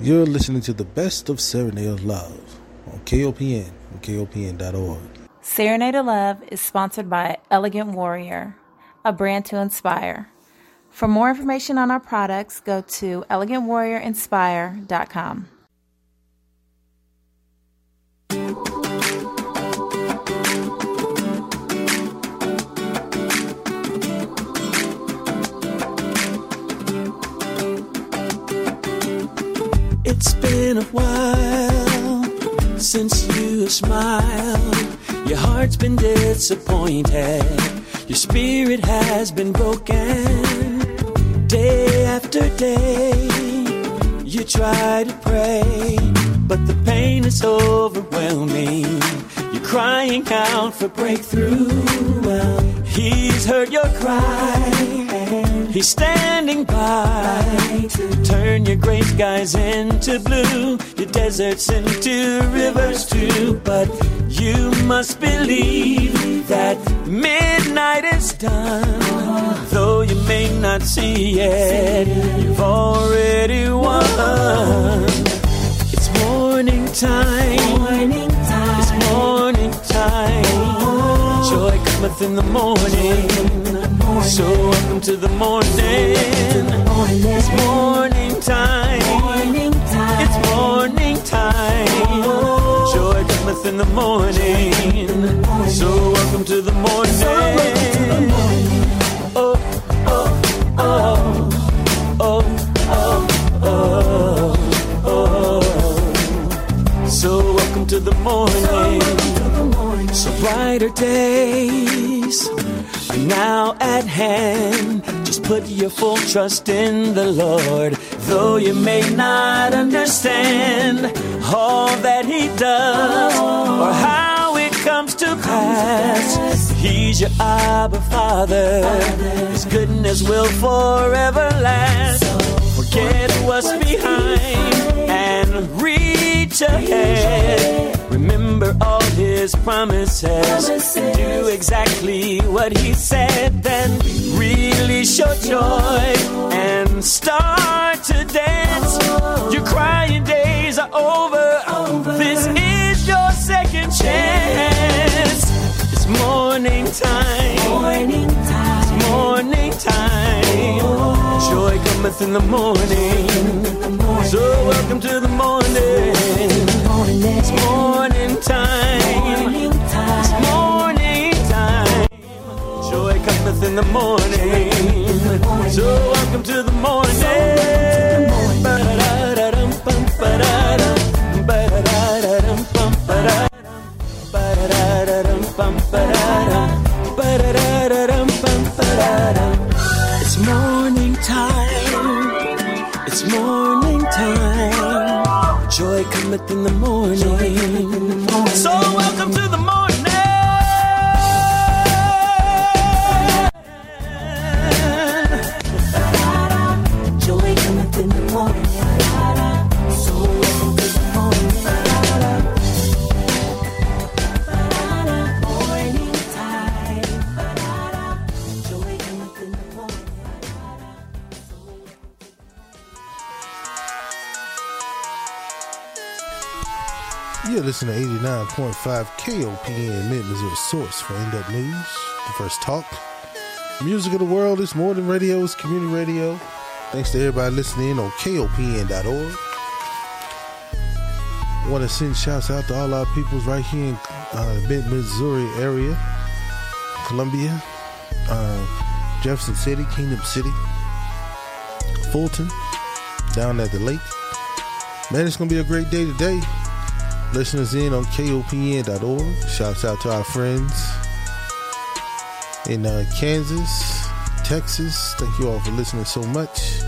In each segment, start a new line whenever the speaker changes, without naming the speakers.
You're listening to the best of Serenade of Love on KOPN and KOPN.org.
Serenade of Love is sponsored by Elegant Warrior, a brand to inspire. For more information on our products, go to elegantwarriorinspire.com.
been a while since you smiled. Your heart's been disappointed. Your spirit has been broken. Day after day, you try to pray, but the pain is overwhelming. You're crying out for breakthrough. He's heard your cry. He's standing by to turn your gray skies into blue, your deserts into rivers too. But you must believe that midnight is done, though you may not see it. You've already won. It's morning time. Morning time. It's morning time. Joy cometh in the morning. So welcome to the morning. It's morning time. It's morning time. Joy cometh in the morning. So welcome to the morning. Oh, oh, oh, oh, oh, oh, oh. So welcome to the morning. So brighter days now at hand. Just put your full trust in the Lord, though you may not understand all that He does or how it comes to pass. He's your Abba Father. His goodness will forever last. Forget what's behind and reach ahead. Remember all his promises. And do exactly what he said. Then really show joy and start to dance. Your crying days are over. This is your second chance. It's morning time. Morning time. It's morning time. Oh. Joy cometh in the morning. So welcome to the morning. It's morning time. It's morning time. Joy cometh in the morning. So welcome to the morning. Ba-da-dum. It's morning time. It's morning time. Joy cometh in the morning.
Listening to 89.5 KOPN Mid Missouri Source for In Depth News, the first talk. Music of the world is more than radio, it's community radio. Thanks to everybody listening in on KOPN.org. Want to send shouts out to all our peoples right here in uh, Mid Missouri area, Columbia, uh, Jefferson City, Kingdom City, Fulton, down at the lake. Man, it's going to be a great day today. Listeners in on KOPN.org. Shouts out to our friends in uh, Kansas, Texas. Thank you all for listening so much.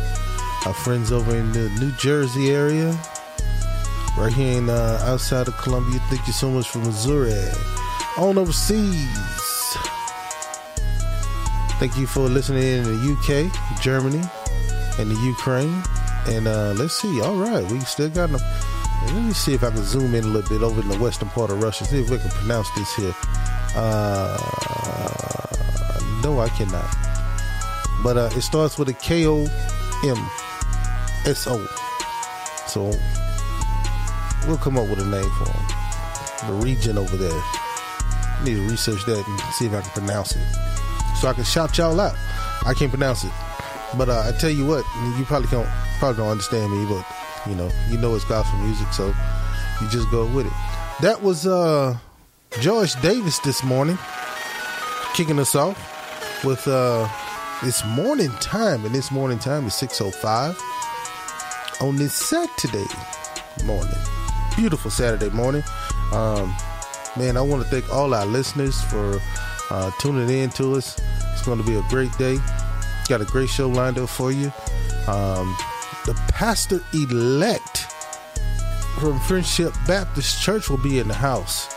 Our friends over in the New Jersey area, right here in uh, outside of Columbia. Thank you so much for Missouri. On overseas. Thank you for listening in the UK, Germany, and the Ukraine. And uh, let's see. All right, we still got them. Let me see if I can zoom in a little bit over in the western part of Russia. See if we can pronounce this here. Uh, no, I cannot. But uh, it starts with a K O M S O. So we'll come up with a name for him. The region over there. I need to research that and see if I can pronounce it. So I can shout y'all out. I can't pronounce it. But uh, I tell you what, you probably don't probably don't understand me, but you know, you know it's gospel music, so you just go with it. That was uh George Davis this morning, kicking us off with uh it's morning time, and this morning time is 605 on this Saturday morning. Beautiful Saturday morning. Um man, I want to thank all our listeners for uh tuning in to us. It's gonna be a great day. Got a great show lined up for you. Um the pastor elect from Friendship Baptist Church will be in the house.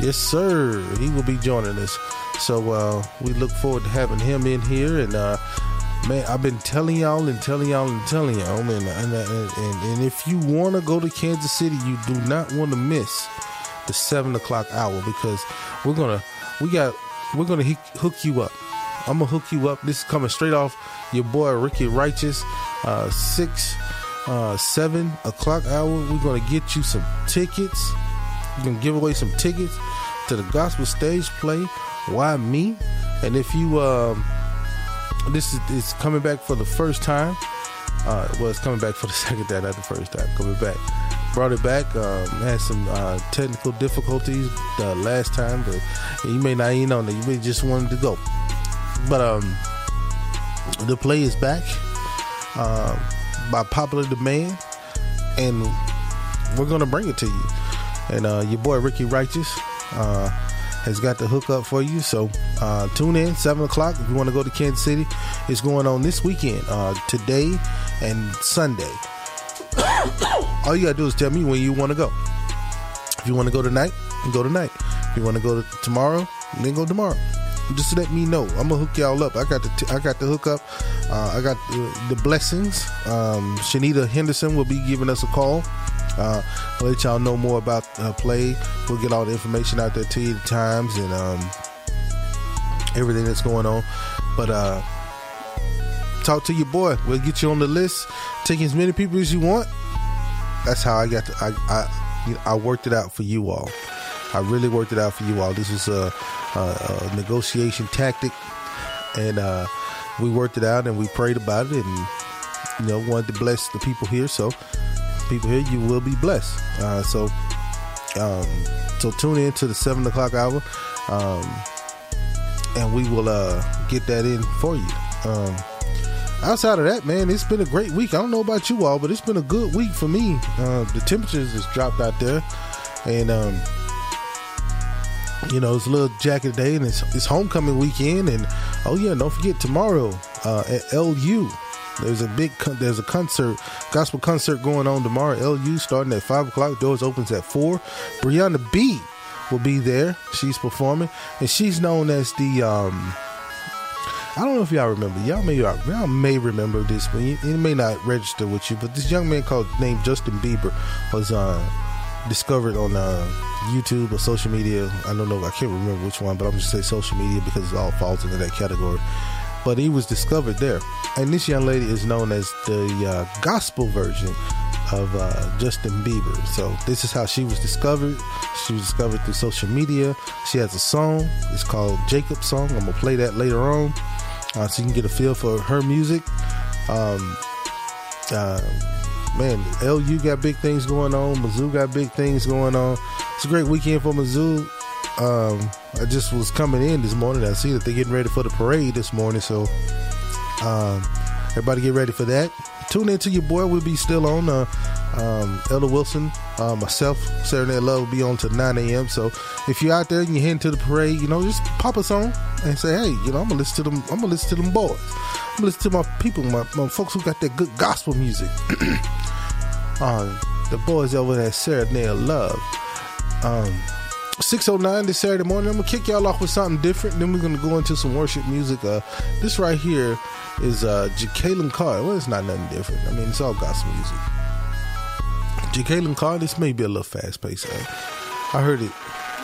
Yes, sir. He will be joining us. So uh, we look forward to having him in here. And uh, man, I've been telling y'all and telling y'all and telling y'all. And, and, and, and, if you want to go to Kansas City, you do not want to miss the seven o'clock hour because we're gonna we got we're gonna hook you up. I'm gonna hook you up. This is coming straight off your boy Ricky Righteous. Uh, six, uh, seven o'clock hour. We're gonna get you some tickets. We're gonna give away some tickets to the gospel stage play. Why me? And if you um, this is it's coming back for the first time. Uh, well, it's coming back for the second time, not the first time. Coming back. Brought it back. Um, had some uh, technical difficulties the last time, but you may not even know that. You may just wanted to go. But um, the play is back uh, by popular demand, and we're gonna bring it to you. And uh, your boy Ricky Righteous uh, has got the hook up for you. So uh, tune in seven o'clock if you want to go to Kansas City. It's going on this weekend, uh, today and Sunday. All you gotta do is tell me when you want to go. If you want to go tonight, go tonight. If you want to go to tomorrow, then go tomorrow just let me know. I'm gonna hook y'all up. I got the t- I got the hook up. Uh, I got the, the blessings. Um, Shanita Henderson will be giving us a call. Uh, I'll let y'all know more about uh, play. We'll get all the information out there to you, the times and um, everything that's going on. But uh, talk to your boy. We'll get you on the list. Take as many people as you want. That's how I got. To, I I I worked it out for you all. I really worked it out for you all. This was a, a, a negotiation tactic, and uh, we worked it out and we prayed about it, and you know wanted to bless the people here. So people here, you will be blessed. Uh, so um, so tune in to the seven o'clock hour, um, and we will uh, get that in for you. Um, outside of that, man, it's been a great week. I don't know about you all, but it's been a good week for me. Uh, the temperatures has dropped out there, and um, you know, it's a little jacket day and it's, it's homecoming weekend. And oh, yeah, don't forget tomorrow uh, at LU. There's a big, con- there's a concert, gospel concert going on tomorrow. LU starting at five o'clock. Doors opens at four. Brianna B will be there. She's performing, and she's known as the. um I don't know if y'all remember. Y'all may y'all may remember this, but it may not register with you. But this young man called named Justin Bieber was uh discovered on uh, YouTube or social media. I don't know. I can't remember which one, but I'm just say social media because it all falls into that category. But he was discovered there, and this young lady is known as the uh, gospel version of uh, Justin Bieber. So this is how she was discovered. She was discovered through social media. She has a song. It's called Jacob's Song. I'm gonna play that later on, uh, so you can get a feel for her music. Um, uh, man, LU got big things going on. Mizzou got big things going on. It's a great weekend for Mizzou. Um, I just was coming in this morning. I see that they're getting ready for the parade this morning. So, um, everybody get ready for that. Tune in to your boy. We'll be still on. Uh, um, Elder Wilson, uh, myself, Night Love will be on to 9 a.m. So if you're out there and you're heading to the parade, you know, just pop us on and say, hey, you know, I'm gonna listen to them. I'm gonna listen to them boys. I'm gonna listen to my people, my, my folks who got that good gospel music. uh, the boys over there, Saturday Night Love. Um, 609 this Saturday morning. I'm gonna kick y'all off with something different. Then we're gonna go into some worship music. Uh, this right here is uh, Jekalyn Carr. Well, it's not nothing different. I mean, it's all gospel music. Jekalyn Carr. This may be a little fast paced. Uh, I heard it.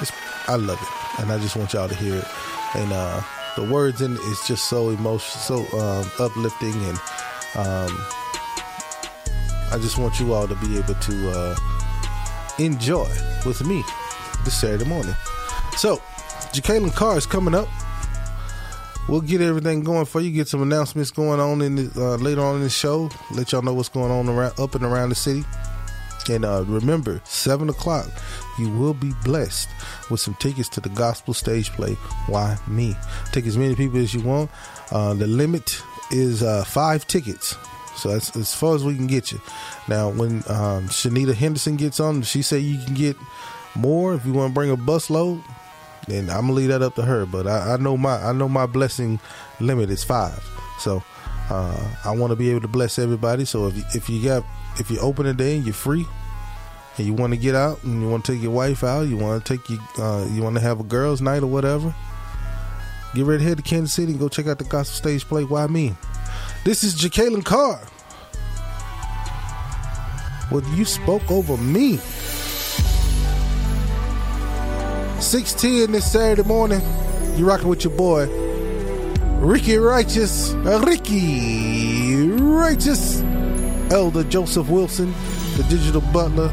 It's, I love it, and I just want y'all to hear it. And uh, the words in it is just so emotional, so um, uplifting, and um, I just want you all to be able to uh, enjoy with me this Saturday morning. So, Jekalyn Carr is coming up. We'll get everything going for you. Get some announcements going on in the, uh, later on in the show. Let y'all know what's going on around up and around the city. And uh, remember, seven o'clock, you will be blessed with some tickets to the gospel stage play. Why me? Take as many people as you want. Uh, the limit is uh, five tickets. So that's as far as we can get you. Now, when um, Shanita Henderson gets on, she say you can get more if you want to bring a bus load. Then I'm gonna leave that up to her. But I, I know my I know my blessing limit is five. So uh, I want to be able to bless everybody. So if if you got if you open a day and you're free, and you want to get out and you want to take your wife out, you want to take your uh, you want to have a girls' night or whatever. Get ready to head to Kansas City and go check out the gospel stage play. Why me? This is Jekalyn Carr. Well, you spoke over me. 610 this Saturday morning. You rocking with your boy, Ricky Righteous. uh, Ricky Righteous. Elder Joseph Wilson, the digital butler.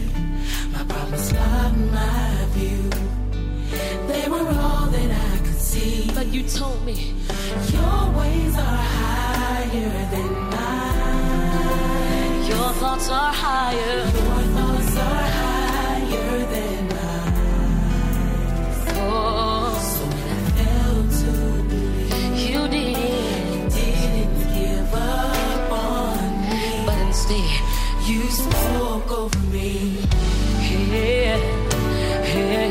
But you told me
Your ways are higher than mine.
your thoughts are higher.
Your thoughts are higher than mine.
Oh,
So when I fell to believe,
you did.
didn't give up on me.
But instead,
You spoke over me.
yeah, yeah,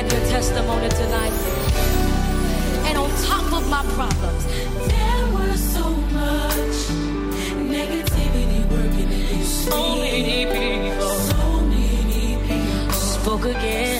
Is your testimony tonight? And on top of my problems,
There was so much negativity working against
so
me.
many people
So many people
spoke again.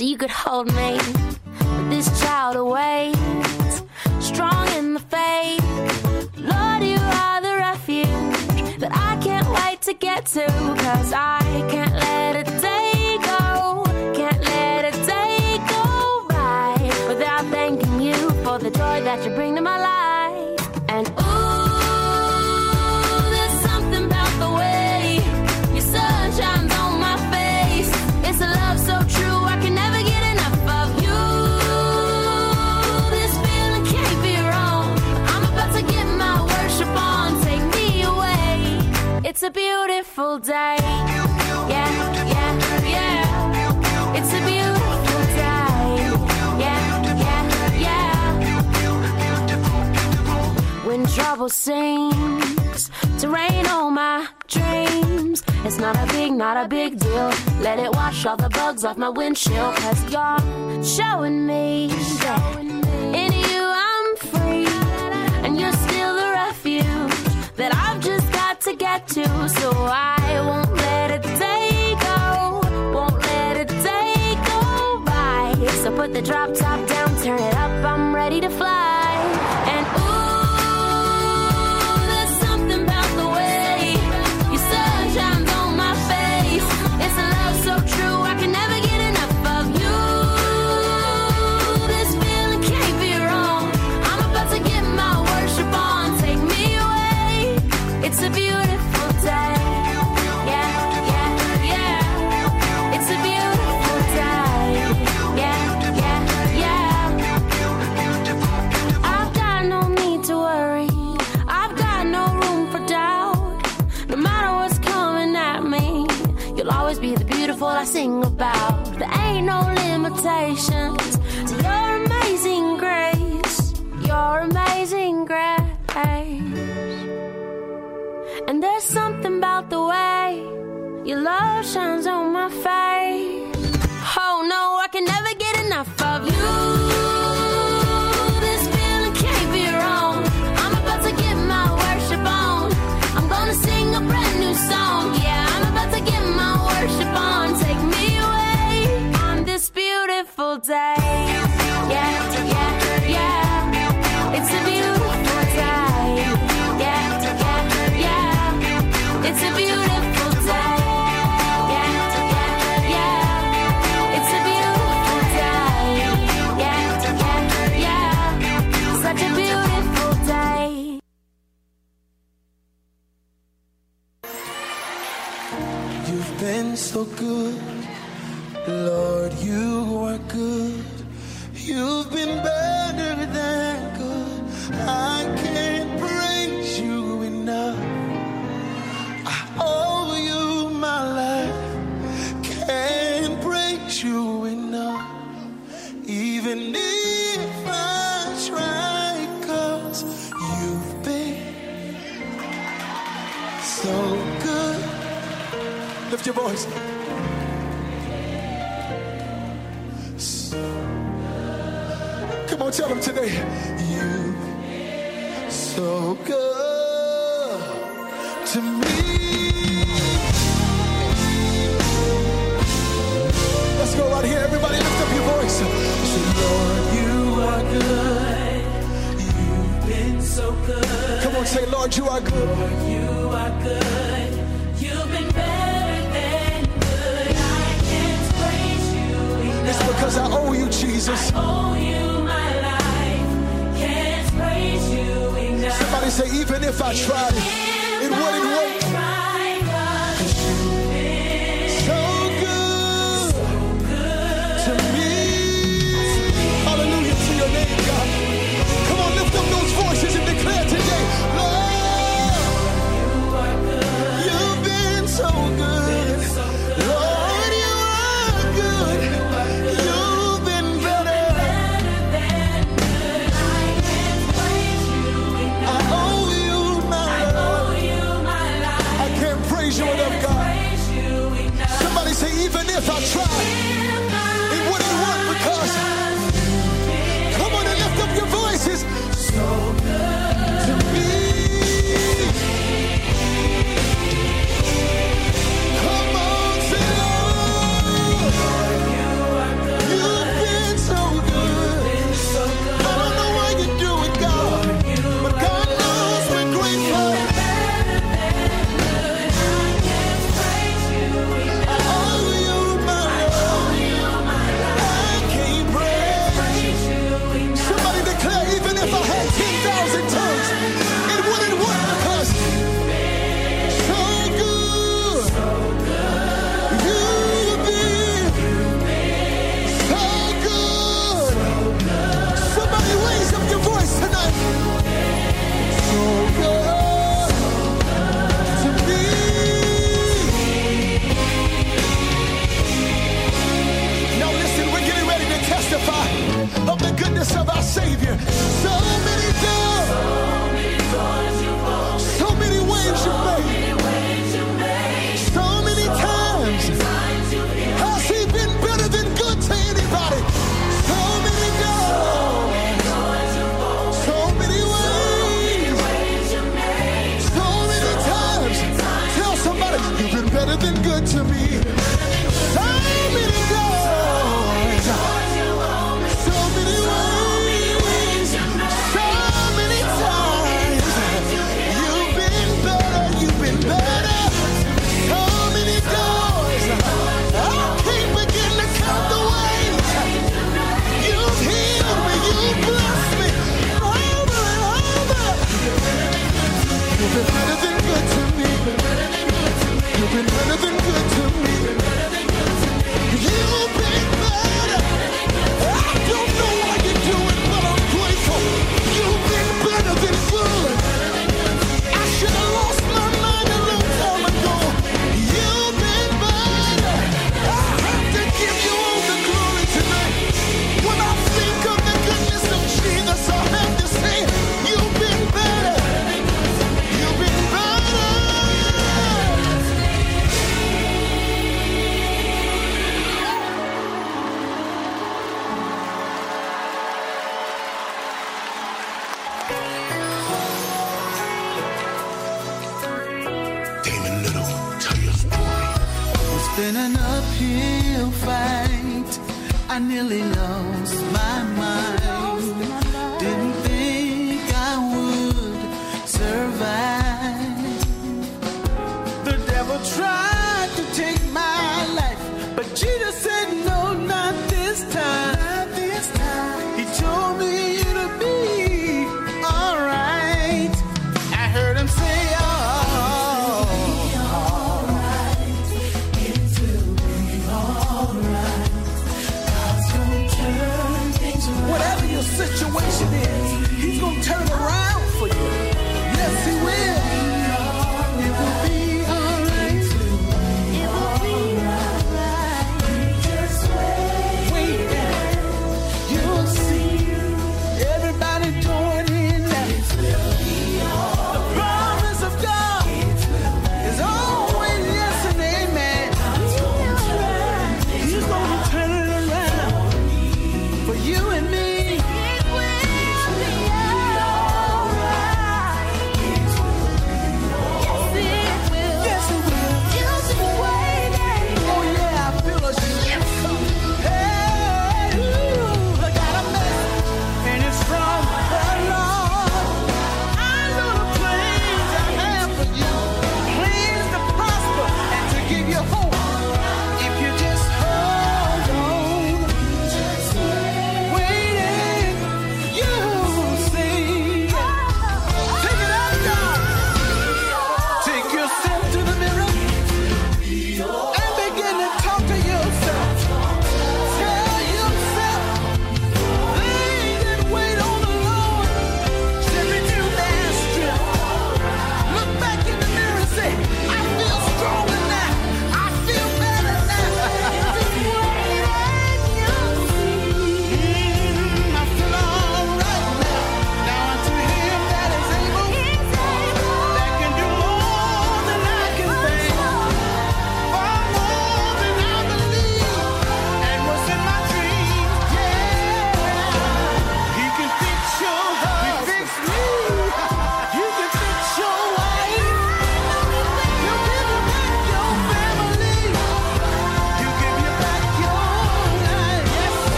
So you could hold
me.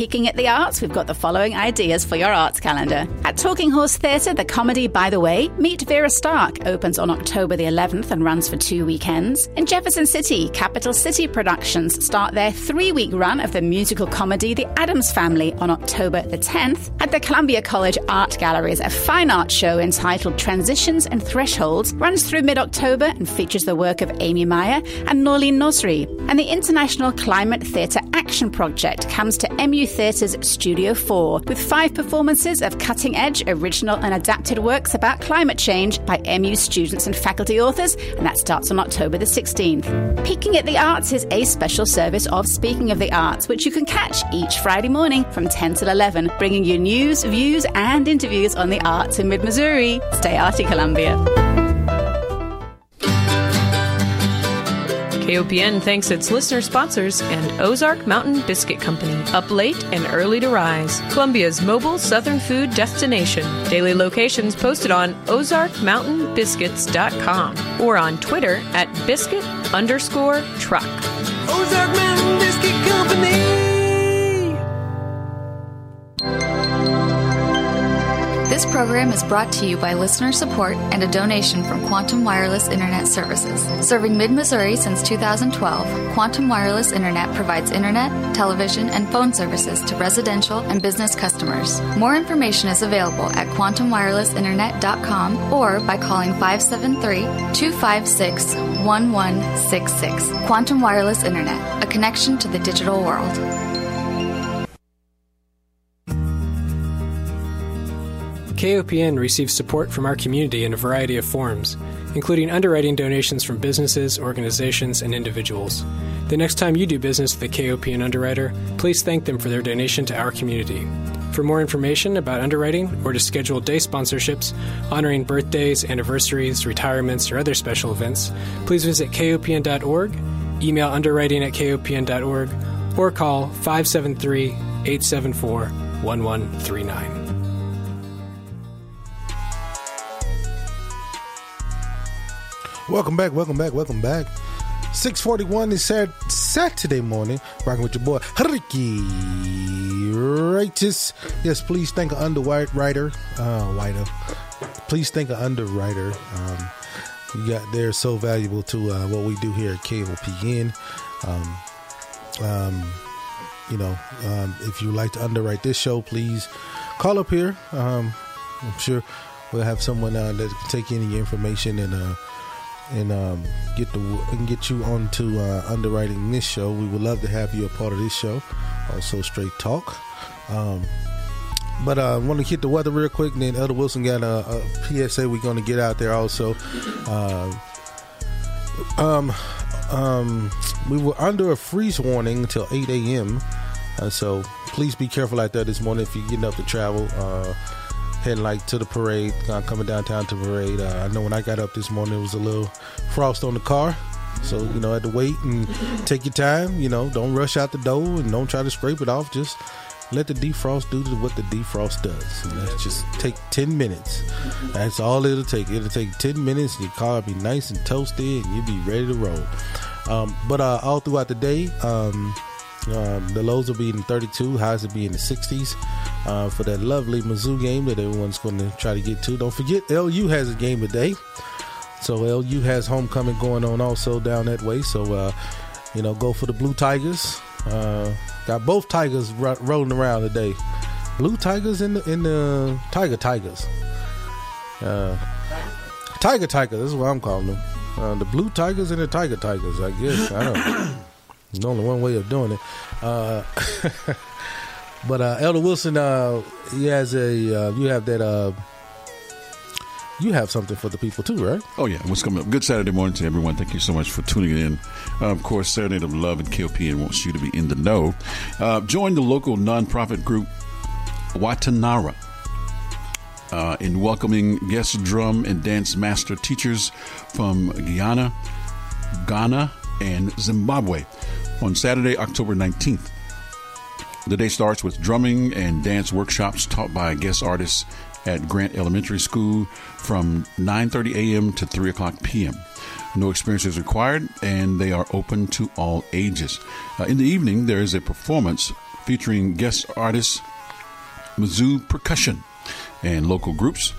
Peeking at the Arts, we've got the following ideas for your arts calendar. At Talking Horse Theatre, the comedy By the Way, Meet Vera Stark opens on October the 11th and runs for two weekends. In Jefferson City, Capital City Productions start their three week run of the musical comedy The Addams Family on October the 10th. At the Columbia College Art Galleries, a fine art show entitled Transitions and Thresholds runs through mid October and features the work of Amy Meyer and Norleen Nosri. And the International Climate Theatre Action Project comes to MU Theatre's Studio 4 with five performances of cutting edge, original, and adapted works about climate change by MU students and faculty authors, and that starts on October the 16th. Peeking at the Arts is a special service of Speaking of the Arts, which you can catch each Friday morning from 10 till 11, bringing you news, views, and interviews on the arts in mid Missouri. Stay arty, Columbia.
KOPN thanks its listener sponsors and Ozark Mountain Biscuit Company, up late and early to rise. Columbia's mobile southern food destination. Daily locations posted on ozarkmountainbiscuits.com or on Twitter at biscuit underscore truck.
Ozark Mountain
This program is brought to you by listener support and a donation from Quantum Wireless Internet Services. Serving mid Missouri since 2012, Quantum Wireless Internet provides internet, television, and phone services to residential and business customers. More information is available at quantumwirelessinternet.com or by calling 573 256 1166. Quantum Wireless Internet, a connection to the digital world.
KOPN receives support from our community in a variety of forms, including underwriting donations from businesses, organizations, and individuals. The next time you do business with a KOPN underwriter, please thank them for their donation to our community. For more information about underwriting or to schedule day sponsorships honoring birthdays, anniversaries, retirements, or other special events, please visit kopn.org, email underwriting at kopn.org, or call 573 874 1139.
Welcome back, welcome back, welcome back. 641 is Sat- Saturday morning. Rocking with your boy, Ricky Righteous. Yes, please thank an underwriter. Uh, writer. Please thank an underwriter. Um, you got, they're so valuable to uh, what we do here at KOPN. Um, um, you know, um, if you like to underwrite this show, please call up here. Um, I'm sure we'll have someone uh, that can take any information and uh, and um, get the and get you onto uh, underwriting this show. We would love to have you a part of this show. Also, straight talk. Um, but uh, I want to hit the weather real quick, and then Elder Wilson got a, a PSA we're going to get out there also. Uh, um, um, we were under a freeze warning until 8 a.m. Uh, so please be careful out there this morning if you're getting up to travel. Uh, heading like to the parade, uh, coming downtown to parade. Uh, I know when I got up this morning, it was a little frost on the car. So, you know, I had to wait and take your time. You know, don't rush out the door and don't try to scrape it off. Just let the defrost do what the defrost does. And that's just take 10 minutes. That's all it'll take. It'll take 10 minutes. Your car will be nice and toasty and you'll be ready to roll. Um, but uh, all throughout the day, um, um, the lows will be in 32, highs will be in the 60s uh, for that lovely Mizzou game that everyone's going to try to get to. Don't forget, LU has a game today. So LU has homecoming going on also down that way. So, uh, you know, go for the Blue Tigers. Uh, got both Tigers ro- rolling around today. Blue Tigers in the in the Tiger Tigers. Uh, Tiger Tigers, this is what I'm calling them. Uh, the Blue Tigers and the Tiger Tigers, I guess. I don't There's only one way of doing it. Uh, but uh, Elder Wilson, uh, he has a. Uh, you have that. Uh, you have something for the people too, right?
Oh yeah, what's coming up? Good Saturday morning to everyone. Thank you so much for tuning in. Uh, of course, Saturday of Love and KOPN wants you to be in the know. Uh, join the local nonprofit group Watanara. Uh, in welcoming guest drum and dance master teachers from Guyana, Ghana, and Zimbabwe on Saturday, October 19th. The day starts with drumming and dance workshops taught by guest artists at Grant Elementary School from 9:30 a.m. to 3 o'clock p.m. No experience is required, and they are open to all ages. Uh, in the evening, there is a performance featuring guest artists Mizzou Percussion and local groups.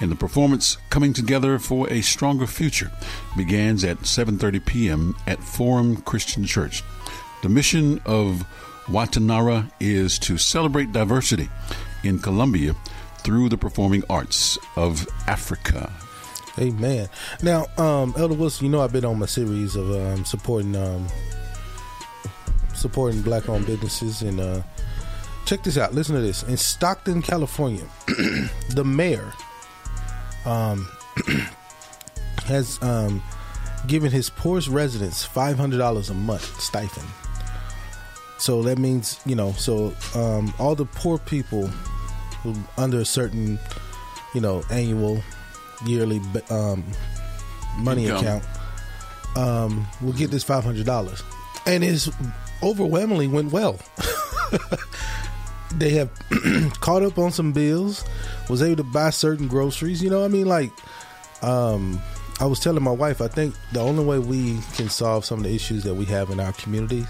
And the performance coming together for a stronger future begins at 7:30 p.m. at Forum Christian Church. The mission of Watanara is to celebrate diversity in Columbia through the performing arts of Africa.
Amen. Now, um, Elder Wilson, you know I've been on my series of um, supporting um, supporting black-owned businesses, and uh, check this out. Listen to this. In Stockton, California, the mayor um, has um, given his poorest residents five hundred dollars a month stipend. So that means you know, so um, all the poor people who under a certain, you know, annual, yearly um, money
Income.
account um, will get this five hundred dollars, and it's overwhelmingly went well. they have caught up on some bills, was able to buy certain groceries. You know, what I mean, like, um, I was telling my wife, I think the only way we can solve some of the issues that we have in our community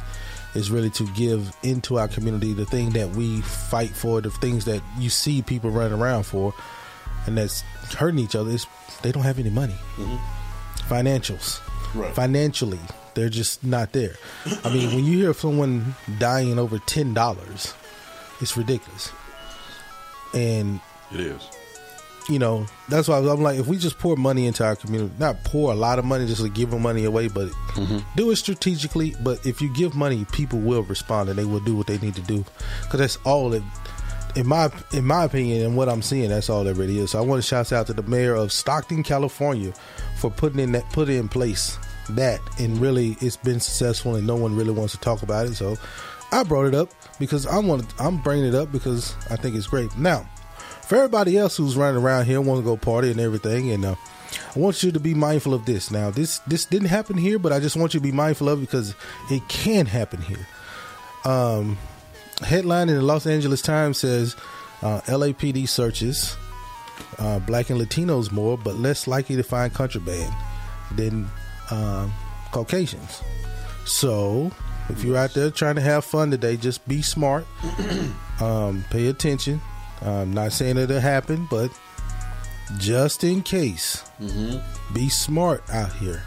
is really to give into our community the thing that we fight for, the things that you see people running around for, and that's hurting each other. Is they don't have any money, mm-hmm. financials,
Right.
financially, they're just not there. I mean, when you hear someone dying over ten dollars, it's ridiculous. And
It is.
You know, that's why I'm like, if we just pour money into our community, not pour a lot of money, just to give money away, but mm-hmm. do it strategically. But if you give money, people will respond and they will do what they need to do, because that's all that, in my in my opinion, and what I'm seeing, that's all that really is. So I want to shout out to the mayor of Stockton, California, for putting in that put in place that, and really, it's been successful, and no one really wants to talk about it. So I brought it up because I want I'm bringing it up because I think it's great. Now for everybody else who's running around here want to go party and everything and uh, i want you to be mindful of this. Now this this didn't happen here but i just want you to be mindful of it because it can happen here. Um headline in the los angeles times says uh, lapd searches uh, black and latinos more but less likely to find contraband than uh, caucasians. So if you're out there trying to have fun today just be smart. Um, pay attention I'm not saying it'll happen, but just in case, be smart out here.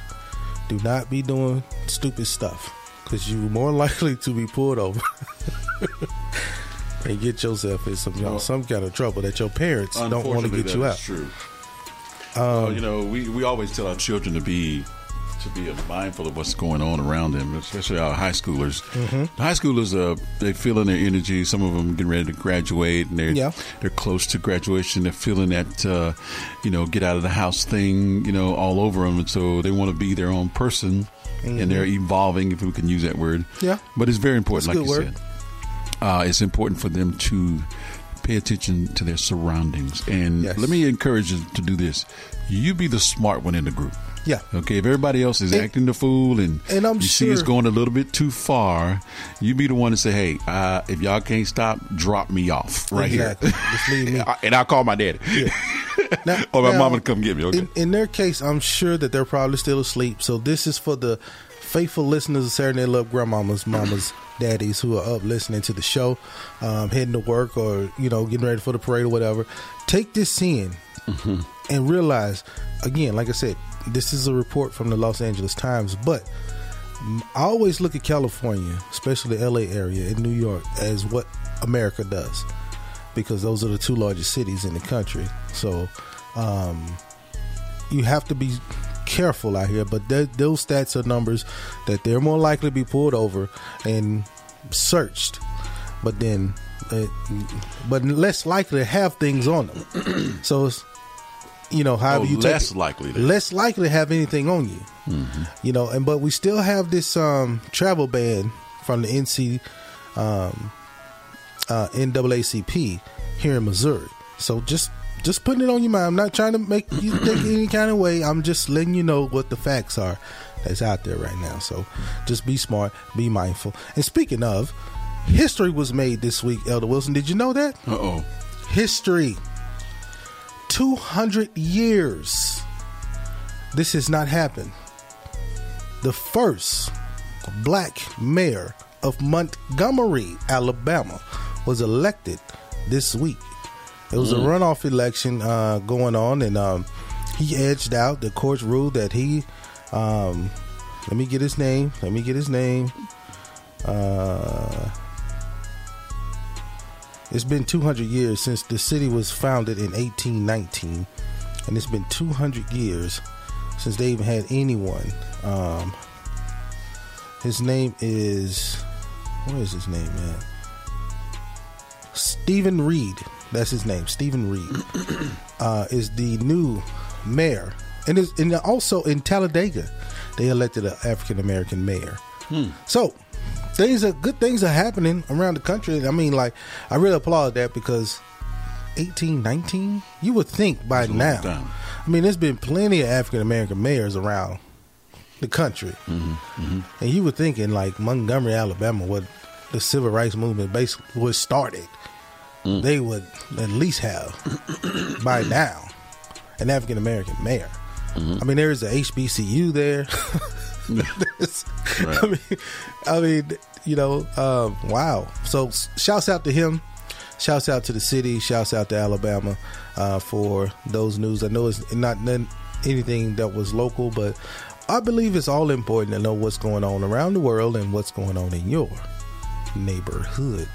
Do not be doing stupid stuff because you're more likely to be pulled over and get yourself in some you know, some kind of trouble that your parents don't want to get you out.
True.
Um,
Well, you know, we, we always tell our children to be to be mindful of what's going on around them, especially our high schoolers.
Mhm.
High schoolers, uh, they feeling their energy. Some of them getting ready to graduate, and they're
Yeah.
they're close to graduation. They're feeling that uh, you know get out of the house thing, you know, all over them, and so they want to be their own person, and they're evolving, if we can use that word.
Yeah.
but it's very important,
a
like you
word.
said. Uh, it's important for them to pay attention to their surroundings. And
Yes.
let me encourage you to do this. You be the smart one in the group.
Yeah.
Okay. If everybody else is
And-
acting the fool and,
and I'm
you see it's going a little bit too far, you be the one to say, "Hey, uh, if y'all can't stop, drop me off right
Exactly. Just leave me.
here." and I'll call my daddy
Now-
or my
now,
mama to come get me. Okay.
In, in their case, I'm sure that they're probably still asleep. So this is for the faithful listeners of Saturday Night Love grandmamas, mamas, daddies who are up listening to the show, um, heading to work or you know getting ready for the parade or whatever. Take this in and realize, again, like I said, this is a report from the Los Angeles Times, but I always look at California, especially the LA area and New York, as what America does because those are the two largest cities in the country. So um, you have to be careful out here. But th- those stats are numbers that they're more likely to be pulled over and searched, but then, uh, but less likely to have things on them. so it's you know, however
Oh,
you take
less
it,
likely to.
less likely to have anything on you. You know, and but we still have this um, travel ban from the NC um, uh, NAACP here in Missouri. So just just putting it on your mind. I'm not trying to make you think any kind of way. I'm just letting you know what the facts are that's out there right now. So just be smart, be mindful. And speaking of, history was made this week, Elder Wilson. Did you know that?
Uh oh.
History. 200 years. This has not happened. The first black mayor of Montgomery, Alabama, was elected this week. It was a
Mm.
runoff election uh, going on, and um, he edged out. The courts ruled that he. Um, let me get his name. Let me get his name. Uh, it's been 200 years since the city was founded in 1819, and it's been 200 years since they even had anyone. Um, his name is what is his name, man? Steven Reed. That's his name. Steven Reed uh, is the new mayor, and is and also in Talladega, they elected an African American mayor. So things are good things are happening around the country. I mean, like I really applaud that because eighteen, nineteen, you would think by now. I mean, there's been plenty of African American mayors around the country, and you would think in like Montgomery, Alabama, what the civil rights movement basically was started, they would at least have by now an African American mayor. I mean, there is a HBCU there. There's- I mean, I mean, you know, um, wow. So, shouts out to him. Shouts out to the city. Shouts out to Alabama uh, for those news. I know it's not anything that was local, but I believe it's all important to know what's going on around the world and what's going on in your neighborhood.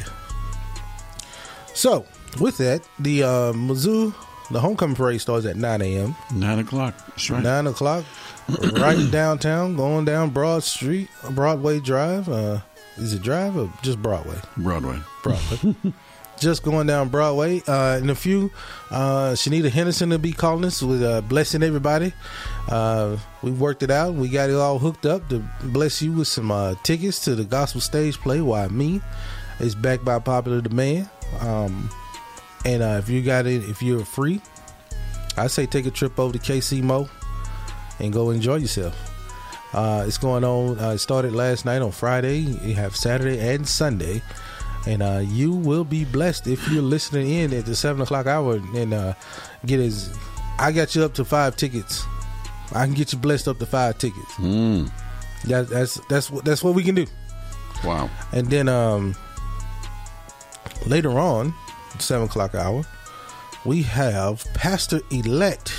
So, with that, the uh, Mizzou, the homecoming parade starts at 9 a.m.
9 o'clock. That's right.
9 o'clock, right downtown, going down Broad Street, Broadway Drive. Uh, is it Drive or just Broadway?
Broadway.
Broadway. just going down Broadway. Uh, in a few, uh, Shanita Henderson will be calling us with uh, blessing everybody. Uh, we worked it out. We got it all hooked up to bless you with some uh, tickets to the gospel stage play. Why me? It's backed by popular demand. Um, and uh, if you got it, if you're free, I say take a trip over to KC Mo and go enjoy yourself. Uh, it's going on. Uh, it started last night on Friday. You have Saturday and Sunday, and uh, you will be blessed if you're listening in at the seven o'clock hour and uh, get as. I got you up to five tickets. I can get you blessed up to five tickets.
Mm.
That, that's that's what that's what we can do.
Wow.
And then um, later on, seven o'clock hour, we have Pastor Elect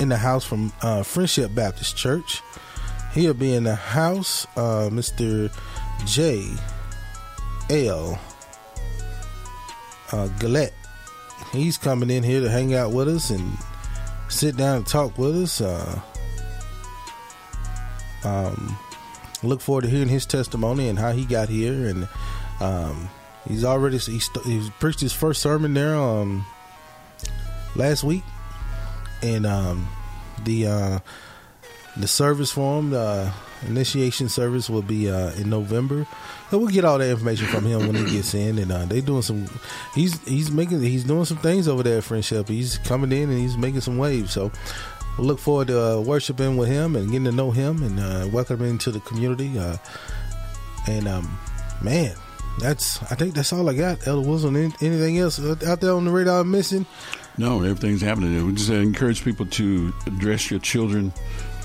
in the house from uh, Friendship Baptist Church. He'll be in the house, uh, Mr. J. L. Uh, Gillette. He's coming in here to hang out with us and sit down and talk with us. Uh, um, look forward to hearing his testimony and how he got here. And um, he's already he, st- he preached his first sermon there um, last week, and um, the uh, the service for him, the initiation service, will be uh, in November. So we'll get all that information from him when he gets in, and uh, they doing some. He's he's making he's doing some things over there at Friendship. He's coming in and he's making some waves. So we look forward to uh, worshiping with him and getting to know him and uh, welcoming to the community. Uh, and um, man, that's I think that's all I got. Elder Wilson, any- anything else out there on the radar I'm missing?
No, everything's happening. We just uh, encourage people to dress your children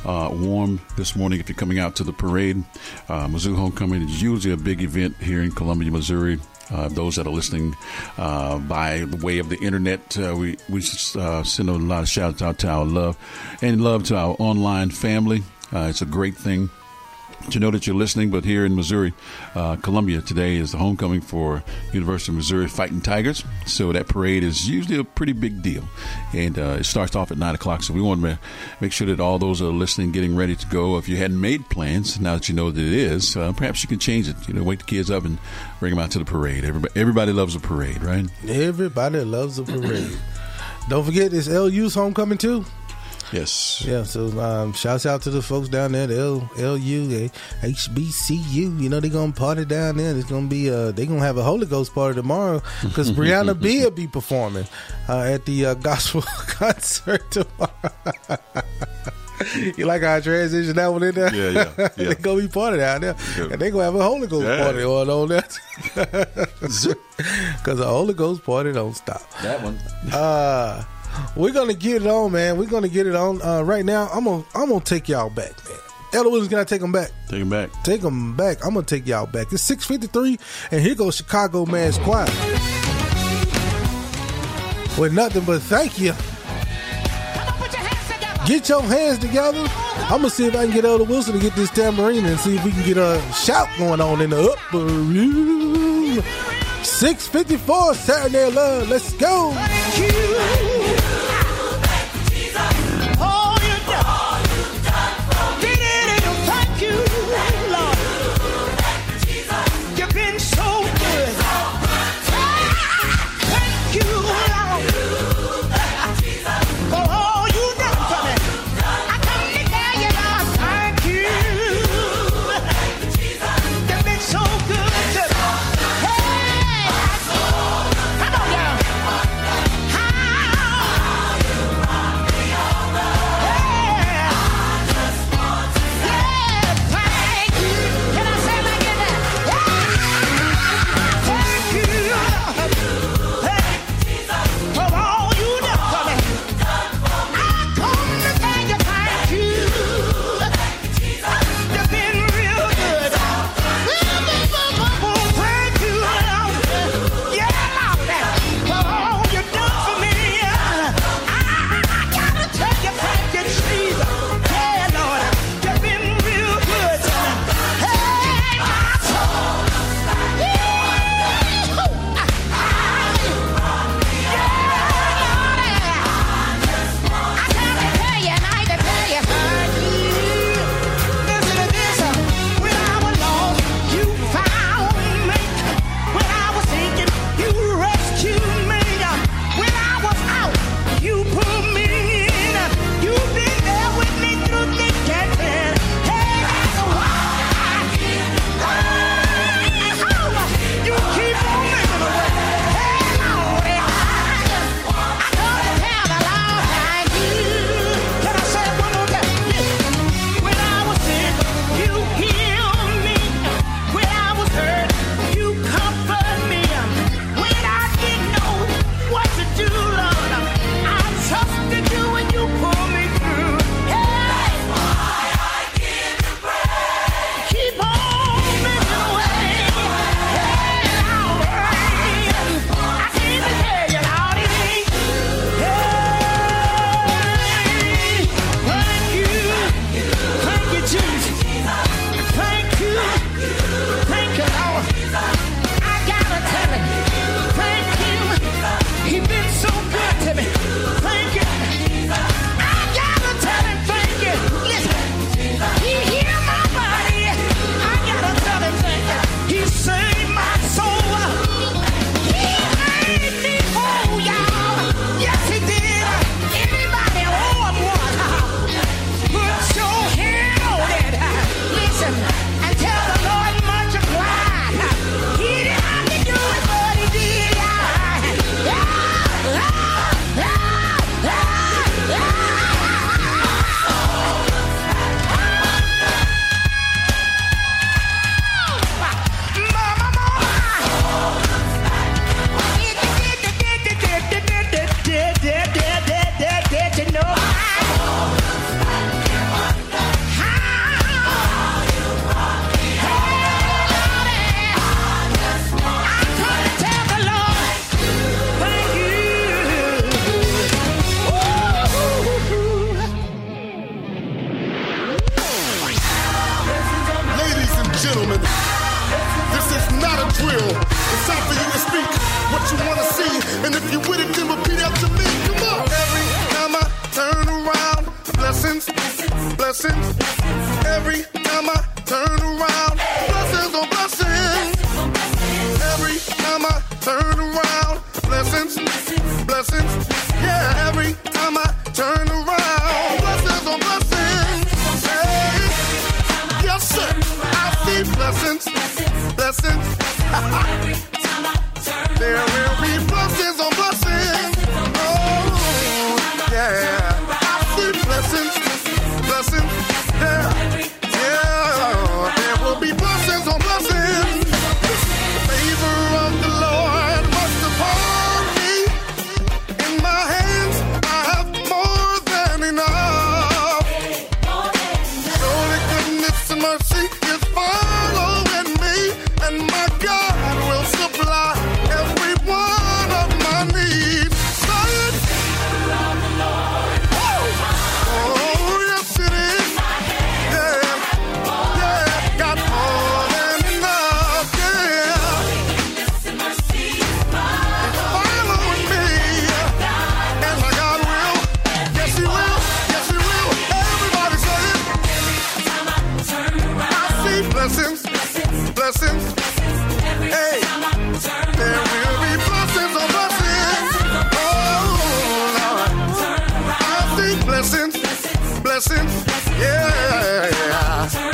uh, warm this morning if you're coming out to the parade. Uh, Mizzou Homecoming is usually a big event here in Columbia, Missouri. Uh, those that are listening uh, by the way of the internet, uh, we we uh, send a lot of shouts out to our love and love to our online family. Uh, it's a great thing to know that you're listening. But here in Missouri, uh, Columbia today is the homecoming for University of Missouri Fighting Tigers. So that parade is usually a pretty big deal, and uh, it starts off at nine o'clock. So we want to make sure that all those are listening, getting ready to go. If you hadn't made plans, now that you know that it is, uh, perhaps you can change it. You know, wake the kids up and bring them out to the parade. Everybody, everybody loves a parade, right?
Everybody loves a parade. Don't forget, it's LU's homecoming too.
Yes.
Yeah, so um, shouts out to the folks down there, the L, LU, HBCU. You know, they're going to party down there. It's going to be, uh, they're going to have a Holy Ghost party tomorrow because Brianna B will be performing uh, at the uh, gospel concert tomorrow. you like how I transition that one in there?
Yeah, yeah, yeah.
they're going to be party down there.
Yeah.
And they're going to have a Holy Ghost
Yeah.
party going on there. Because the Holy Ghost party don't stop.
That one.
Uh, we're gonna get it on, man. We're gonna get it on. Uh, right now, I'm gonna I'm gonna take y'all back, man.
Eloise, can I take them back?
Take them back.
Take them back. I'm gonna take y'all back. It's 6:53, and here goes Chicago Mass Choir with nothing but thank you. Get your hands together. I'm gonna see if I can get Elder Wilson to get this tambourine and see if we can get a shout going on in the upper room. 6:54 Saturday Love. Let's go.
blessings, blessings. Hey, there will be blessings on blessings. Oh Lord, I see blessings, blessings. Yeah.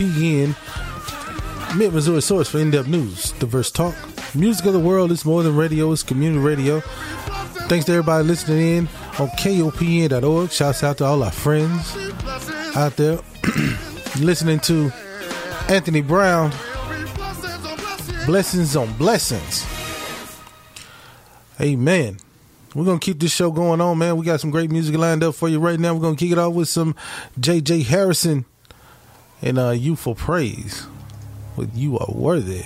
P N, Mid Missouri source for in depth news, diverse talk. Music of the world is more than radio, it's community radio. Thanks to everybody listening in on KOPN.org. Shouts out to all our friends out there listening to Anthony Brown. Blessings on blessings. Amen. We're gonna keep this show going on, man. We got some great music lined up for you right now. We're gonna kick it off with some JJ Hairston and uh, Youthful Praise, but you are worthy.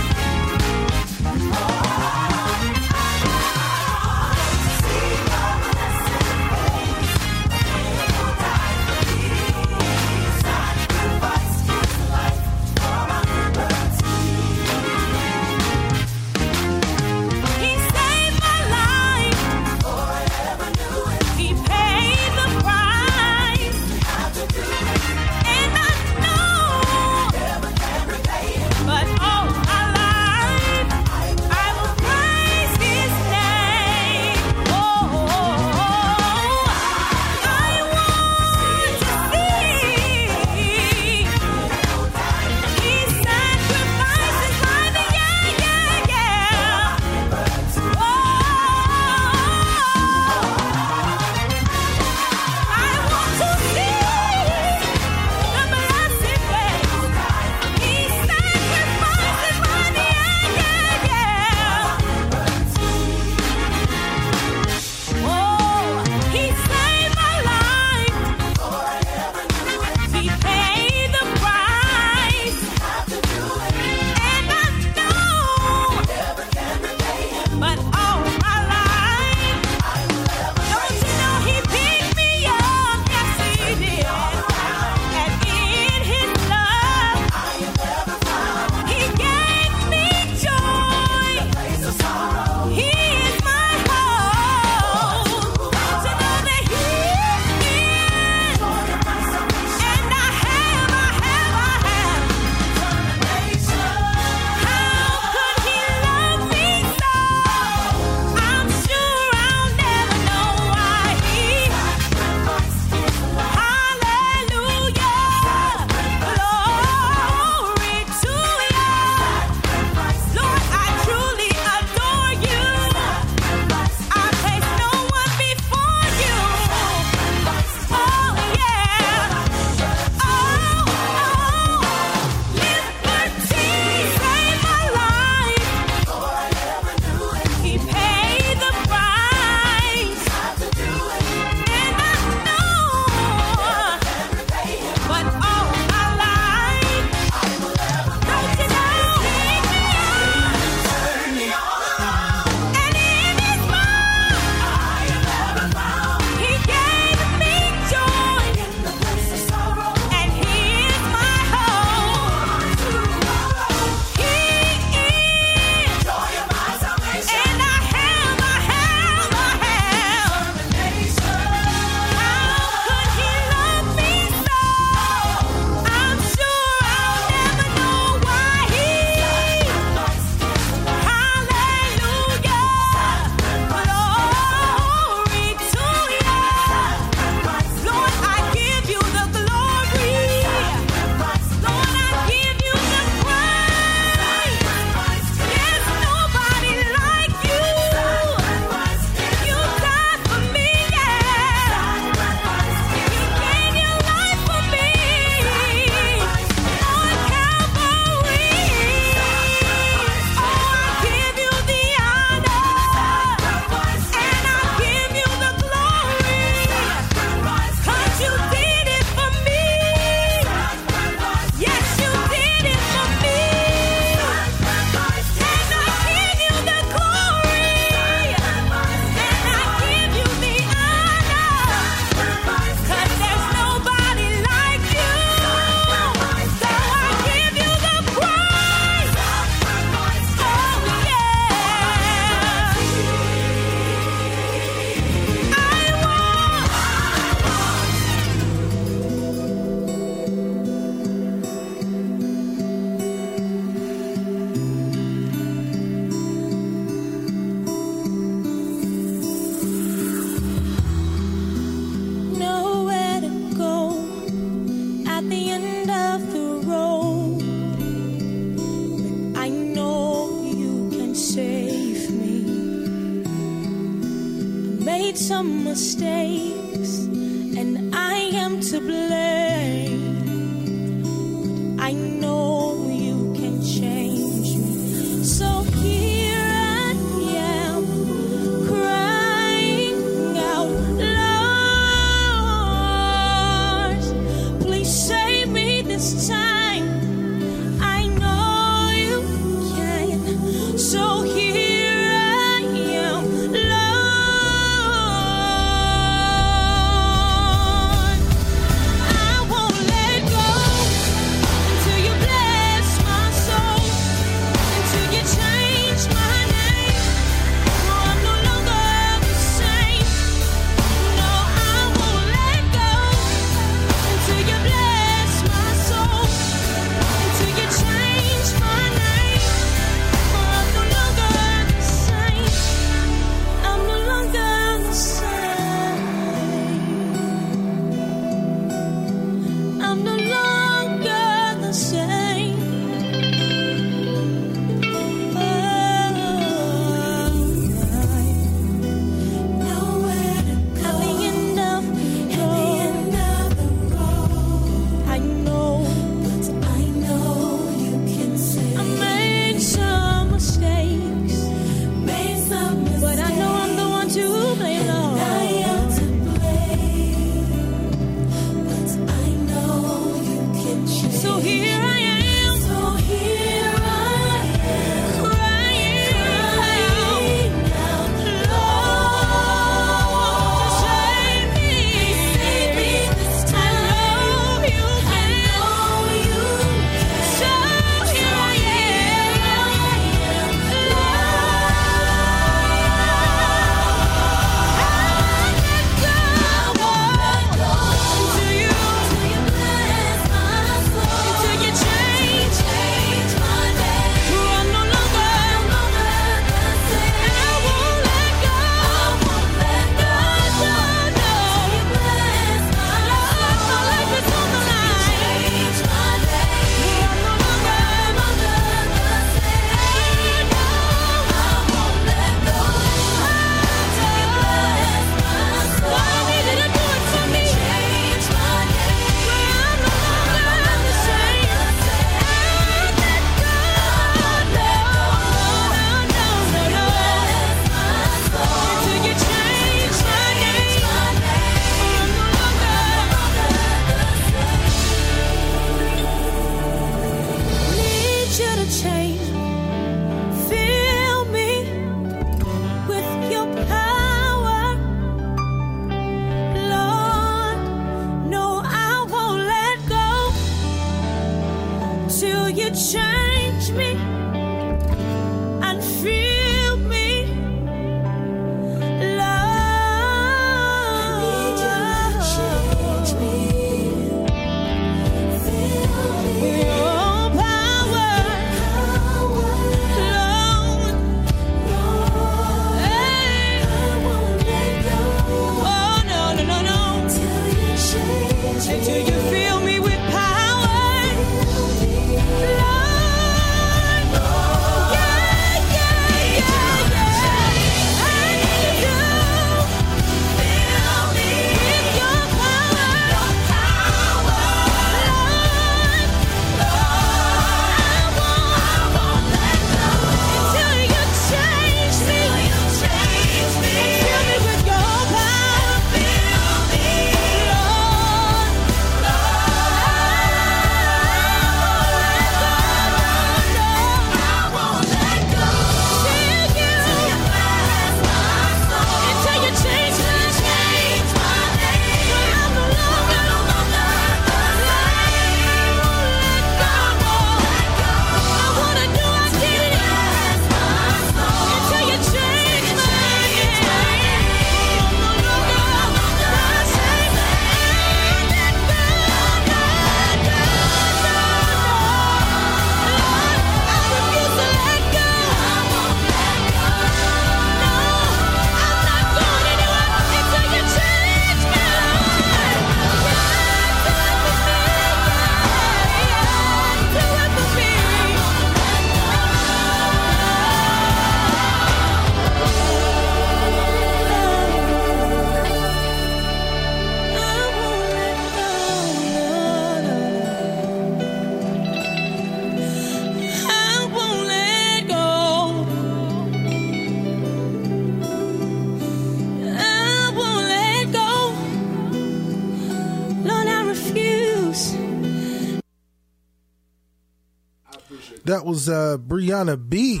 That was uh, Brianna B.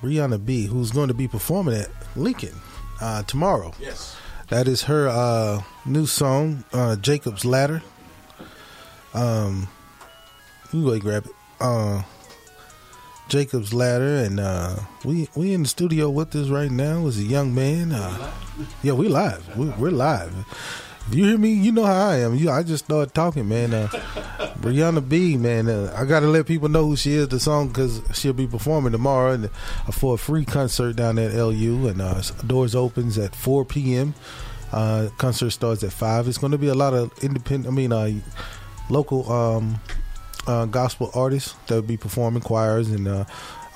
Brianna B, who's going to be performing at Lincoln uh, tomorrow.
Yes.
That is her uh, new song, uh, Jacob's Ladder. Um, you go ahead grab it. Uh, Jacob's Ladder, and uh, we we in the studio with us right now is a young man. Uh, yeah, we live. We, we're live. If you hear me, you know how I am. You, I just started talking, man. Uh, Brianna B, man. Uh, I got to let people know who she is. The song because she'll be performing tomorrow and uh, for a free concert down at LU, and uh, doors opens at 4 p.m. Uh, concert starts at five. It's going to be a lot of independent. I mean, uh, local um, uh, gospel artists that will be performing choirs and uh,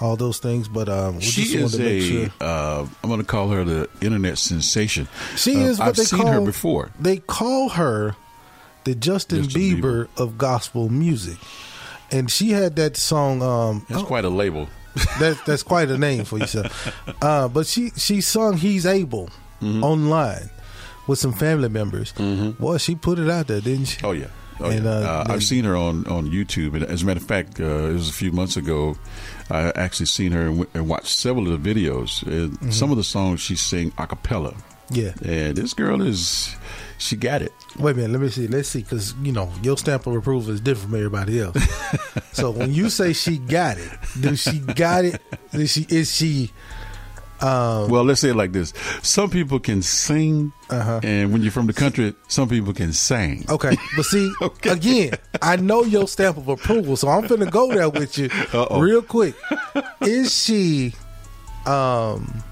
all those things. But um, we
She
just
is
to make
a.
sure.
Uh, I'm going to call her the internet sensation.
She
Uh,
is what
I've
they
seen
call
her before.
They call her the Justin,
Justin
Bieber, of gospel music, and she had that song. Um,
That's quite a label.
that, that's quite a name for yourself. Uh, but she she sung "He's Able"
Mm-hmm.
online with some family members. Boy, she put it out there, didn't she?
Oh yeah. Oh,
And, uh,
Uh, I've seen her on, on YouTube, and as a matter of fact, uh, it was a few months ago. I actually seen her and, w- and watched several of the videos.
Mm-hmm.
Some of the songs she sang a cappella,
Yeah.
and this girl is she got it.
Wait a minute, let me see. Let's see, because you know your stamp of approval is different from everybody else. so when you say she got it, do she got it? Is she is she? Um,
Well, let's say it like this: some people can sing, and when you're from the country, some people can sing.
Uh-huh. Okay, but see, again, I know your stamp of approval, so I'm finna go there with you
Uh-oh.
real quick. Is she, um,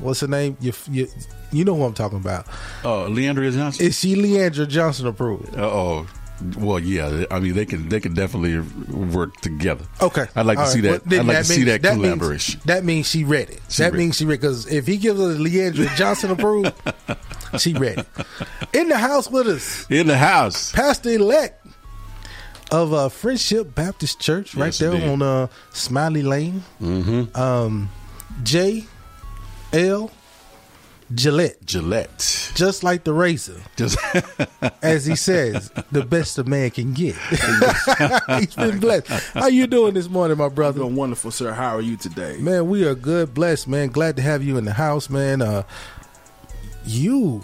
what's her name? You, you, you know who I'm talking about.
Uh, Le'Andria Johnson.
Is she Le'Andria Johnson approved?
Uh oh. Well, yeah. I mean, they can they can definitely work together.
Okay,
I'd like to see
right.
that.
Well,
I'd like to see
means-
that,
means-
collaboration.
that means she read it.
She
that
read
means she read because if he gives her Le'Andria Johnson approved, she read it. In the house with us,
In the house.
Pastor elect of uh, Friendship Baptist Church, right
Yes,
there
indeed.
on uh, Smiley Lane.
Mm-hmm.
Um, J. L. Gillette,
Gillette,
just like the razor,
just
as he says, the best a man can get. He's been blessed. How you doing this morning, my brother?
Doing wonderful, sir. How are you today?
Man, we are good, blessed, man. Glad to have you in the house, man. Uh, you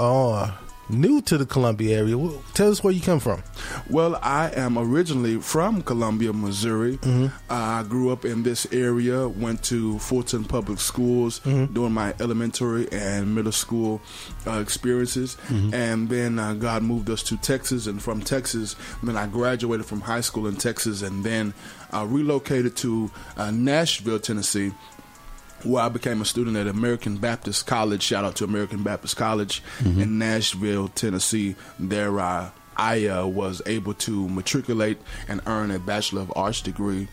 are new to the Columbia area. Well, Tell us where you come from.
Well, I am originally from Columbia, Missouri.
Mm-hmm.
I grew up in this area, went to Fulton Public Schools
Mm-hmm.
during my elementary and middle school uh, experiences.
Mm-hmm.
And then uh, God moved us to Texas. And from Texas, then I graduated from high school in Texas and then uh, relocated to uh, Nashville, Tennessee. Where I became a student at American Baptist College. Shout out to American Baptist College in Nashville, Tennessee. There, I I uh, was able to matriculate and earn a Bachelor of Arts degree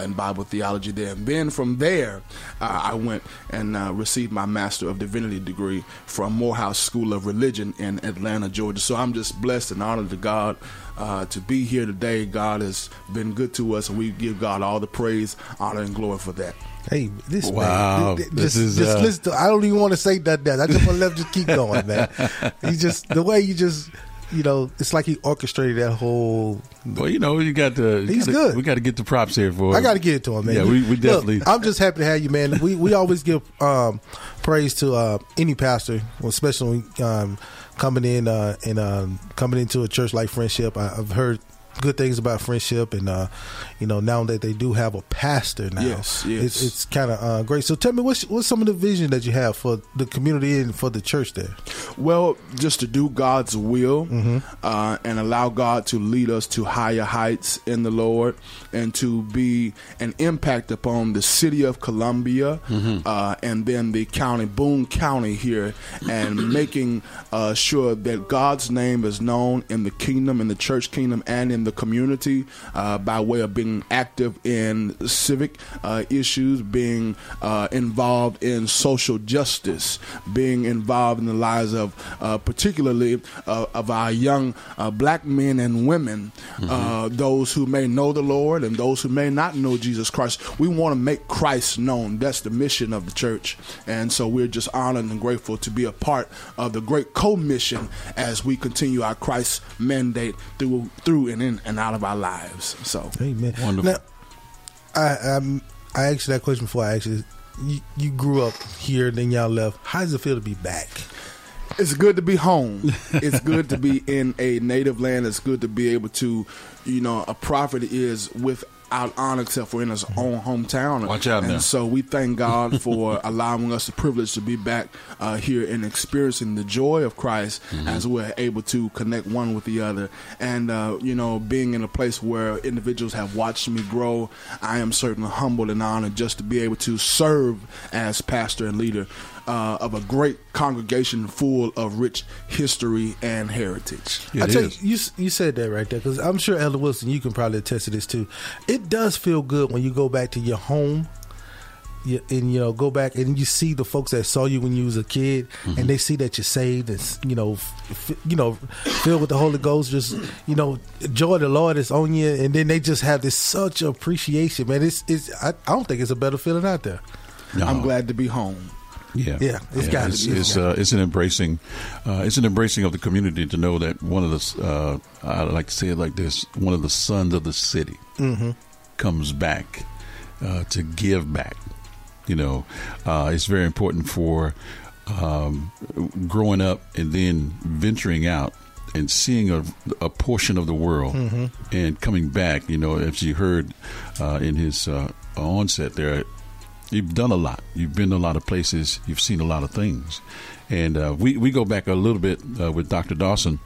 in Bible theology there. And then from there, uh, I went and uh, received my Master of Divinity degree from Morehouse School of Religion in Atlanta, Georgia. So I'm just blessed and honored to God uh, to be here today. God has been good to us, and we give God all the praise, honor, and glory for that.
Hey, this
Wow,
man, th- th-
this
just,
is,
just
uh,
listen. To, I don't even want to say that. That I just want to let just keep going, man. He just the way you just, you know, it's like he orchestrated that whole.
Well, you know, you got to.
He's
gotta-
good.
We got to get the props here for.
I got to give it to him, man.
Yeah, we, we
Look,
definitely.
I'm just happy to have you, man. We we always give um, praise to uh, any pastor, especially when, um, coming in uh, and um, coming into a church like Friendship. I, I've heard good things about Friendship, and uh, you know now that they do have a pastor now,
Yes, yes.
it's, it's kind of uh, great. So tell me, what's what's some of the vision that you have for the community and for the church there?
Well, just to do God's will
Mm-hmm.
uh, and allow God to lead us to higher heights in the Lord and to be an impact upon the city of Columbia
Mm-hmm.
uh, and then the county, Boone County here, and making uh, sure that God's name is known in the kingdom, in the church kingdom, and in the community uh, by way of being active in civic uh, issues, being uh, involved in social justice, being involved in the lives of, uh, particularly uh, of our young uh, black men and women, uh, those who may know the Lord and those who may not know Jesus Christ. We want to make Christ known. That's the mission of the church, and so we're just honored and grateful to be a part of the great commission as we continue our Christ mandate through through and in in and out of our lives. So,
Amen.
Wonderful.
Now, I um, I asked you that question before. I actually, you, you grew up here, then y'all left. How does it feel to be back?
It's good to be home. it's good to be in a native land. It's good to be able to, you know, a prophet is without honor except for in his own hometown.
Watch out
and
now.
so we thank God for allowing us the privilege to be back uh, here and experiencing the joy of Christ
Mm-hmm.
as we're able to connect one with the other. And, uh, you know, being in a place where individuals have watched me grow, I am certainly humbled and honored just to be able to serve as pastor and leader uh, of a great congregation full of rich history and heritage.
I tell you, you, you said that right there because I'm sure Elder Wilson, you can probably attest to this too. It does feel good when you go back to your home. You, and you know, go back and you see the folks that saw you when you was a kid, and they see that you're saved, and you know, f- f- you know, filled with the Holy Ghost. Just you know, joy of the Lord is on you, and then they just have this such appreciation, man. It's it's I, I don't think it's a better feeling out there.
I'm glad to be home.
Yeah,
Yeah, it's gotta
it's,
be. It's
uh, it's an embracing, uh, it's an embracing of the community to know that one of the, uh, I like to say it like this: one of the sons of the city
Mhm.
comes back uh, to give back. You know, uh, it's very important for um, growing up and then venturing out and seeing a, a portion of the world
Mhm.
and coming back. You know, as you heard uh, in his uh, onset there, you've done a lot. You've been to a lot of places. You've seen a lot of things. And uh, we, we go back a little bit uh, with Dr. Dawson.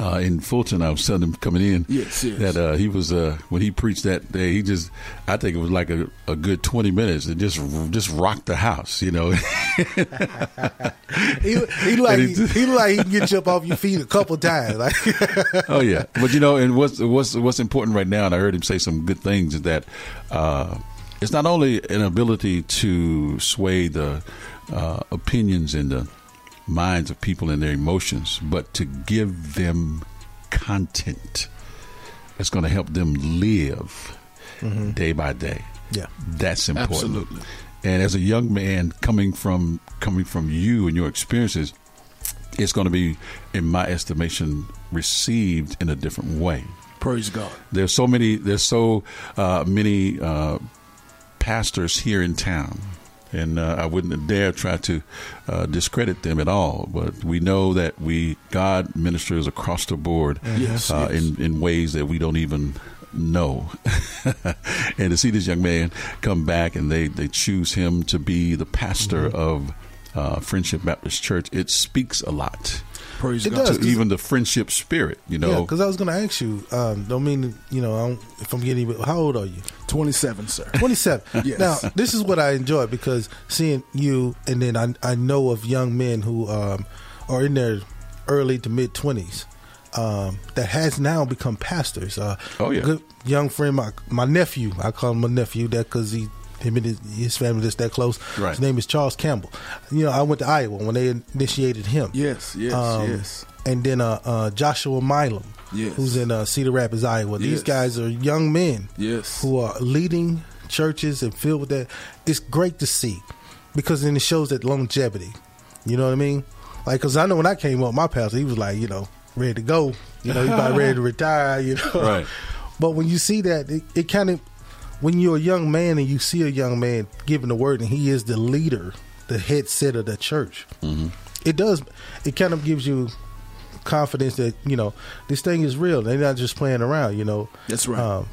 Uh, in Fulton, I was telling him coming in
Yes, yes.
that uh, he was uh, when he preached that day. He just, I think it was like a, a good twenty minutes. It just just rocked the house, you know.
He, he like he,
he-
like he can get you up off your feet a couple times. Like,
oh yeah, but you know, and what's what's what's important right now, and I heard him say some good things, is that uh, it's not only an ability to sway the uh, opinions and the minds of people and their emotions, but to give them content that's going to help them live
Mhm.
day by day.
Yeah.
that's important.
Absolutely.
And as a young man coming from coming from you and your experiences, it's going to be, in my estimation, received in a different way.
Praise God.
There's so many. There's so uh, many uh, pastors here in town, and uh, I wouldn't dare try to uh, discredit them at all. But we know that we God ministers across the board,
Yes,
uh,
yes.
in in ways that we don't even know. and to see this young man come back and they they choose him to be the pastor
Mm-hmm.
of uh, Friendship Baptist Church, it speaks a lot.
Praise
It
God.
does,
To even the friendship spirit, you know.
yeah, because I was going to ask you. Um, don't mean you know I don't, if I'm getting. How old are you?
27, sir.
27.
Yes.
Now, this is what I enjoy because seeing you, and then I, I know of young men who um, are in their early to mid 20s um, that has now become pastors. Uh,
Oh, yeah.
Good young friend, my, my nephew, I call him my nephew that because he. Him and his, his family is that close.
Right.
His name is Charles Campbell. You know, I went to Iowa when they initiated him.
Yes, yes,
Um,
yes.
And then uh, uh, Joshua Milam,
Yes.
who's in uh, Cedar Rapids, Iowa. These guys are young men
Yes.
who are leading churches and filled with that. It's great to see because then it shows that longevity. You know what I mean? Like, because I know when I came up, my pastor, he was like, you know, ready to go. You know, he's about ready to retire, you know.
Right.
But when you see that, it, it kind of, when you're a young man and you see a young man giving the word and he is the leader, the head set of the church,
Mm-hmm.
it does, it kind of gives you confidence that, you know, this thing is real. They're not just playing around, you know.
That's right.
Um,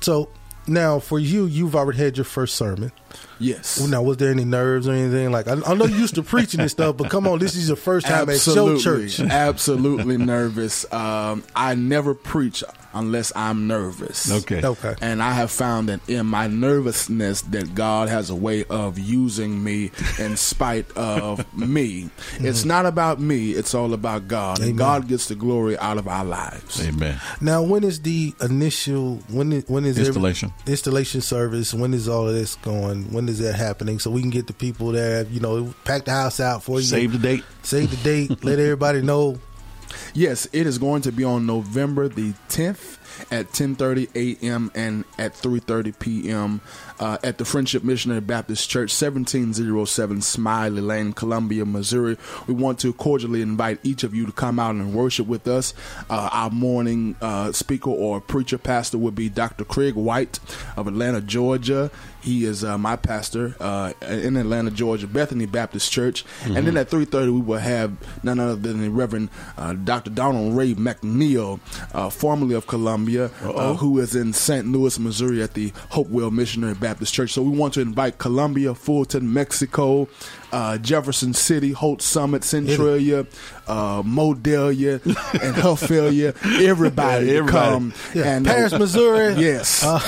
so now for you, you've already had your first sermon.
Yes.
Now, was there any nerves or anything? Like, I, I know you used to preaching and stuff, but come on, this is your first time at show church.
absolutely nervous. Um, I never preach unless I'm nervous.
Okay.
Okay.
And I have found that in my nervousness that God has a way of using me in spite of me. It's not about me, it's all about God.
Amen.
And God gets the glory out of our lives.
Amen.
Now, when is the initial? When is, when is every-
Installation.
installation service? When is all of this going? When is that happening? So we can get the people there. You know, pack the house out for you.
Save the date.
Save the date. let everybody know.
Yes, it is going to be on November the 10th at 10:30 a.m. and at 3:30 p.m. Uh, at the Friendship Missionary Baptist Church, 1707 Smiley Lane, Columbia, Missouri. We want to cordially invite each of you to come out and worship with us. Uh, our morning uh, speaker or preacher pastor will be Dr. Craig White of Atlanta, Georgia. He is uh, my pastor uh, in Atlanta, Georgia, Bethany Baptist Church. And then at 3.30, we will have none other than the Reverend uh, Dr. Donald Ray McNeil, uh, formerly of Columbia, uh, who is in St. Louis, Missouri at the Hopewell Missionary Baptist Church. So we want to invite Columbia, Fulton, Mexico, uh, Jefferson City, Holt Summit, Centralia, uh, Modelia, and Huffalia. Everybody,
Yeah,
to
everybody.
come.
Yeah,
And
Paris, Missouri.
Yes.
Uh,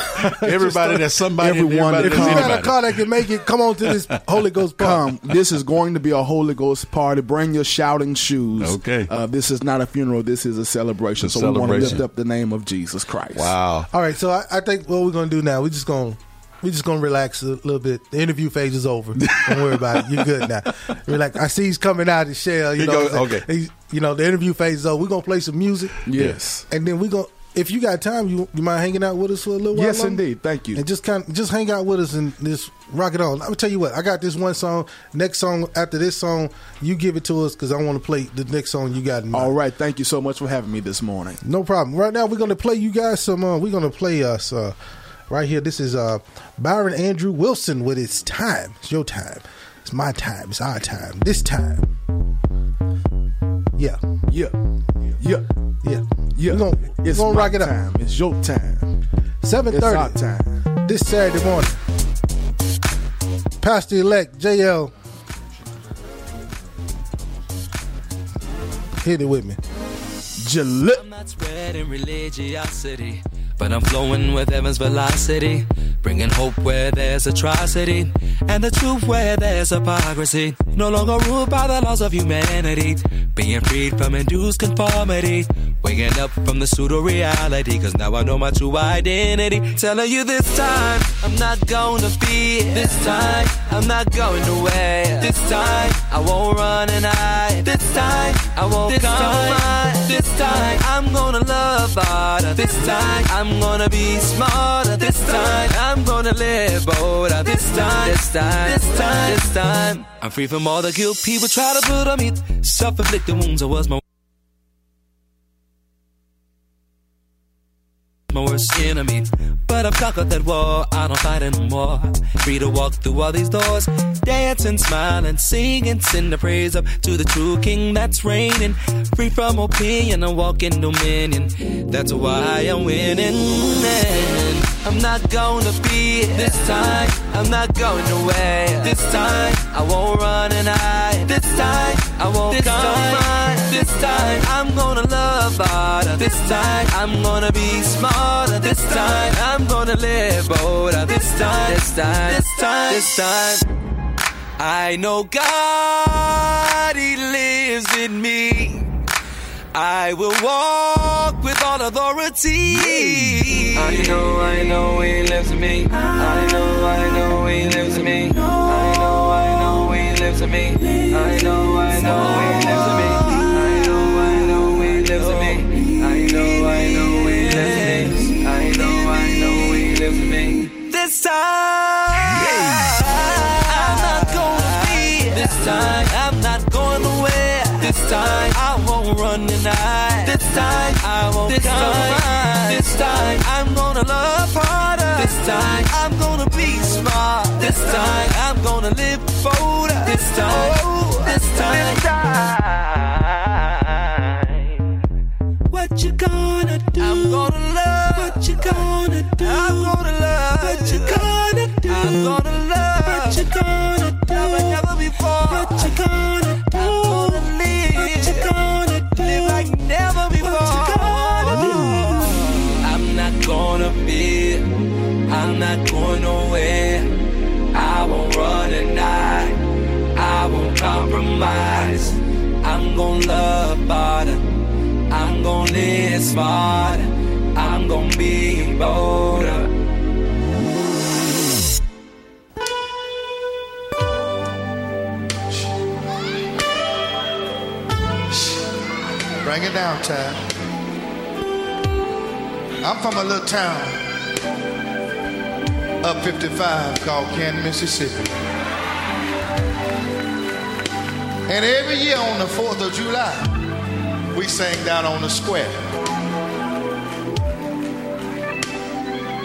Everybody
just,
that's somebody,
everyone
everybody
that
If you
that's
got a
anybody.
car that can make it, come on to this Holy Ghost party.
Come. This is going to be a Holy Ghost party. Bring your shouting shoes.
Okay.
Uh, this is not a funeral. This is a celebration.
A
so we want to lift up the name of Jesus Christ.
Wow.
All right, so I, I think what we're gonna do now, we're just gonna we're just gonna relax a little bit. The interview phase is over. Don't worry about it. You're good now. We're like, I see he's coming out of the shell. You
He
know,
go-
what I'm saying?
okay.
He's- you know, the interview phase is over. We're gonna play some music.
Yes.
and then we're gonna. If you got time, you you mind hanging out with us for a little while?
Yes,
longer?
indeed. Thank you.
And just kind of just hang out with us and just rock it on. I'm gonna tell you what. I got this one song. Next song after this song, you give it to us because I want to play the next song you got in mind.
All right. Thank you so much for having me this morning.
No problem. Right now, we're going to play you guys some. Uh, we're going to play us uh, right here. This is uh, Byron Andrew Wilson with "It's Time." It's your time. It's my time. It's our time. This time. Yeah,
Yeah. Yeah.
yeah,
Yeah.
We're gonna, we're
it's
gonna rock it up.
time.
up.
It's your time.
7.30.
It's our time.
this Saturday morning. Pastor elect JL, hit it with me.
Jalip.
I'm not spreading religiosity, but I'm flowing with heaven's velocity, bringing hope where there's atrocity, and the truth where there's hypocrisy. No longer ruled by the laws of humanity, being freed from induced conformity, waking up from the pseudo reality, cause now I know my true identity. Telling you this time, I'm not gonna fear. This time, I'm not going away. This time, I won't run and hide. This time, I won't this compromise. This time, I'm gonna love harder. This time, I'm gonna be smarter. This time, I'm gonna live bolder. This time, this time, this time, this time, I'm free from all the guilt people try to put on me. Self-inflicted wounds, I was my my worst enemy. But I've conquered that war, I don't fight anymore. Free to walk through all these doors, dance and smile and sing and sing the praise up to the true king that's reigning. Free from opinion and walk in dominion. That's why I'm winning. And I'm not gonna be this time. I'm not going away. This time I won't run and hide. This time I won't this compromise. This time I'm gonna love harder. This time I'm gonna be smarter. This time I'm gonna live bolder. This time, this time, this time, this time. I know God, He lives in me. I will walk with all authority. I know, I know He lives in me. I know, I know He lives in me. I know, I know He lives in me. I know, I know He lives in me. I'm not gonna be. This time, I'm not going away. This time, I won't run tonight. This time, I won't this compromise. This time, I'm gonna love harder. This time, I'm gonna be smart. This time, I'm gonna live bolder. This time, oh, this time, this time. Compromise. I'm love. I'm live. I'm be.
Bring it down, downtown. I'm from a little town up 55 called Canton, Mississippi. And every year on the 4th of July, we sang down on the square.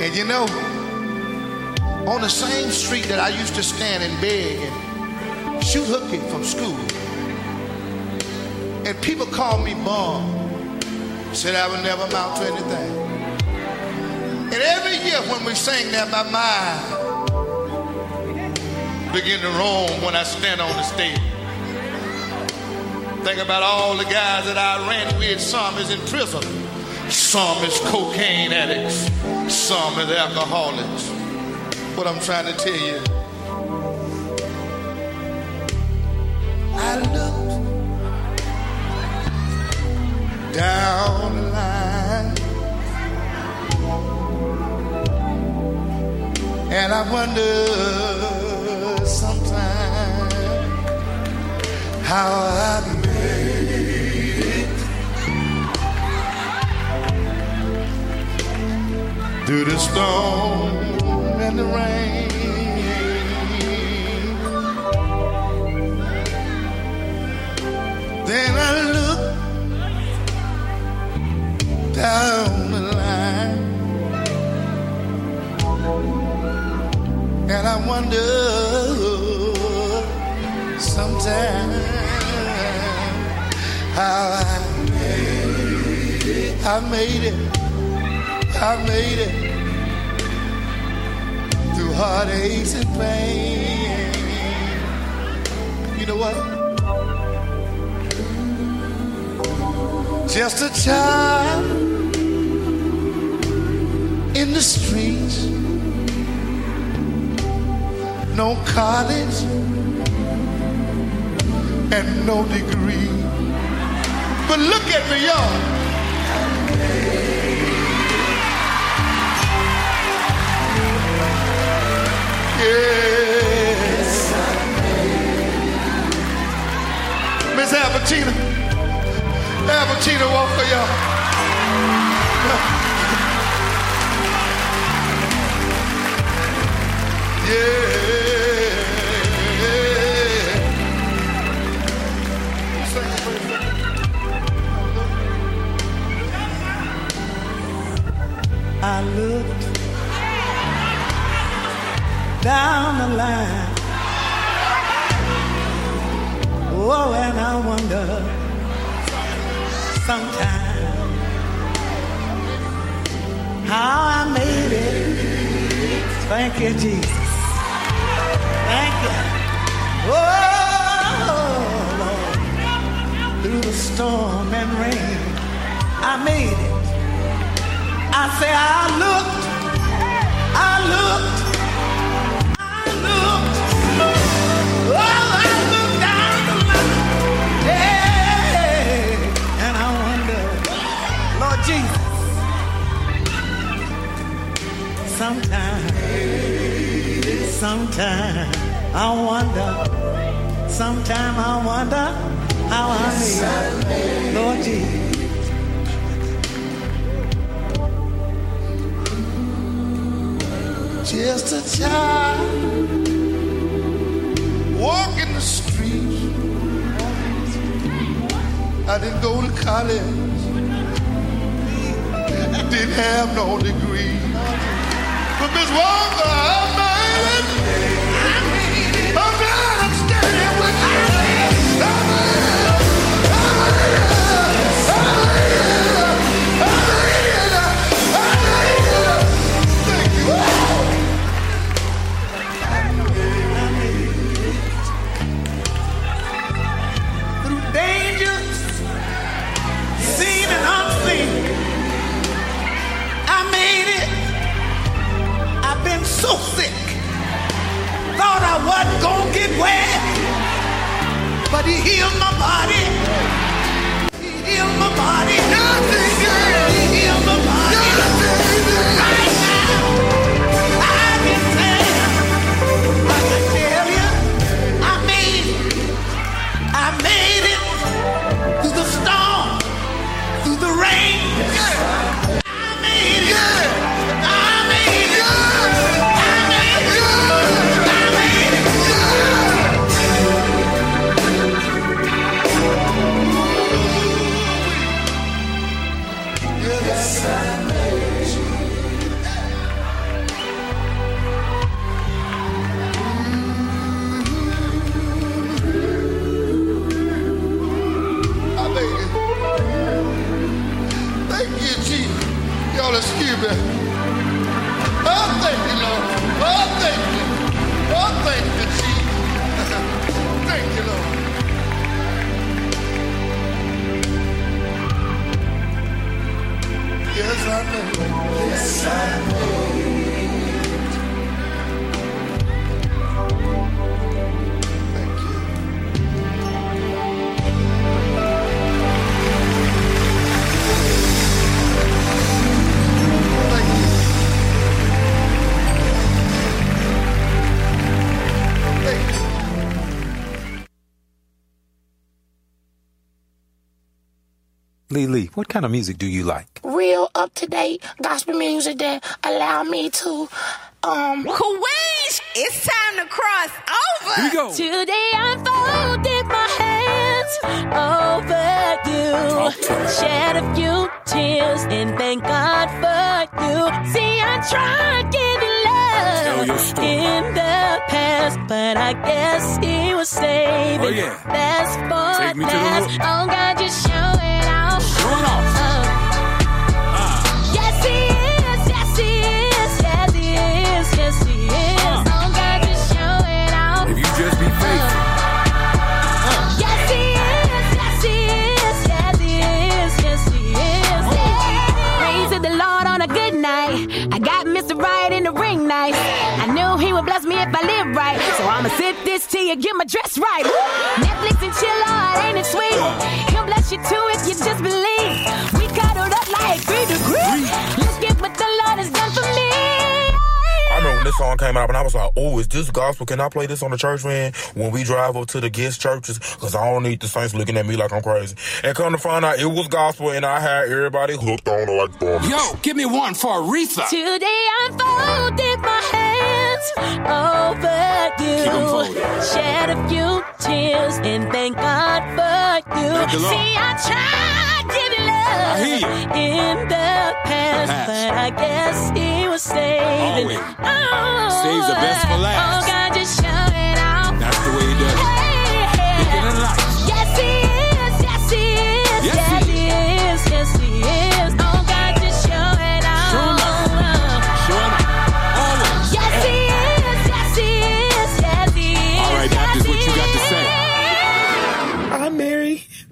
And you know, on the same street that I used to stand and beg and shoot hooky from school, and people called me bum, said I would never amount to anything. And every year when we sang that, my mind began to roam when I stand on the stage. Think about all the guys that I ran with. Some is in prison. Some is cocaine addicts. Some is alcoholics. What I'm trying to tell you. I looked down the line. And I wonder sometimes how I through the storm and the rain. Then I look down the line. And I wonder sometimes how I made it. I made it. I made it through heartaches and pain. You know what? Just a child in the streets no college and no degree. But look at me, y'all. Yes. Miss Albertina. Albertina walk for y'all.
I looked down the line. Oh, and I wonder sometimes how I made it. Thank you, Jesus. Thank you. Oh, Lord. Through the storm and rain, I made it. I say I looked, I looked, sometimes, sometimes I wonder, sometimes I wonder how I made it. Lord Jesus.
Just a child walking the street. I didn't go to college. Didn't have no degree. But Miss I made it. I'm glad I'm standing
well. But he healed my body. He healed my body. He healed
know.
Lily, what kind of music do you like?
Real up to date gospel music that allow me to um
Kawish! It's time to cross over.
Here we go.
Today I folded my hands over you. Shed a few tears and thank God for you. See, I tried giving
Tell
love
your story.
in the past, but I guess he was saving
Oh, yeah.
best for
Take me to the
last. Oh God, just show it off.
Show it off.
Uh, Right in the ring night. I knew he would bless me if I live right. So I'ma sip this tea and get my dress right. Netflix and chill out, ain't it sweet? He'll bless you too if you just believe.
This song came out, and I was like, "Oh, is this gospel? Can I play this on the church van when we drive up to the guest churches? Because I don't need the saints looking at me like I'm crazy." And come to find out, it was gospel, and I had everybody hooked on it like bomb.
Yo, give me one for Aretha.
Today I folded my hands over you.
Keep 'em.
Shed a few tears and thank God for you.
Thank the Lord.
See, I tried giving love
I hear you.
in the past,
Past.
but I guess he was saving.
Always.
Oh,
Saves the best for last.
Oh, God, just show it out.
That's the way he does it. Bigger than life.
Yes, he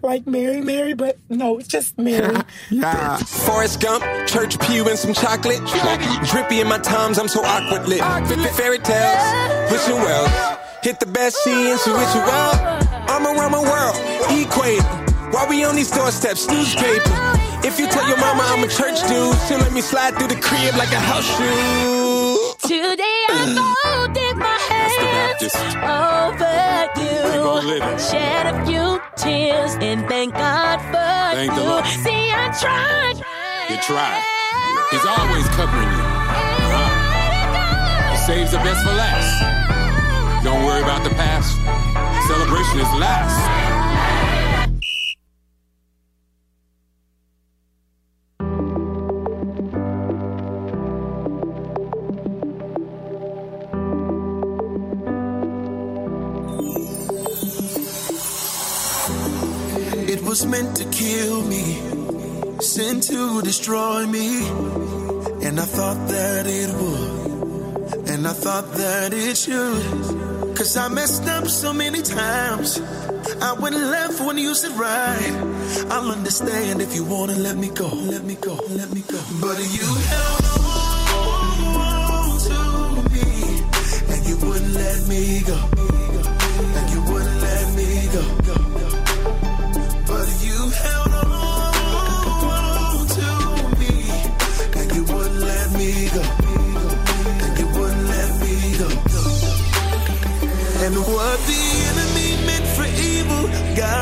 like Mary, Mary, but no, it's just Mary.
Yeah. Forrest Gump, church pew and some chocolate. Drippy in my times, I'm so awkward lit. F- Fairy tales, wishing well. Hit the best she and she wish you well. I'm around my world, equator. While we on these doorsteps, newspaper. If you tell your mama I'm a church dude, she'll let me slide through the crib like a house shoe.
Today I mm. folded my hands over
live it.
Shed a few tears and thank God for
Thank the
you.
Lord.
See, I tried.
You tried. He's always covering you. Uh-huh. He saves the best for last. Don't worry about the past. Celebration is last.
Was meant to kill me, sent to destroy me. And I thought that it would, and I thought that it should. Cause I messed up so many times. I went left when you said right. I'll understand if you wanna let me go, let me go, let me go. But you held on to me, and you wouldn't let me go,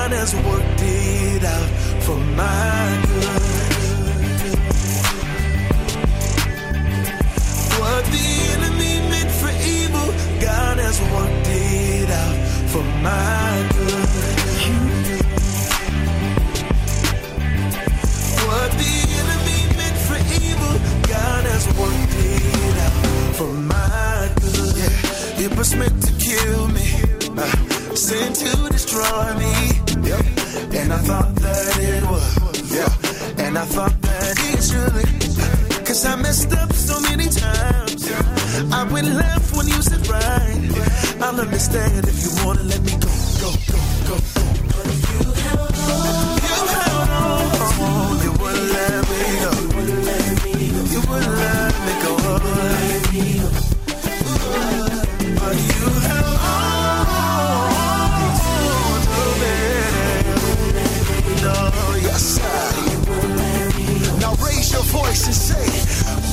God has worked it out for my good. What the enemy meant for evil, God has worked it out for my good. What the enemy meant for evil, God has worked it out for my good. Yeah, it was meant to kill me, uh, sent to destroy me. Yep. And I thought that it would, yeah. And I thought that it should. Cause I messed up so many times. I went left when you said right. I'll understand if you wanna let me go, go, go, go. You held on. You wouldn't let me go. You wouldn't let me go. But you voice say,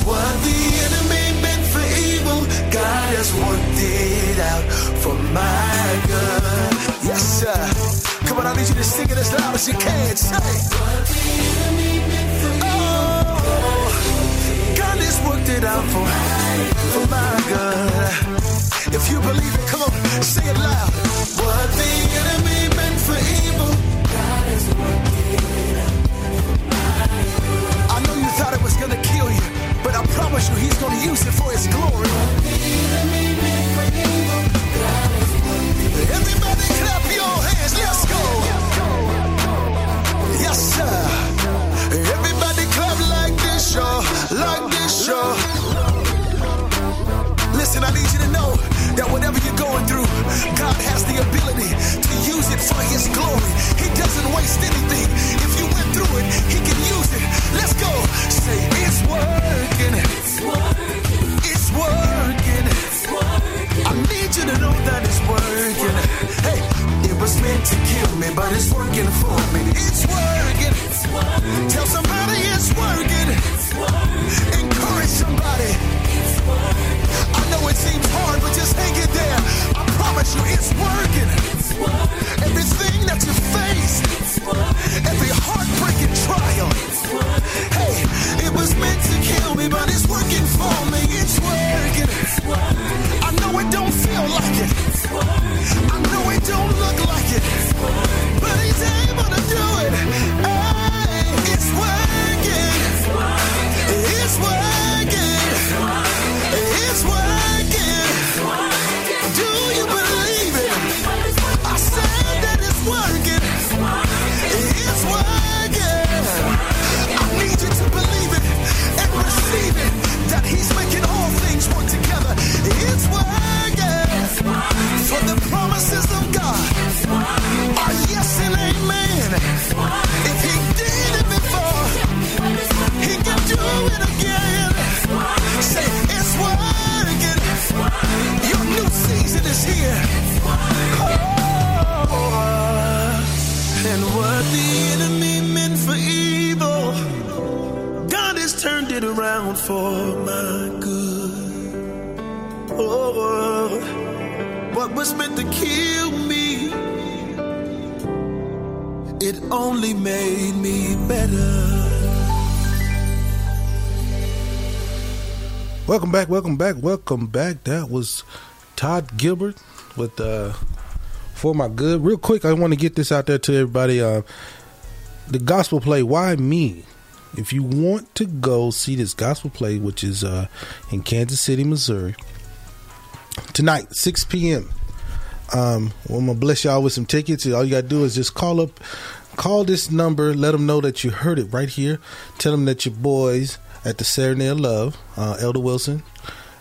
What the enemy meant for evil, God has worked it out for my good. Yes, sir. Come on, I need you to sing it as loud as you can. Say, What the enemy meant for evil, God has worked it out for, for my good. If you believe it, come on, say it loud. What the enemy meant for evil, God has worked it out. Promise he's gonna use it for his glory. Everybody clap your hands, let's go. Yes, sir. Everybody clap like this, y'all. Like this, y'all. Listen, I need you to know that whatever you're going through, God has the ability to use it for His glory. He doesn't waste anything. If you went through it, He can use it. Let's go. Say. It's working. To kill me, but it's working for me. It's working. It's working. Tell somebody it's working. It's working. Encourage somebody. It's working. I know it seems hard, but just hang in there. I promise you, it's working. It's working. Everything that you face, it's working. every heartbreaking
back, welcome back. That was Todd Galberth with uh for my good. Real quick, I want to get this out there to everybody. Uh the gospel play, why me? If you want to go see this gospel play, which is uh in Kansas City, Missouri, tonight, six PM. Um, well, I'm gonna bless y'all with some tickets. All you gotta do is just call up, call this number, let them know that you heard it right here. Tell them that your boys at the Serenade of Love, uh, Elder Wilson,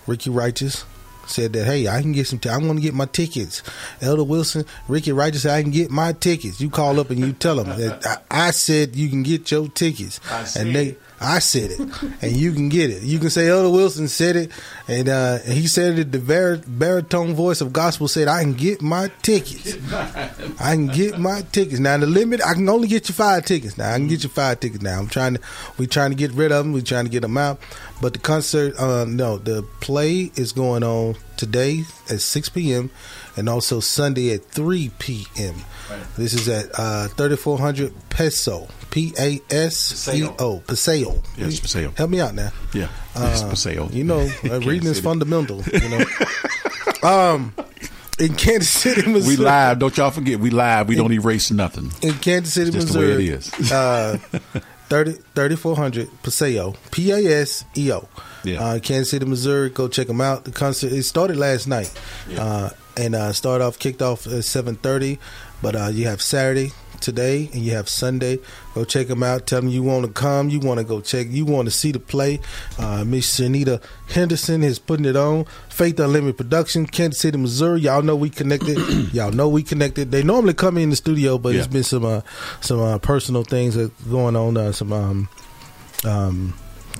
Ricky Righteous, said that hey, I can get some. T- I'm gonna get my tickets. Elder Wilson, Ricky Righteous, said, I can get my tickets. You call up and you tell them that I, I said you can get your tickets, and they. I said it, and you can get it. You can say Elder Wilson said it, and uh, he said it. The bar- baritone voice of gospel said, "I can get my tickets. I can get my tickets." Now the limit, I can only get you five tickets. Now I can get you five tickets. Now I'm trying to, we're trying to get rid of them. We're trying to get them out. But the concert, uh, no, the play is going on today at 6 p.m. and also Sunday at 3 p.m. This is at uh, 3400 Peso, P A S E O, Paseo.
Yes, Paseo.
Help me out now.
Yeah,
Uh,
Paseo.
You know, uh, reading is fundamental. You know, um, in Kansas City, Missouri.
We live. Don't y'all forget, we live. We don't erase nothing.
in Kansas City,
It's just the way
Missouri.
it is.
uh, 30, 3400 Paseo, P A S E O.
Yeah.
Uh, Kansas City, Missouri. Go check them out. The concert it started last night, uh, and uh, started off kicked off at seven thirty, but uh, you have Saturday today and you have Sunday, go check them out. Tell them you want to come. You want to go check. You want to see the play. Uh, Miss Shanita Henderson is putting it on. Faith Unlimited Production, Kansas City, Missouri. Y'all know we connected. Y'all know we connected. They normally come in the studio, but it's been some uh, some uh, personal things that going on. Uh, some um, um,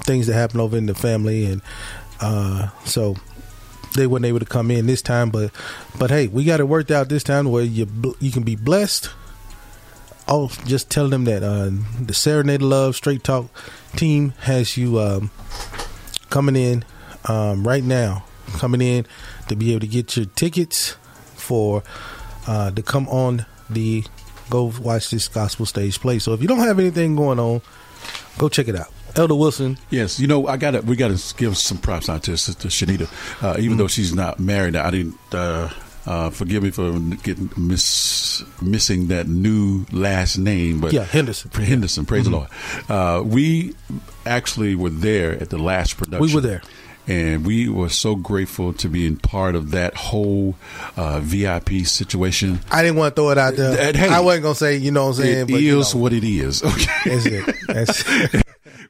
things that happen over in the family, and uh, so they weren't able to come in this time. But but hey, we got it worked out this time where you you can be blessed. Oh, just tell them that uh, the Serenade of Love Straight Talk team has you um, coming in um, right now, coming in to be able to get your tickets for uh, to come on the go watch this gospel stage play. So if you don't have anything going on, go check it out. Elder Wilson.
Yes, you know I got to we got to give some props out to Sister Shanita, uh, even though she's not married. I didn't. Uh, uh, forgive me for getting miss, missing that new last name, but
Yeah, Henderson.
Henderson, praise
Mhm.
the Lord. Uh, we actually were there at the last production.
We were there.
and we were so grateful to be in part of that whole uh, VIP situation.
I didn't want to throw it out there.
That- hey,
I wasn't gonna say, you know what I'm saying.
It
but, you know,
what it is. Okay,
That's it. That's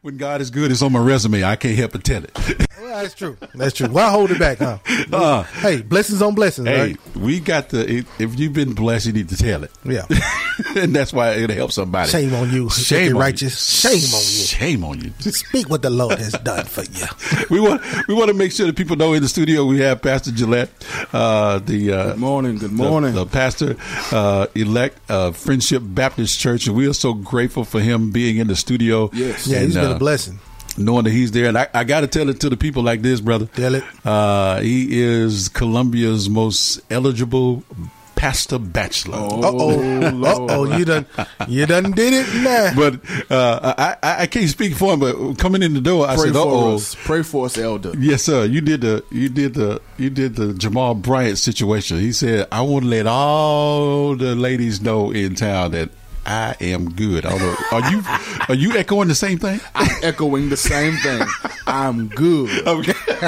when God is good, it's on my resume. I can't help but tell it.
well, that's true. That's true. Why hold it back, huh?
Uh,
hey, blessings on blessings,
Hey,
right?
we got the. If, if you've been blessed, you need to tell it.
Yeah.
and that's why it'll help somebody.
Shame on you,
Shame on
righteous.
You.
Shame on you.
Shame on you.
Speak what the Lord has done for you.
we want we want to make sure that people know in the studio we have Pastor Gillette, uh, the uh,
Good morning. Good morning.
the, pastor uh, elect of Friendship Baptist Church, and we are so grateful for him being in the studio.
Yes.
Yeah,
And,
he's been
uh,
a blessing.
knowing that he's there. And I, I got to tell it to the people like this, brother.
Tell it.
Uh, he is Columbia's most eligible pastor bachelor.
Oh. Oh. You done. You done did it now.
But uh, I, I I can't speak for him. But coming in the door, I
Pray
said, "Uh oh."
Pray for us, Elder.
Yes, sir. You did the you did the you did the Jamal Bryant situation. He said, "I want to let all the ladies know in town that I am good." I know. Are you are you echoing the same thing?
I'm echoing the same thing. I'm good.
Okay.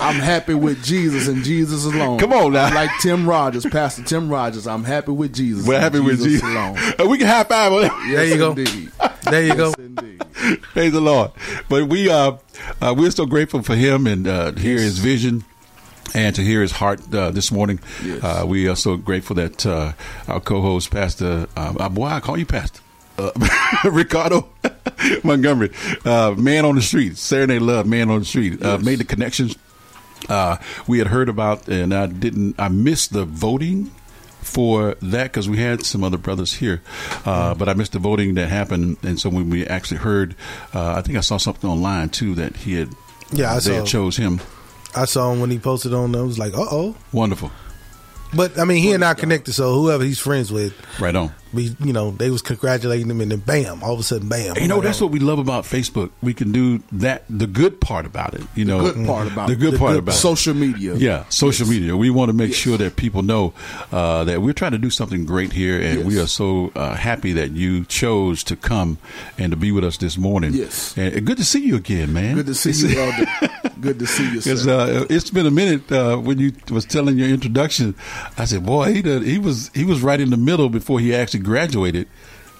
I'm happy with Jesus and Jesus alone.
Come on now.
I'm like Tim Rogers, Pastor Tim Rogers. I'm happy with Jesus.
We're
and
happy with Jesus.
alone.
Uh, we can high five. on that.
There you go.
Indeed.
There you go.
Indeed.
Praise the Lord. But we uh, uh we're so grateful for him and uh, to hear his vision. And to hear his heart uh, this morning,
Yes.
uh, we are so grateful that uh, our co-host, Pastor, um, uh, boy, I call you Pastor, uh, Ricardo Montgomery, uh, man on the street, Saturday Love, man on the street, uh,
Yes.
made the connections. Uh, we had heard about, and I didn't, I missed the voting for that because we had some other brothers here, uh, but I missed the voting that happened, and so when we actually heard, uh, I think I saw something online too that he had,
Yeah, I
they
saw.
had chose him.
I saw him when he posted on. I was like, uh oh.
Wonderful,
But I mean, he and I connected, so whoever he's friends with,
right on.
we you know they was congratulating him, and then bam, all of a sudden, bam.
You know, that's what we love about Facebook. We can do that. The good part about it, you know,
Good part about
the good
it.
part about it.
social media.
Yeah, social media. We want to make sure that people know uh, that we're trying to do something great here, and
Yes.
we are so uh, happy that you chose to come and to be with us this morning.
Yes.
and and good to see you again, man.
Good to see you, Elder. Good to see you, sir.
uh, it's been a minute uh, when you was telling your introduction. I said, "Boy, he did, he was he was right in the middle before he actually graduated."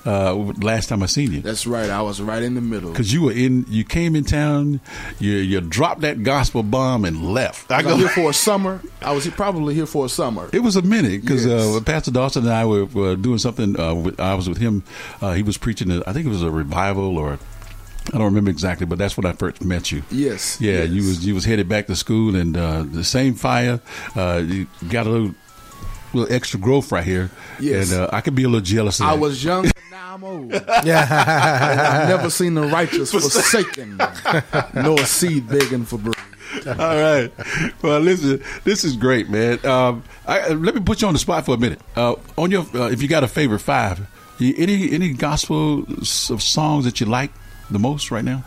Uh, last time I seen you,
That's right. I was right in the middle.
because you were in, you came in town, you you dropped that gospel bomb and left.
I was here for a summer. I was probably here for a summer.
It was a minute because
Yes.
uh, Pastor Dawson and I were, were doing something. Uh, with, I was with him. Uh, he was preaching. A, I think it was a revival, or I don't remember exactly, but that's when I first met you.
Yes.
Yeah,
yes.
you was you was headed back to school, and uh, the same fire. Uh, you got a little, little extra growth right here.
Yes.
and uh, I could be a little jealous. Of
I
that.
was young, but now I'm old.
Yeah.
I've never seen the righteous forsaken, nor a seed begging for bread.
All right. Well, listen, this is great, man. Um, I, let me put you on the spot for a minute. Uh, on your, uh, if you got a favorite five, any any gospel s- of songs that you like the most right now?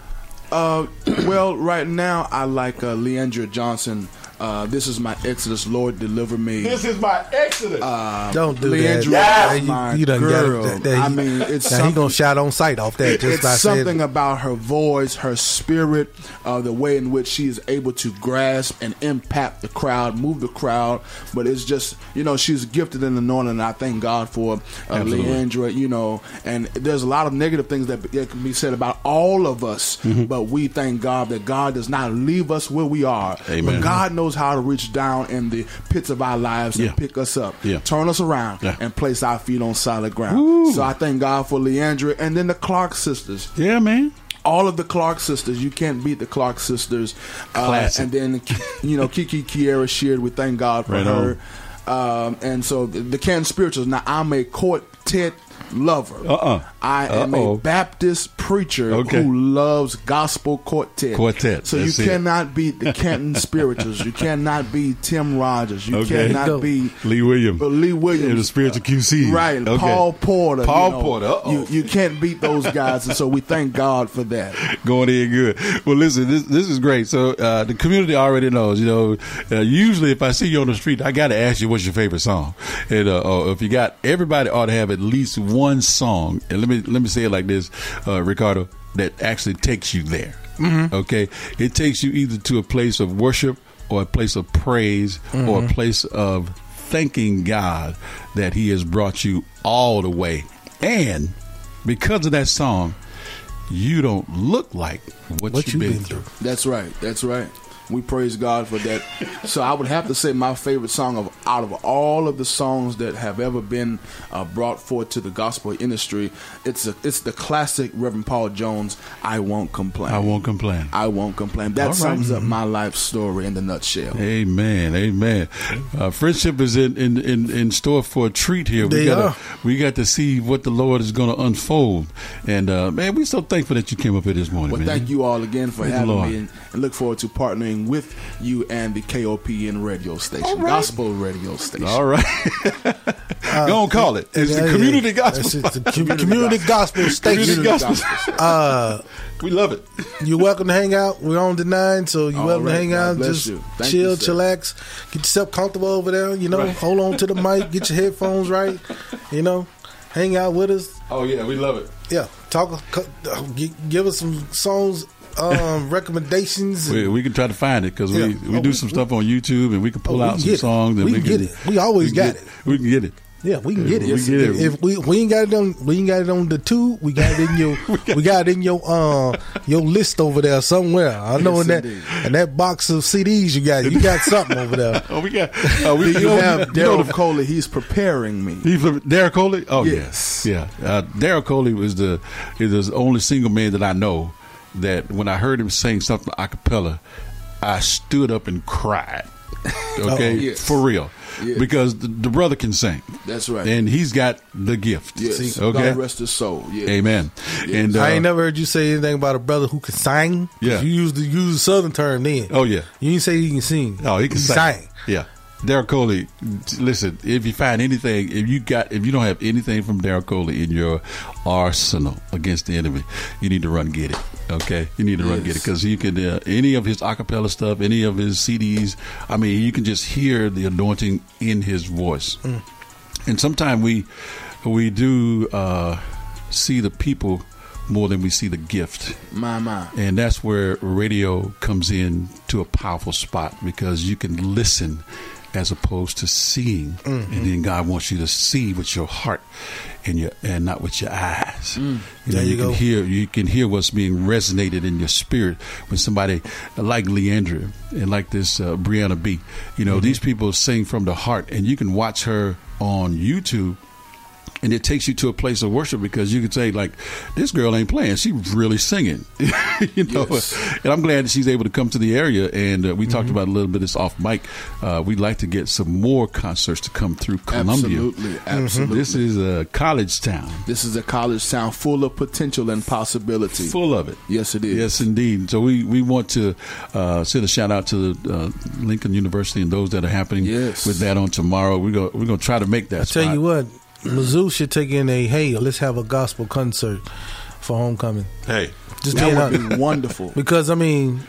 Uh, well, right now I like uh, Le'Andria Johnson. Uh, this is my Exodus, Lord deliver me.
This is my
Uh,
Don't do
Le'Andria,
that.
is
You-
my
you done got it.
girl.
That- that-
I
he-
mean, it's
now he gonna shout on sight off that just
it's
by saying
something about her voice, her spirit, uh, the way in which she is able to grasp and impact the crowd, move the crowd. But it's just, you know, she's gifted in the anointing, and I thank God for uh, Le'Andria, you know. And there's a lot of negative things that, that can be said about all of us,
Mm-hmm.
but we thank God that God does not leave us where we are.
Amen.
But God knows how to reach down in the pits of our lives
Yeah.
and pick us up,
Yeah.
turn us around,
Yeah.
and place our feet on solid ground. So I thank God for Le'Andria and then the Clark sisters.
Yeah, man.
All of the Clark sisters, you can't beat the Clark sisters. Uh,
Classic.
and then, you know, Kiki Kierra Sheard, we thank God for
Right
her. Um, and so the, the Canton Spirituals. Now, I'm a quartet lover.
Uh-uh.
I am
Uh-oh.
a Baptist preacher
Okay.
who loves gospel quartet.
Quartet,
So you
that's it.
cannot beat the Canton Spirituals. You cannot beat Tim Rogers. You
Okay.
cannot beat
Lee Williams.
uh, Lee Williams.
Yeah, the spiritual QC.
Right,
Okay.
Paul Porter.
Paul
you know.
Porter. Uh-oh.
You, you can't beat those guys, and so we thank God for that.
Going in good. Well, listen, this this is great. So uh, the community already knows. You know, uh, usually if I see you on the street, I got to ask you what's your favorite song. And uh, uh, if you got, everybody ought to have at least one song. And let me let me say it like this, uh, Ricardo, that actually takes you there.
Mhm.
Okay, it takes you either to a place of worship or a place of praise or a place of thanking God that He has brought you all the way. And because of that song, you don't look like what, you've been, through.
That's right. That's right. We praise God for that. So I would have to say my favorite song of out of all of the songs that have ever been uh, brought forth to the gospel industry, it's a, it's the classic Reverend Paul Jones. I won't complain.
I won't complain.
I won't complain. That
All right.
sums up my life story in the nutshell.
Amen, amen. Uh, friendship is in, in, in, in store for a treat here. We
They
got
are.
we got to see what the Lord is going to unfold, and uh, man, we're so thankful that you came up here this morning.
Well,
man.
thank you all again for
Thank the
having me, and, and look forward to partnering with you and the KOPN radio station, gospel radio station.
All right, go on, call it. It's the community
yeah.
gospel.
That's it, the com- community gospel station.
Community gospel.
Uh,
we love it.
You're welcome to hang out. We're on the nine, so you're
All
welcome
right.
to hang
God
out.
bless
Just
you.
Chill,
you,
chillax, get yourself comfortable over there. You know,
Right.
hold on to the mic, get your headphones right. You know, hang out with us.
Oh yeah, we love it.
Yeah, talk. uh, Give us some songs, um, recommendations.
We, we can try to find it because
Yeah.
we, we
Oh,
do
we-
some stuff on YouTube and we can pull
Oh, we
out
can
some
get it.
songs. And
We can get it. We always
can
got
get-
it.
We can get it.
Yeah, we can get it.
We
If,
get it.
if we we ain't got it on we ain't got it on the two, we got it in your we got it in your uh your list over there somewhere. I know
Yes,
in that
indeed.
in that box of CDs you got you got something over there.
Oh, we got. Uh, we
Do you
know-
have
you know
Daryl Coley? He's preparing me.
He Daryl Coley? Oh
Yes.
yes, yeah. Uh, Daryl Coley was the is the only single man that I know that when I heard him sing something a cappella, I stood up and cried. Okay,
Uh-oh. Yes.
for real,
Yes.
because the, the brother can sing.
That's right.
and he's got the gift.
Yes.
okay,
God rest his soul. Yes.
amen. And uh,
I ain't never heard you say anything about a brother who can sing.
Yeah.
you use the use the southern term then.
Oh yeah,
You didn't say he can sing.
Oh, he can sing. Yeah. Daryl Coley, listen, if you find anything, if you got, if you don't have anything from Daryl Coley in your arsenal against the enemy, you need to run get it. Okay, you need to run
Yes.
get it because you can uh, any of his acapella stuff, any of his CDs. I mean, you can just hear the anointing in his voice. And sometimes we we do uh, see the people more than we see the gift.
My my.
And that's where radio comes in to a powerful spot because you can listen as opposed to seeing.
Mhm.
And then God wants you to see with your heart and your and not with your eyes.
Mm.
You know,
There you
can
go.
hear you can hear what's being resonated in your spirit when somebody like Le'Andria and like this uh, Brianna B. You know,
Mhm.
these people sing from the heart, and you can watch her on YouTube and it takes you to a place of worship because you could say like this girl ain't playing she's really singing you know
Yes.
and i'm glad that she's able to come to the area and uh, we talked
Mm-hmm.
about a little bit of this off mic uh, we'd like to get some more concerts to come through columbia
Absolutely, absolutely.
this is a college town
This is a college town full of potential and possibility.
full of it
Yes, it is.
Yes, indeed. So we, we want to uh, send a shout out to the, uh, Lincoln University and those that are happening
Yes.
with that on tomorrow. We're going we're going to try to make that.
I tell
spot.
you what, Mizzou should take in a hey, let's have a gospel concert for homecoming.
Hey,
Just
That
being
would be wonderful.
Because I mean,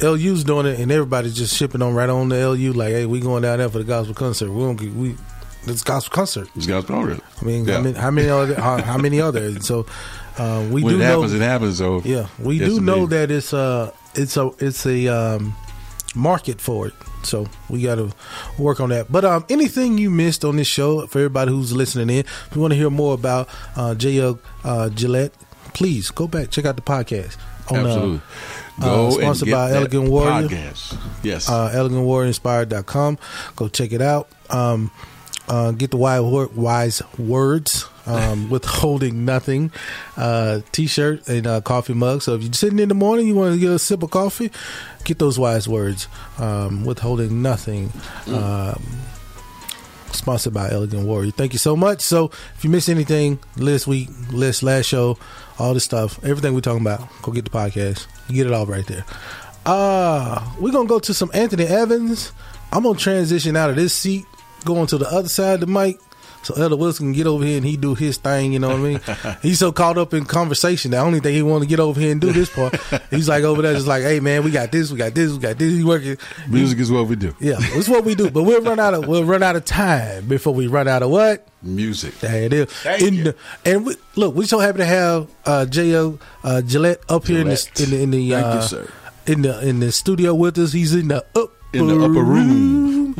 LU's doing it, and everybody's just shipping on right on the LU. Like, hey, we going down there for the gospel concert. We don't get we. It's gospel concert.
It's gospel concert.
I mean,
Yeah.
how many how many other how, how many other? So uh, we
when
do
it
know.
happens, it happens. So
yeah, we
Yes,
do know that it's a it's a it's a um, market for it. So we got to work on that. But um, anything you missed on this show for everybody who's listening in, if you want to hear more about uh, J.L. Uh, Gillette, please go back check out the podcast. On, uh,
Absolutely.
uh,
Go and
sponsored
get
by
that
Elegant Warrior.
podcast. Yes.
Uh, elegantwarriorinspired.com. Go check it out. Um, uh, get the wise, wise words um, withholding nothing uh, t-shirt and uh, coffee mug. So if you're sitting in the morning, you want to get a sip of coffee, get those wise words. Um, withholding nothing. Um, sponsored by Elegant Warrior. Thank you so much. So if you missed anything last week, last last show, all this stuff, everything we're talking about, go get the podcast. You get it all right there. Uh we're gonna go to some Anthony Evans. I'm gonna transition out of this seat, going to the other side of the mic. So Elder Wilson can get over here and he do his thing, you know what I mean? He's so caught up in conversation. The only thing he want to get over here and do this part. He's like over there, just like, hey man, we got this, we got this, we got this. He working.
Music is what we do.
Yeah, it's what we do. But we'll run out of we'll run out of time before we run out of what
music.
There it is. The- and we, look, we're so happy to have uh, Jo uh, Gillette up here in the in the, in the
Thank you,
uh,
sir.
in the in the studio with us. He's in the upper
In the upper room.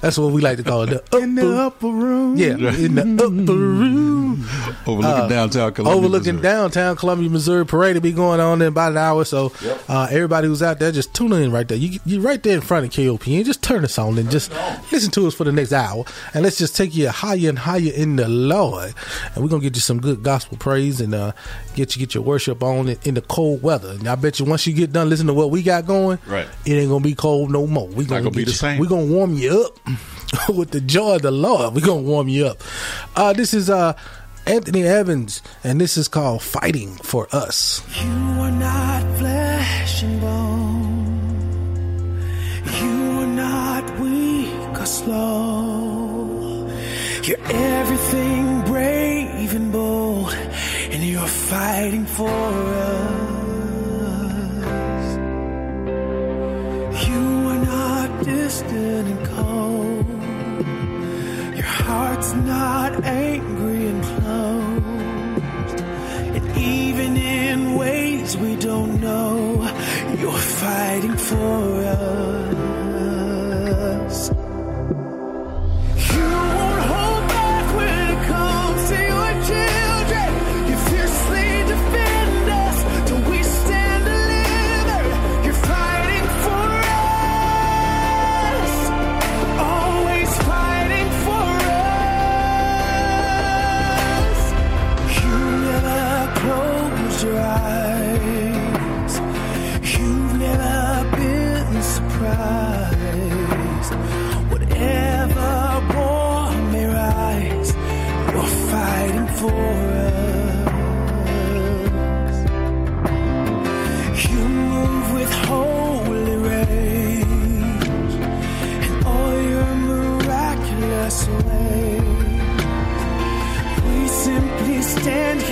That's what we like to call it. The upper, in the upper room. Yeah, in the upper room.
Overlooking
Uh,
downtown Columbia.
overlooking
Missouri.
downtown Columbia, Missouri. Parade will be going on in about an hour. So, uh, everybody who's out there, just tune in right there. You you right there in front of KOPN and just turn us on and just listen to us for the next hour. And let's just take you higher and higher in the Lord. And we're gonna get you some good gospel praise and uh, get you get your worship on in, in the cold weather. And I bet you once you get done listening to what we got going,
Right.
it ain't gonna be cold no more. We
gonna be the
you-
same.
We gonna warm you up with the joy of the Lord. We gonna warm you up. Uh, this is uh, Anthony Evans, and this is called "Fighting for Us."
You are not flesh and bone. You are not weak or slow. You're everything brave and bold, and you're fighting for us. You are not distant and cold. Your heart's not angry and closed. And even in ways we don't know, you're fighting for us. stand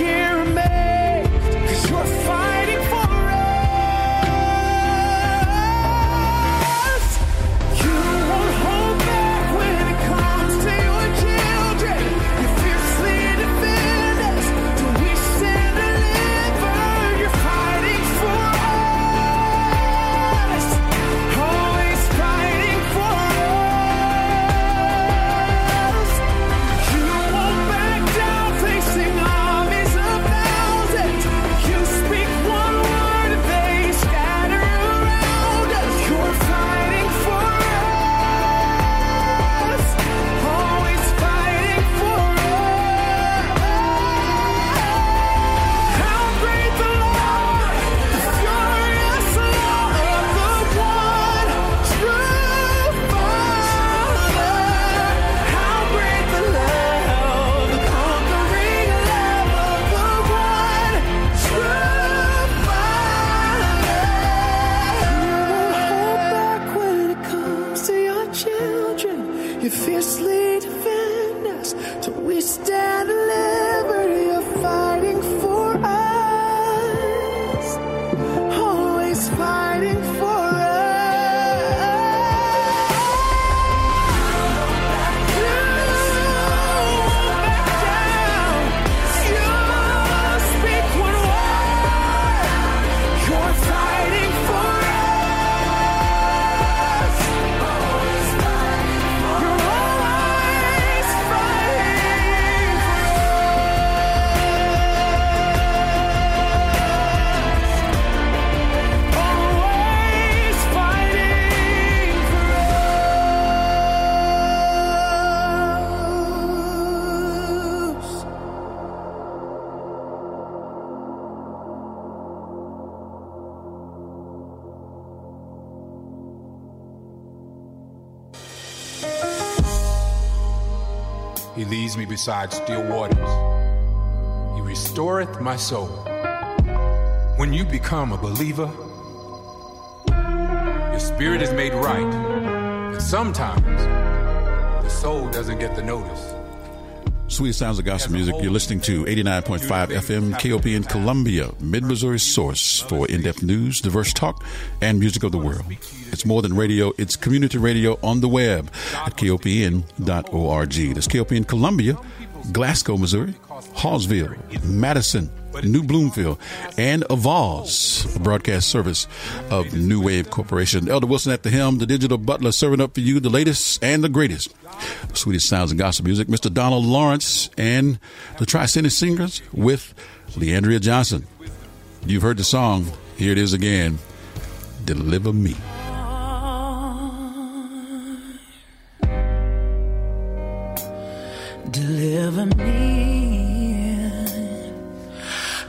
He leads me beside still waters. He restoreth my soul. When you become a believer, your spirit is made right. But sometimes the soul doesn't get the notice.
Sweet sounds of gospel music. You're listening to 89.5 FM KOPN Columbia, Mid Missouri source for in depth news, diverse talk, and music of the world. It's more than radio, it's community radio on the web at kopn.org. That's KOPN Columbia, Glasgow, Missouri, Hallsville, Madison, New Bloomfield, and Avaz, a broadcast service of New Wave Corporation. Elder Wilson at the helm, the digital butler serving up for you the latest and the greatest. The sweetest sounds and gospel music. Mr. Donald Lawrence and the Tri City Singers with Le'Andria Johnson. You've heard the song. Here it is again. Deliver me.
deliver me.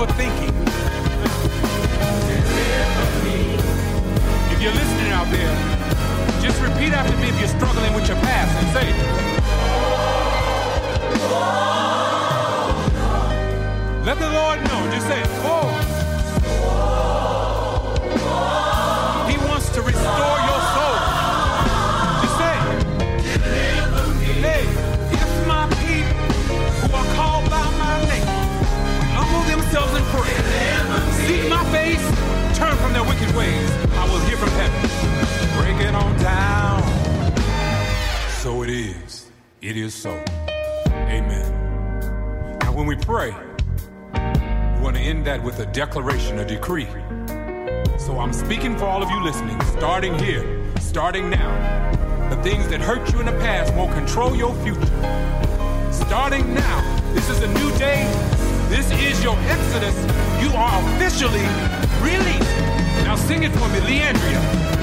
Overthinking. If you're listening out there, just repeat after me if you're struggling with your past and say, Let the Lord know. Just say, Break it on down. So it is. It is so. Amen. Now, when we pray, we want to end that with a declaration, a decree. So I'm speaking for all of you listening, starting here, starting now. The things that hurt you in the past won't control your future. Starting now, this is a new day. This is your exodus. You are officially released. Now sing it for me, Le'Andria.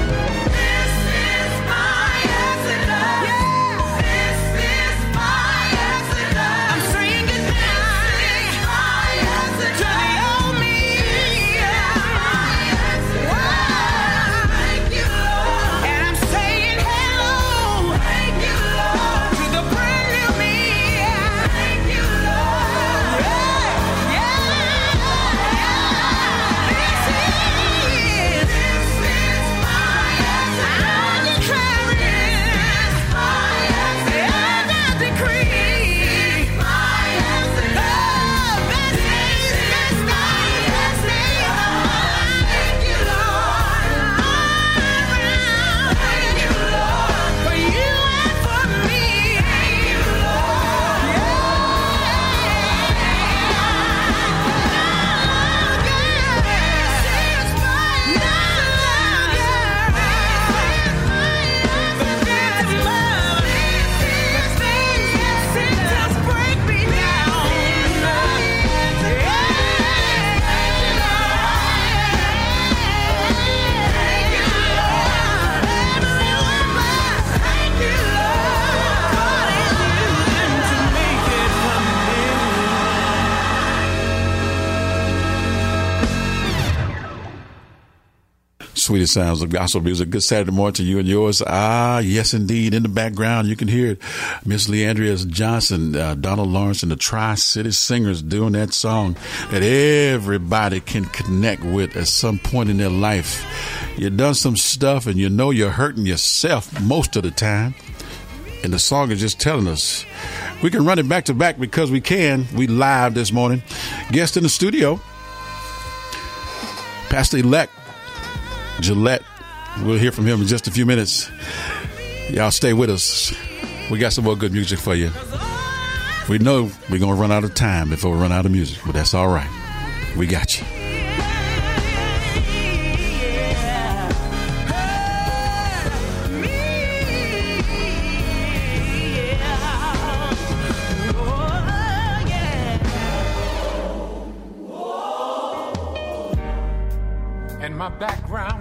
Sweetest sounds of gospel music. Good Saturday morning to you and yours. Ah, yes, indeed. In the background, you can hear it. Miss Le'Andria Johnson, uh, Donald Lawrence, and the Tri City Singers doing that song that everybody can connect with at some point in their life. You've done some stuff and you know you're hurting yourself most of the time. And the song is just telling us we can run it back to back because we can. We live this morning. Guest in the studio, Pastor elect Gillette. We'll hear from him in just a few minutes. Y'all stay with us. We got some more good music for you. We know we're going to run out of time before we run out of music, but that's all right. We got you.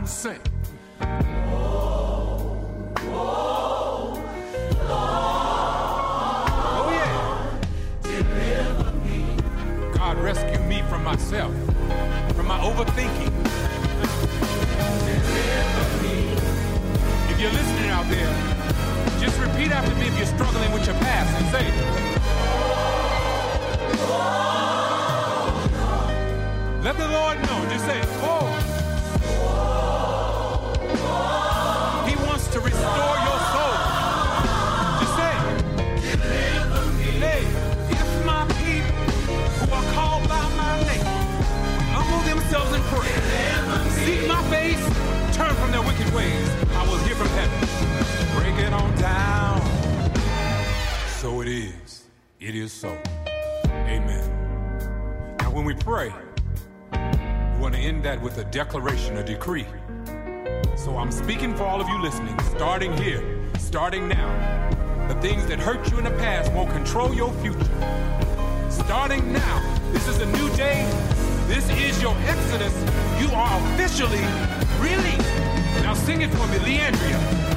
Sing. Oh yeah. God rescue me from myself, from my overthinking. If you're listening out there, just repeat after me if you're struggling with your past and say, Let the Lord know. Just say, Oh. I will hear from heaven. Break it on down. So it is. It is so. Amen. Now, when we pray, we want to end that with a declaration, a decree. So I'm speaking for all of you listening, starting here, starting now. The things that hurt you in the past won't control your future. Starting now, this is a new day. This is your exodus. You are officially released. Now sing it for me, Le'Andria.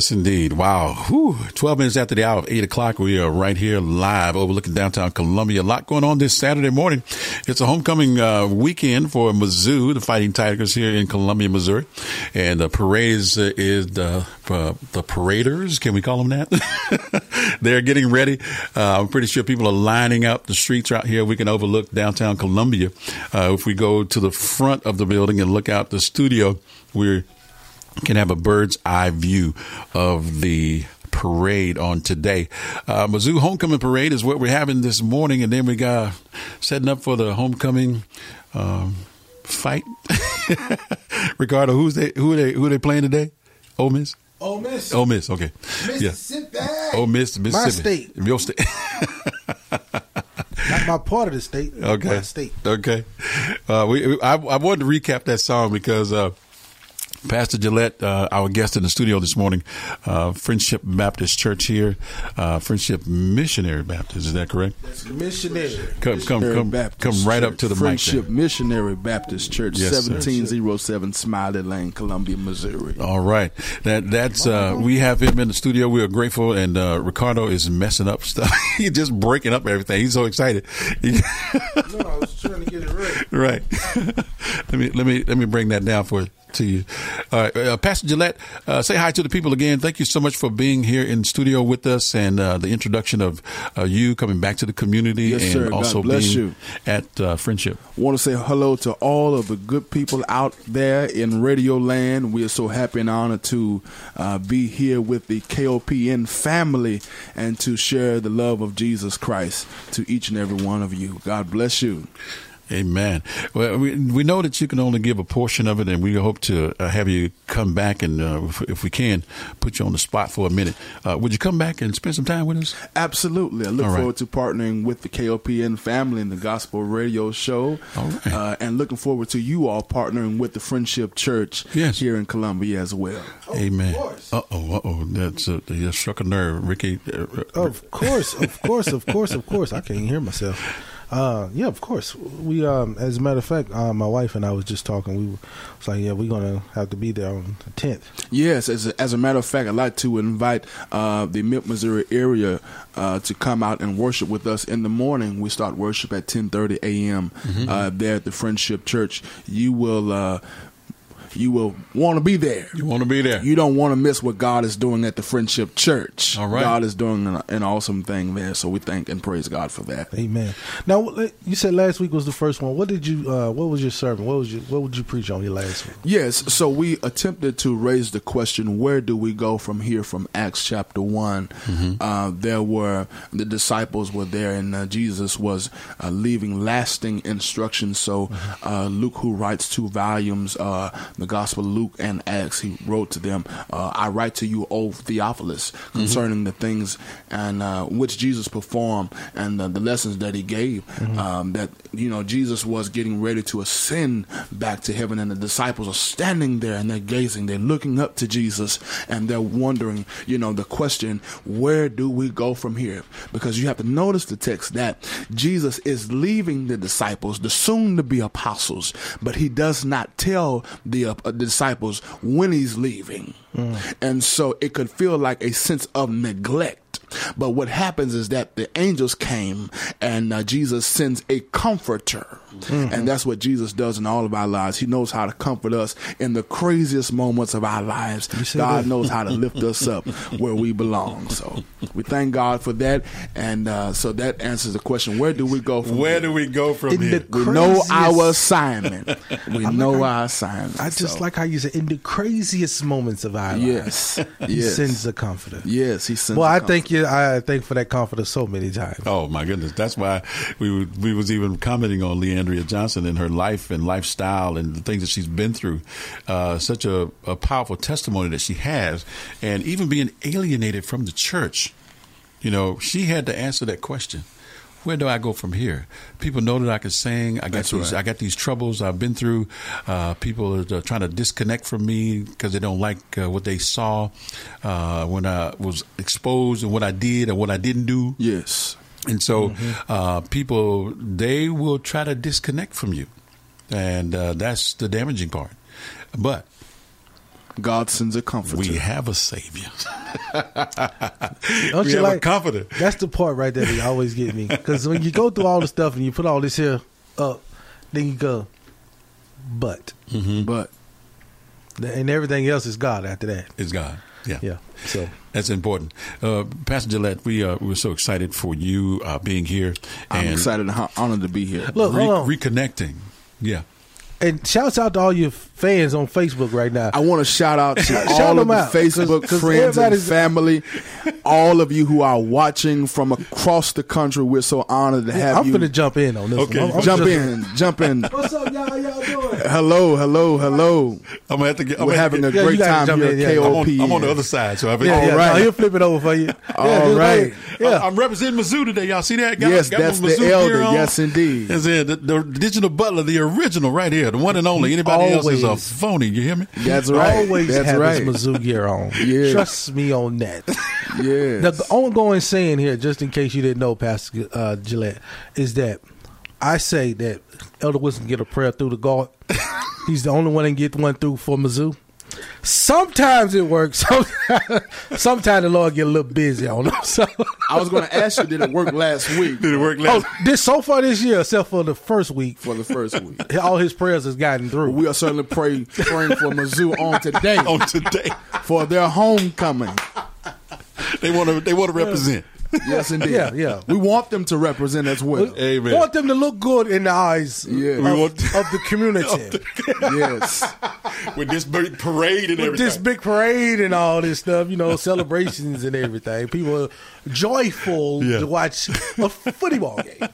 Yes, indeed. Wow. Whew. 12 minutes after the hour of 8 o'clock, we are right here live overlooking downtown Columbia. A lot going on this Saturday morning. It's a homecoming uh, weekend for Mizzou, the Fighting Tigers here in Columbia, Missouri. And the parades uh, is the, uh, the paraders. Can we call them that? They're getting ready. Uh, I'm pretty sure people are lining up the streets out here. We can overlook downtown Columbia. Uh, if we go to the front of the building and look out the studio, we're can have a bird's eye view of the parade on today. Uh, Mizzou Homecoming Parade is what we're having this morning, and then we got setting up for the homecoming um, fight. Ricardo, who's they? Who are they? Who are they playing today? Ole Miss.
Ole Miss.
Ole Miss. Okay.
Mississippi.
Yeah. Ole Miss, Mississippi.
My state.
Your state.
Not my part of the state.
Okay.
My state.
Okay. Uh, we, I, I wanted to recap that song because uh, Pastor Gillette, uh, our guest in the studio this morning, uh, Friendship Baptist Church here, uh, Friendship Missionary Baptist. Is that correct?
Missionary.
Come, come,
Missionary
come,
Baptist
come right up
Church.
to the
Friendship
mic.
Missionary Baptist Church,
Yes,
1707 Smiley Lane, Columbia, Missouri.
All right, that that's uh, we have him in the studio. We are grateful, and uh, Ricardo is messing up stuff. He's just breaking up everything. He's so excited.
no, I was trying to get it right.
right. let me let me let me bring that down for to you. All right, uh, Pastor Gillette, uh, say hi to the people again. Thank you so much for being here in studio with us and uh, the introduction of uh, you coming back to the community
Yes,
and
sir.
Also being
you.
at uh, Friendship.
want to say hello to all of the good people out there in Radio Land. We are so happy and honored to uh, be here with the KOPN family and to share the love of Jesus Christ to each and every one of you. God bless you.
Amen. Well, we we know that you can only give a portion of it, and we hope to uh, have you come back and, uh, if, if we can, put you on the spot for a minute. Uh, would you come back and spend some time with us?
Absolutely. I look
All right.
forward to partnering with the KOPN family and the Gospel Radio Show.
All right.
Uh, and looking forward to you all partnering with the Friendship Church here in Columbia as well.
Amen. Uh oh, uh oh. That's uh, you struck a nerve, Ricky. Uh, uh,
Of course, of course, of course, of course. I can't hear myself. Uh, yeah, of course. We, um, as a matter of fact, uh, my wife and I was just talking. We was like, yeah, we're gonna have to be there on the tenth.
Yes, as a, as a matter of fact, I'd like to invite uh, the Mid Missouri area uh, to come out and worship with us in the morning. We start worship at 10:30 a.m.
Mhm.
Uh, there at the Friendship Church. You will. You will want to be there.
You want to be there.
You don't want to miss what God is doing at the Friendship Church.
All right.
God is doing an, an awesome thing there, so we thank and praise God for that.
Amen. Now, you said last week was the first one. What did you? Uh, what was your sermon? What was your? What would you preach on your last week?
Yes, so we attempted to raise the question where do we go from here from Acts chapter one? Uh, there were the disciples were there, and uh, Jesus was uh, leaving lasting instructions. So uh, Luke, who writes two volumes, uh, the Gospel of Luke and Acts, he wrote to them, uh, "I write to you, O Theophilus, concerning the things and uh, which Jesus performed and uh, the lessons that he gave. Um, that you know Jesus was getting ready to ascend back to heaven, and the disciples are standing there and they're gazing, they're looking up to Jesus, and they're wondering, you know, the question, where do we go from here? Because you have to notice the text that Jesus is leaving the disciples, the soon-to-be apostles, but he does not tell the, uh, the disciples when he's leaving. And so it could feel like a sense of neglect. But what happens is that the angels came and uh, Jesus sends a comforter. And that's what Jesus does in all of our lives. He knows how to comfort us in the craziest moments of our lives. God
that?
knows how to lift us up where we belong. So we thank God for that. And uh, so that answers the question where do we go from
Where
here?
do we go from
In
here?
the
We know our assignment. We
I
know
like how-
our assignment.
I just
So,
like how you said in the craziest moments of our
Yes,
lives, He sends the comforter.
Yes, He sends.
Well,
the
I
comforter.
thank you. I thank for that comforter so many times.
Oh my goodness! That's why we we was even commenting on Le'Andria Johnson and her life and lifestyle and the things that she's been through. Uh, such a, a powerful testimony that she has, and even being alienated from the church. You know, she had to answer that question. Where do I go from here? People know that I can sing. I got
That's
these.
right.
I got these troubles I've been through. Uh, people are trying to disconnect from me because they don't like uh, what they saw uh, when I was exposed and what I did and what I didn't do.
Yes.
And so
Mm-hmm.
uh, people they will try to disconnect from you, and uh, that's the damaging part. But
God sends a comforter.
we have a savior.
Don't
we
you
have
like
a comforter.
That's the part right there that always get me because when you go through all the stuff and you put all this here up, then you go, but,
Mm-hmm.
but,
and everything else is God after that.
It's God. Yeah.
Yeah. So
That's important. Uh, Pastor Gillette, we uh, we're so excited for you uh, being here.
I'm
and
excited and honored to be here.
Look,
re- reconnecting. Yeah.
and shouts out to all your fans on Facebook right now.
I want to shout out to
Shout
all of
them
the
out, 'cause-
Facebook
'cause
friends and family, all of you who are watching from across the country. We're so honored to have you.
I'm
you.
gonna jump in on this.
Okay.
one. I'm, I'm
jump
just-
in, jump in.
What's up, y'all? How y'all doing?
Hello, hello, hello.
I'm gonna have to get. I'm
We're having
to
a
get-
Yeah,
great time
jump
here
in,
at
yeah.
I'm on, I'm on the other side, so I've
Yeah,
All
yeah.
right.
No, he'll flip it over for you. Yeah,
All
just
right.
Yeah.
I'm representing Mizzou today. Y'all see that? Got-
Yes,
got
that's the elder. Yes, indeed.
That's it. The, the digital butler, the original, right here, the one and only. Anybody else is a phony. You hear me?
That's right.
Always
That's
have
right.
his Mizzou gear on. Trust me on that.
Yeah.
The, the ongoing saying here, just in case you didn't know, Pastor uh, Gillette, is that I say that Elder Wilson get a prayer through the God. He's the only one that can get one through for Mizzou. Sometimes it works. Sometimes, sometimes the Lord get a little busy on him. So
I was going to ask you, did it work last week?
Did it work
oh, this so far this year, except for the first week,
For the first week.
all his prayers has gotten through.
We are certainly pray, praying for Mizzou on today.
on today.
For their homecoming.
They want to. They want to represent.
Yes, indeed.
Yeah, yeah.
We want them to represent as well.
Amen.
We want them to look good in the eyes
Yeah.
of,
We
want-
of the community.
yes.
With this big parade and everything.
With
everything.
this big parade and all this stuff, you know, celebrations and everything. People are joyful
Yeah.
to watch a football game.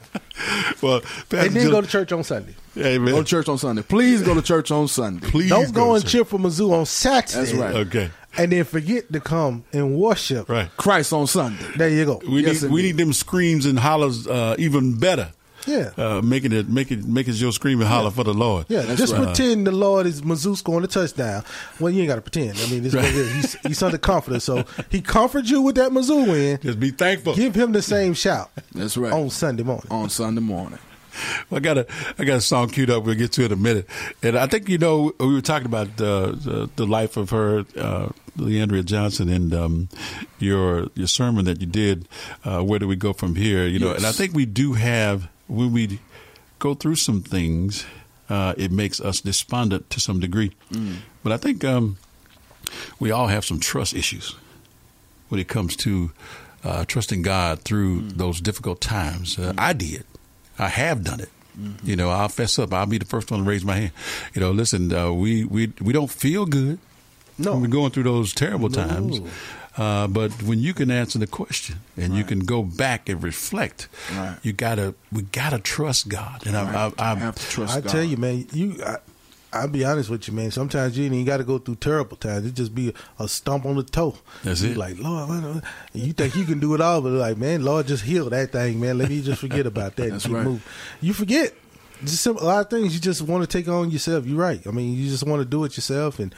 well, Pastor
and then
Jill-
go to church on Sunday.
Amen.
Go to church on Sunday. Please go to church on Sunday.
Please
Don't go,
to
and
church.
cheer for Mizzou on Saturday.
That's right.
Okay.
And then forget to come and worship.
Right.
Christ on Sunday.
There you go.
We
Yes,
need we need them screams and hollers uh, even better.
Yeah.
Uh, making it making making your scream and holler for the Lord.
Yeah,
That's
just
right.
pretend the Lord is Mizzou scoring a touchdown. Well, you ain't got to pretend. I mean, this
Right.
he's, he's under confidence, so he comforts you with that Mizzou win.
Just be thankful.
Give him the same shout
That's right.
on Sunday morning.
on Sunday morning.
I got a I got a song queued up. We'll get to it in a minute. And I think you know we were talking about uh, the the life of her, uh, Le'Andria Johnson, and um, your your sermon that you did. Uh, Where do we go from here? You know, and I think we do have when we go through some things, uh, it makes us despondent to some degree. But I think um, we all have some trust issues when it comes to uh, trusting God through those difficult times. Uh, I did. I have done it. You know, I'll fess up. I'll be the first one to raise my hand. You know, listen, uh, we we we don't feel good.
No.
when we're going through those terrible
No.
times. Uh, but when you can answer the question and you can go back and reflect,
Right.
you gotta we gotta trust God. And I, I, I,
have to trust
I
God.
tell you, man, you. I, I'll be honest with you, man. Sometimes you ain't even got to go through terrible times. It just be a stump on the toe.
That's
You
it.
Like Lord, what- what- and you think you can do it all, but like, man, Lord, just heal that thing, man. Let me just forget about that. and
That's
keep
right.
moving. You forget. Just some, a lot of things you just want to take on yourself. You're right. I mean, you just want to do it yourself, and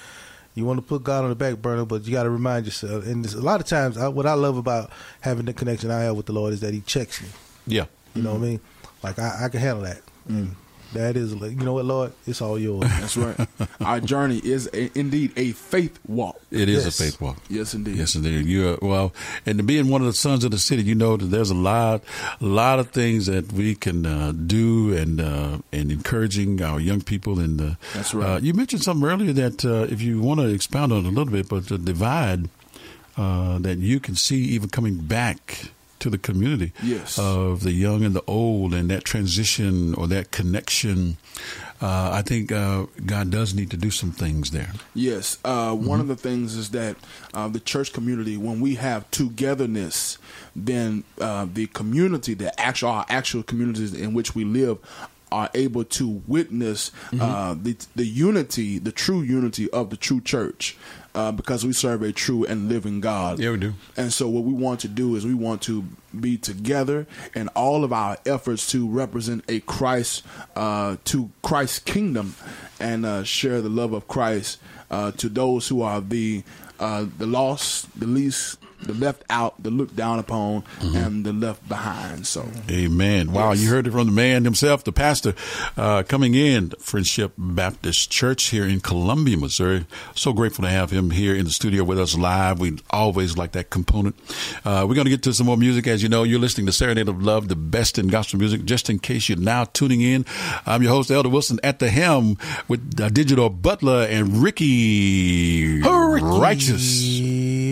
you want to put God on the back burner, but you got to remind yourself. And there's a lot of times, I, what I love about having the connection I have with the Lord is that He checks me.
yeah.
You know what I mean? Like I, I can handle that. And that is, like, you know what, Lord, it's all yours.
That's right. Our journey is a, indeed a faith walk.
It is
Yes.
a faith walk.
Yes, indeed.
Yes, indeed. You're well, and to being one of the sons of the city, you know that there's a lot, a lot of things that we can uh, do, and uh, and encouraging our young people. And uh,
That's right.
Uh, you mentioned something earlier that uh, if you want to expound on it a little bit, but the divide uh, that you can see even coming back to the community
Yes.
of the young and the old, and that transition or that connection. Uh, I think uh, God does need to do some things there.
Yes. Uh, One of the things is that uh, the church community, when we have togetherness, then uh, the community, the actual our actual communities in which we live, are able to witness uh, the the unity, the true unity of the true church, uh, because we serve a true and living God.
Yeah, we do.
And so, what we want to do is we want to be together in all of our efforts to represent a Christ, uh, to Christ's kingdom, and uh, share the love of Christ uh, to those who are the uh, the lost, the least, the left out, the looked down upon, and the left behind. So,
Amen. Wow,
Yes.
you heard it from the man himself, the pastor, uh, coming in Friendship Baptist Church here in Columbia, Missouri. So grateful to have him here in the studio with us live. We always like that component. Uh, we're going to get to some more music. As you know, you're listening to Serenade of Love, the best in gospel music. Just in case you're now tuning in, I'm your host, Elder Wilson, at the helm with uh, Digital Butler and Ricky, Righteous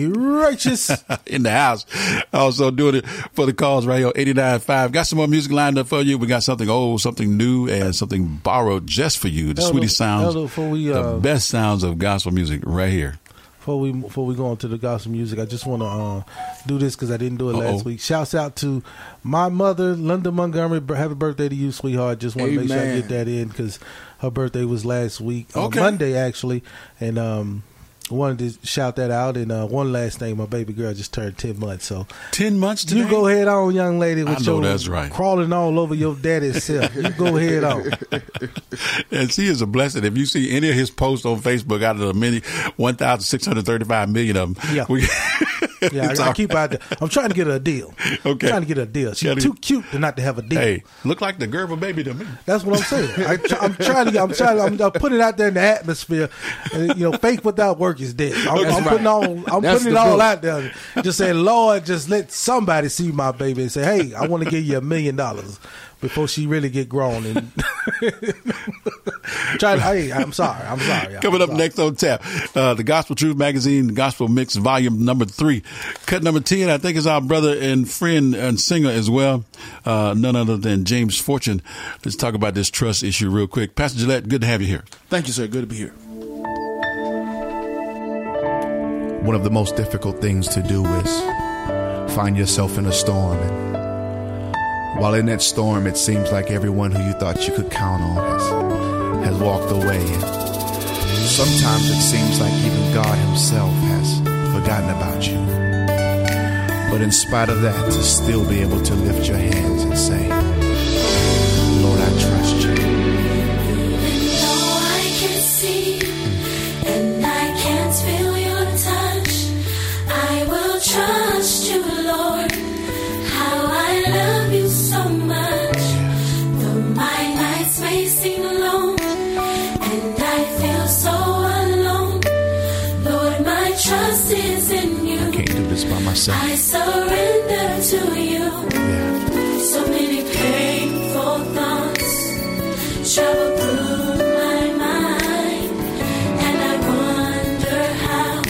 Righteous.
in the house. Also doing it for the cause right here, 89.5. Got some more music lined up for you. We got something old, something new, and something borrowed just for you. The
Elder-
sweetest sounds,
Elder, we, uh,
the best sounds of gospel music right here.
Before we before we go on to the gospel music, I just want to uh, do this because I didn't do it
Uh-oh.
last week. Shouts out to my mother, Linda Montgomery. Happy birthday to you, sweetheart. Just want to make sure I get that in because her birthday was last week, on
Okay.
Monday actually, and um, wanted to shout that out. And uh, one last thing, my baby girl just turned ten months, so
ten months.
You go ahead on, young lady. With
I know
your
that's right.
Crawling all over your daddy's self. You go ahead on.
and she is a blessing. If you see any of his posts on Facebook, out of the many, one thousand six hundred thirty-five million of them,
Yeah.
we,
Yeah, I, I, keep out. There. I'm trying to get her a deal.
Okay.
trying to get her a deal. She's
Gotta-
too cute to not to have a deal.
Hey, look like the girl Gerber baby to me.
That's what I'm saying. I, I'm trying to. I'm trying. I'm, I'm putting it out there in the atmosphere. And, you know, faith without work is dead. I'm, I'm
right.
putting on. I'm
That's
putting it all
book.
out there. Just saying, Lord, just let somebody see my baby and say, Hey, I want to give you a million dollars before she really get grown. And try. To, hey, I'm sorry. I'm sorry. y'all.
Coming up next on tap, uh, the Gospel Truth Magazine, Gospel Mix, Volume Number Three, cut number ten. I think is our brother and friend and singer as well, uh, none other than James Fortune. Let's talk about this trust issue real quick. Pastor Gillette, good to have you here.
Thank you, sir. Good to be here.
One of the most difficult things to do is find yourself in a storm. While in that storm, it seems like everyone who you thought you could count on has, has walked away. Sometimes it seems like even God Himself has forgotten about you. But in spite of that, to still be able to lift your hands and say, Lord, I trust you.
Though I can see
this.
I surrender to you. So many painful thoughts travel through my mind, and I wonder how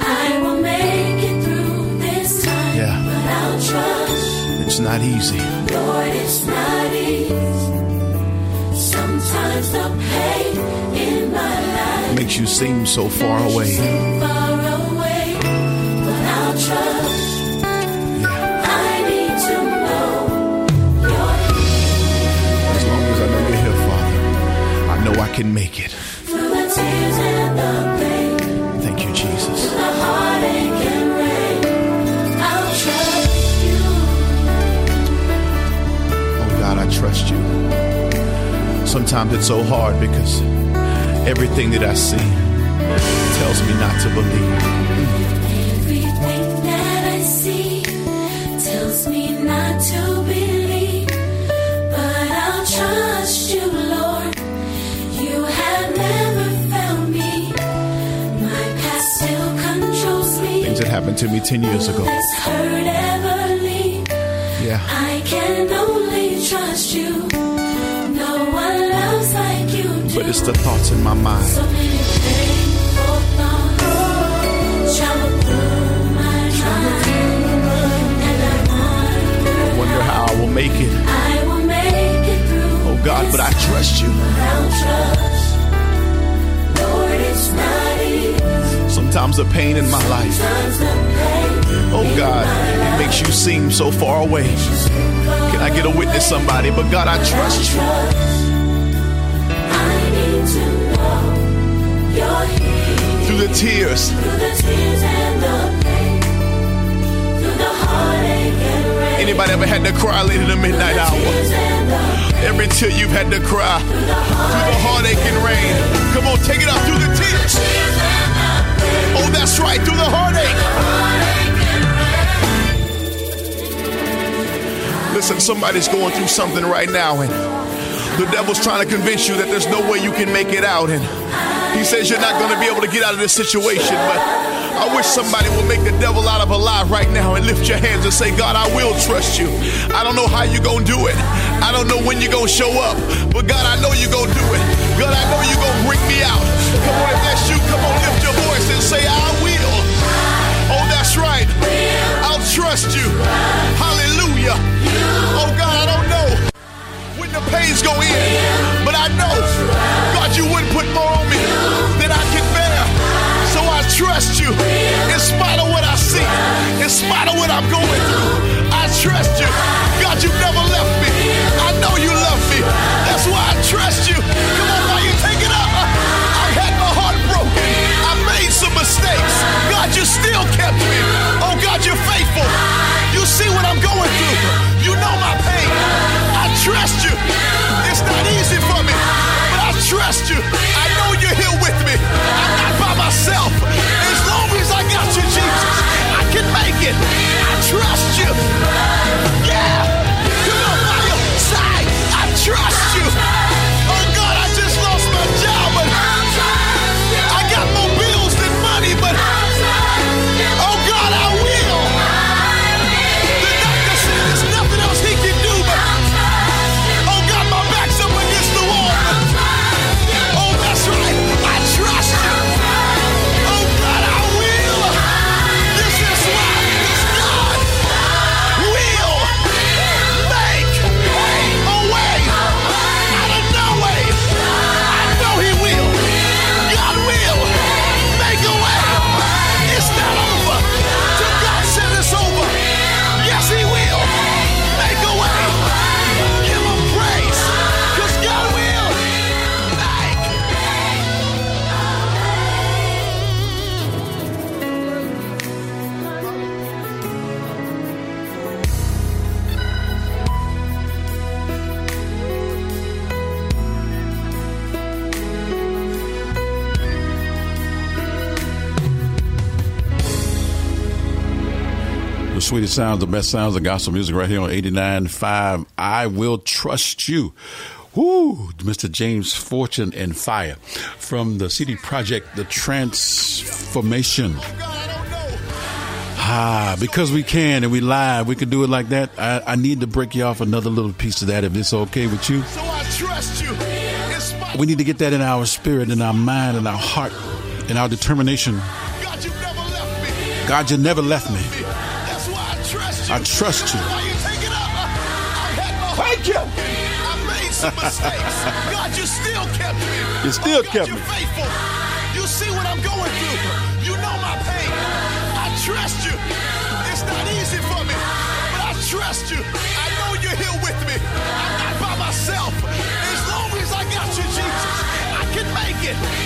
I will make it through this time.
Yeah.
But I'll trust,
It's not easy.
Lord, it's not easy. Sometimes the pain in my life
Makes you seem so far away.
seem far away,
can make it. Thank you, Jesus. Oh God, I trust you. Sometimes it's so hard because everything that I see tells me not to believe. Happened to me 10 years ago.
This hurt ever leave.
Yeah.
I can only trust you. No one loves like you do.
But it's the thoughts in my mind.
So many painful thoughts travel through my mind, and I wonder
I wonder how I will make it.
I will make it through.
Oh God, but I trust you. Sometimes the pain in my life, oh God, it makes you seem so far away. Can I get a witness, somebody? But God, I trust you. Through the tears, anybody ever had to cry late in the midnight hour? Every tear you've had to cry through the heartache and rain. Come on, take it out through the tears. Oh, that's right, through the heartache. Listen, somebody's going through something right now, and the devil's trying to convince you that there's no way you can make it out. And he says you're not going to be able to get out of this situation, but I wish somebody would make the devil out of a lie right now and lift your hands and say, God, I will trust you. I don't know how you're going to do it. I don't know when you're going to show up, but God, I know you're going to do it. God, I know you're going to bring me out. Come on, if that's you, come on, lift your voice and say, I will. Oh, that's right. I'll trust you. Hallelujah. Oh, God, I don't know when the pains go in, but I know, God, you wouldn't put more on me than I can bear. So I trust you in spite of what I see, in spite of what I'm going through. I trust you. God, you've never left me. I know you love me. That's why I trust you. Come on, up. I had my heart broken. I made some
mistakes. God, you still kept me. Oh, God, you're faithful. You see what I'm going through. You know my pain. I trust you. It's not easy for me, but I trust you. I know you're here with me. I'm not by myself. As long as I got you, Jesus, I can make it. I trust
you. Sweetest sounds, the best sounds of gospel music right here on 89.5. I will trust you. Woo, Mr. James Fortune and FIYA from the CD project, The Transformation. Ah, because we can and we live, we can do it like that. I, I need to break you off another little piece of that if it's okay with you.
So I trust you.
We need to get that in our spirit, in our mind, in our heart, in our determination.
God, you never left me.
God, you never left me.
I trust you.
I trust you.
Why you take it up? I've had my Thank you. I made some mistakes. God, you still kept me.
You still
God,
kept
you're
me.
faithful. You see what I'm going through. You know my pain. I trust you. It's not easy for me, but I trust you. I know you're here with me. I'm not by myself. As long as I got you, Jesus, I can make it.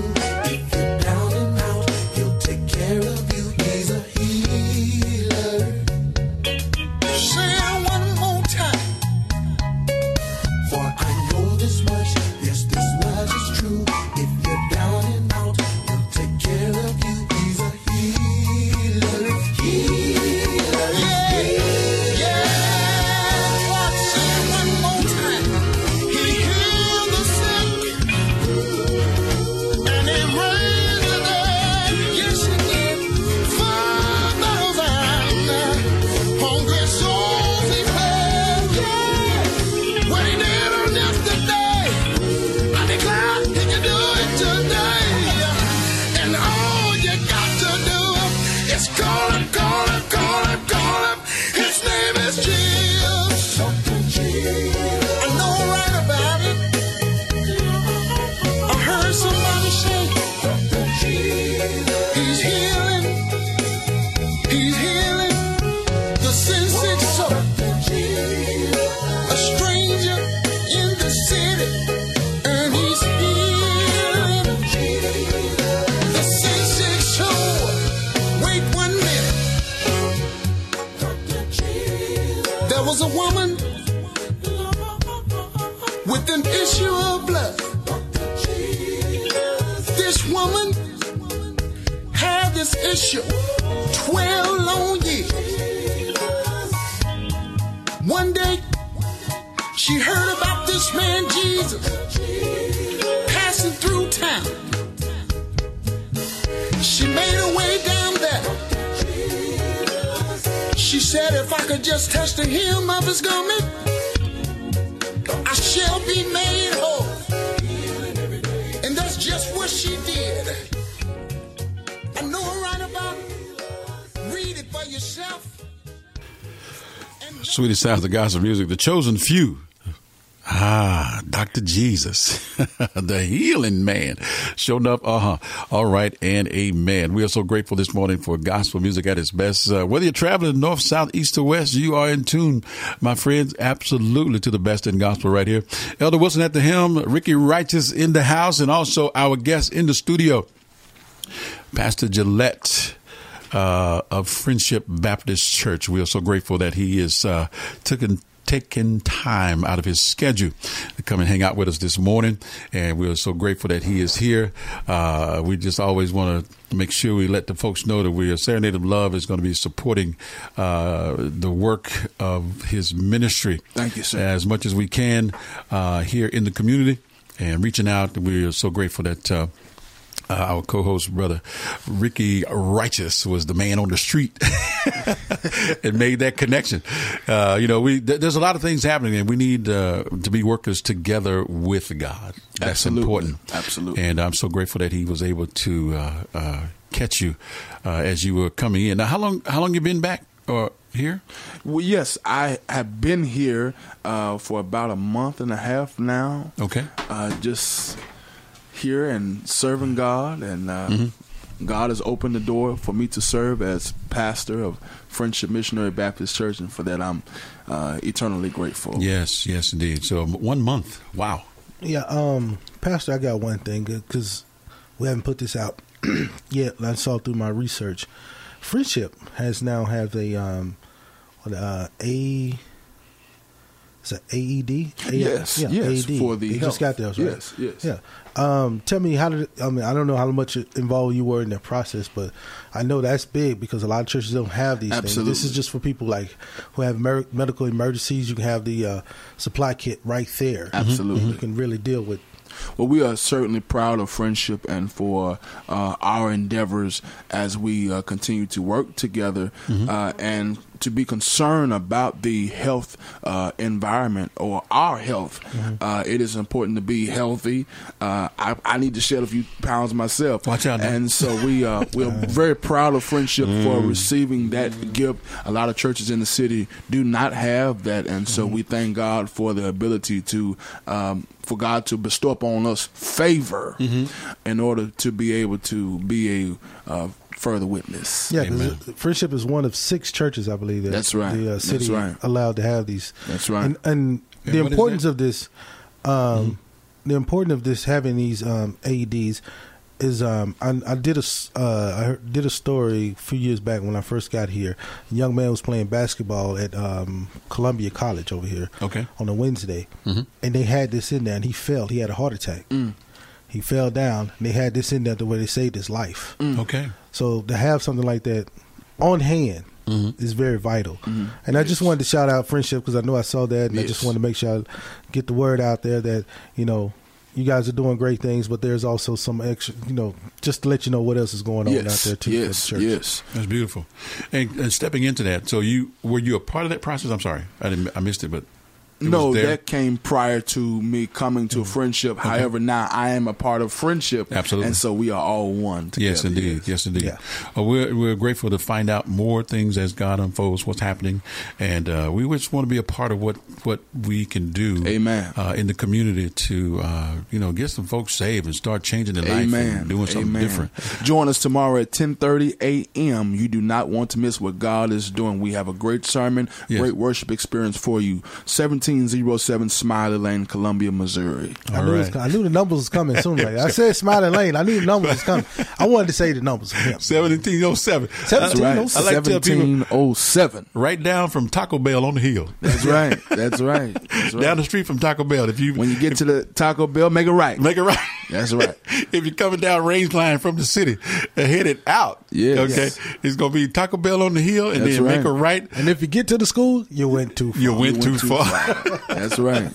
True.
Sweetest sounds of gospel music, the chosen few. Ah, Dr. Jesus, the healing man. Showing up, uh huh. All right, and amen. We are so grateful this morning for gospel music at its best. Uh, whether you're traveling north, south, east, or west, you are in tune, my friends, absolutely to the best in gospel right here. Elder Wilson at the helm, Ricky Righteous in the house, and also our guest in the studio, Pastor Gillette uh, of Friendship Baptist Church. We are so grateful that he is uh, taking taking time out of his schedule to come and hang out with us this morning. And we are so grateful that he is here. Uh, we just always want to make sure we let the folks know that we are Serenade of Love is going to be supporting uh, the work of his ministry.
Thank you, sir.
As much as we can uh, here in the community and reaching out. We are so grateful that. Uh, our co-host brother Ricky Righteous was the man on the street and made that connection. Uh, you know, we th- there's a lot of things happening, and we need uh, to be workers together with God. That's
Absolutely.
important.
Absolutely.
And I'm so grateful that he was able to uh, uh, catch you uh, as you were coming in. Now, how long how long you been back or here?
Well, yes, I have been here uh, for about a month and a half now.
Okay.
Uh, just here and serving God, and uh,
Mm-hmm.
God has opened the door for me to serve as pastor of Friendship Missionary Baptist Church, and for that I'm uh, eternally grateful.
Yes, yes, indeed. So one month. Wow.
Yeah, um, Pastor, I got one thing because we haven't put this out yet. I saw through my research. Friendship has now have a um, what uh, a is it AED? A-
Yes,
yeah,
yes,
AED.
for the
They just got those, right?
Yes, yes.
Yeah. Um, tell me how did I mean I don't know how much involved you were in that process, but I know that's big because a lot of churches don't have these things. This is just for people like who have mer- medical emergencies. You can have the uh, supply kit right there.
Absolutely.
And you can really deal with
Well, we are certainly proud of friendship and for uh, our endeavors as we uh, continue to work together
Mm-hmm.
uh, and to be concerned about the health uh, environment or our health.
Mm-hmm.
Uh, it is important to be healthy. Uh, I, I need to shed a few pounds myself.
Watch out now.
And so we uh, we're very proud of friendship for
Mm.
receiving that gift. A lot of churches in the city do not have that, and so we thank God for the ability to um, for God to bestow upon us favor in order to be able to be a uh, further witness.
Yeah, Friendship is one of six churches, I believe. That
That's right.
The uh,
That's
city
right.
allowed to have these.
That's right.
And, and
And
the
what is
importance of this, um, the importance of this having these um, AEDs is um, I, I did a s- uh, I did a story a few years back when I first got here. A young man was playing basketball at um, Columbia College over here.
Okay.
On a Wednesday,
Mhm.
and they had this in there, and he fell. He had a heart attack. He fell down. And they had this in there the way they saved his life.
Okay.
So to have something like that on hand
Mm-hmm.
is very vital. And I just wanted to shout out friendship because I know I saw that, and I just
Yes.
wanted to make sure I get the word out there that you know you guys are doing great things, but there's also some extra, you know, just to let you know what else is going on out there too.
yes,
the
yes.
That's beautiful. And, and stepping into that, so you were you a part of that process? I'm sorry, I didn't, I missed it, but it
no, that came prior to me coming to friendship. However, now I am a part of friendship.
Absolutely.
And so we are all one together.
Yes, indeed. Yes, indeed. Uh, we're we're grateful to find out more things as God unfolds what's happening, and uh, we just want to be a part of what what we can do.
Amen.
Uh, in the community to uh, you know get some folks saved and start changing their life and doing something
Amen.
different.
Join us tomorrow at 10:30 a.m. You do not want to miss what God is doing. We have a great sermon,
Yes.
great worship experience for you. 1707 Smiley Lane, Columbia, Missouri.
I knew, it was, I knew the numbers was coming soon. Like I said, Smiley Lane. I knew the numbers was coming. I wanted to say the numbers for him.
Seventeen oh seven.
That's right.
I like to tell people
1707.
right down from Taco Bell on the hill.
That's right. That's right. That's right.
Down the street from Taco Bell. If you
when you get to the Taco Bell, make it right.
Make it right.
That's right.
if you're coming down Range Line from the city, uh, headed out.
Yeah.
Okay.
Yes.
It's gonna be Taco Bell on the hill, and
That's
then make
right.
a right.
And if you get to the school, you went too far.
You went, too, far.
That's right.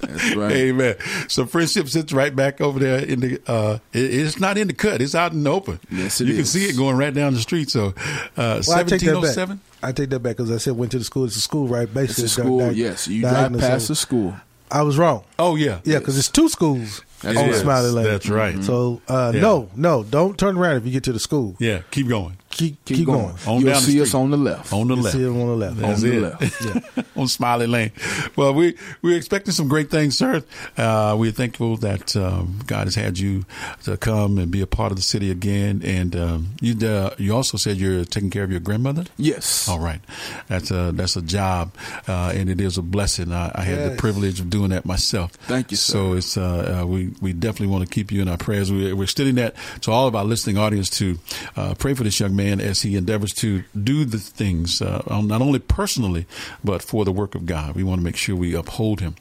That's right.
Amen. So friendship sits right back over there in the. Uh, it- it's not in the cut. It's out in the open.
Yes, it
you can see it going right down the street. So, uh,
Well, I take that
oh
back.
seven.
I take that back because I said went to the school. It's a school, right?
It's
Basically,
a school.
di- di-
yes. You drive
diagonal,
past the school.
I was wrong.
Oh yeah.
Yeah, because it's two schools
That's
on
right.
Smiley Lane.
That's right.
So uh,
Yeah.
no, no, don't turn around if you get to the school.
Yeah. Keep going.
Keep
Keep,
keep,
going.
going.
On
You'll see us on the left.
On the
You
left.
see it on the left.
That's
On the
it.
left.
on Smiley Lane. Well, we we're expecting some great things, sir. Uh, we're thankful that um, God has had you to come and be a part of the city again. And um, you uh, you also said you're taking care of your grandmother.
Yes.
All right, that's a that's a job, uh, and it is a blessing. I, I had the privilege of doing that myself.
Thank you,
So it's uh, uh, we we definitely want to keep you in our prayers. We, we're extending that to all of our listening audience to uh, pray for this young man as he endeavors to do the things uh, not only personally but for the work of God. We want to make sure we uphold him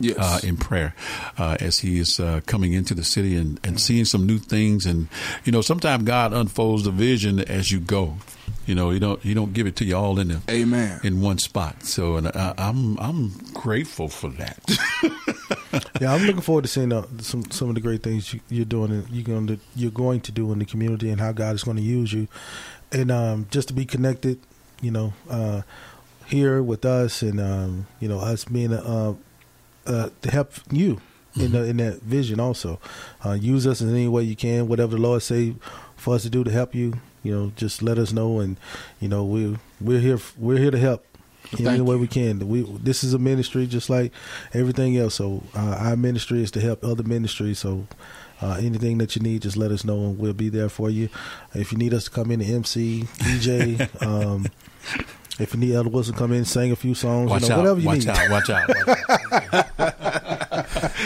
Yes.
uh, in prayer uh, as he is uh, coming into the city and, and seeing some new things. And you know, sometimes God unfolds the vision as you go. You know, you don't you don't give it to you all in the
Amen.
in one spot. So, and I, I'm I'm grateful for that.
Yeah, I'm looking forward to seeing uh, some some of the great things you, you're doing. And you're going to you're going to do in the community, and how God is going to use you, and um, just to be connected. You know, uh, here with us, and um, you know, us being uh, uh, to help you in the, in that vision. Also, uh, use us in any way you can. Whatever the Lord say for us to do to help you, you know, just let us know, and you know, we we're here we're here to help in any way we can. We this is a ministry just like everything else. So uh, our ministry is to help other ministries. So. Uh, anything that you need, just let us know, and we'll be there for you. If you need us to come in to MC, DJ, um, if you need Elder Wilson to come in and sing a few songs,
Watch
you know,
out,
whatever you
watch
need.
out, watch out,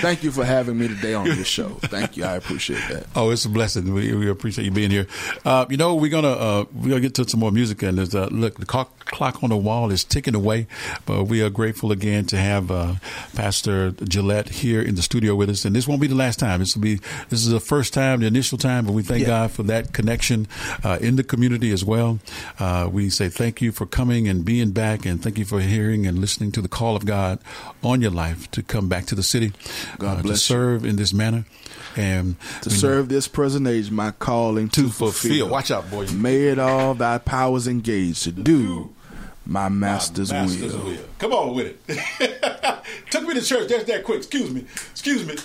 Thank you for having me today on your show. Thank you. I appreciate that.
Oh, it's a blessing. We, we appreciate you being here. Uh, you know, we're gonna uh, we're gonna get to some more music, and there's uh, look the clock, clock on the wall is ticking away, but we are grateful again to have uh, Pastor Gillette here in the studio with us, and this won't be the last time. This will be this is the first time, the initial time, but we thank
Yeah.
God for that connection uh, in the community as well. Uh, we say thank you for coming and being back, and thank you for hearing and listening to the call of God on your life to come back to the city,
God
uh, to
bless you.
serve in this manner, and
To serve this present age, my calling to,
To fulfill. Watch out, boy.
May it all thy powers engaged to do my master's,
Master's
will.
will. Come on with it. Took me to church just that quick. Excuse me. Excuse me.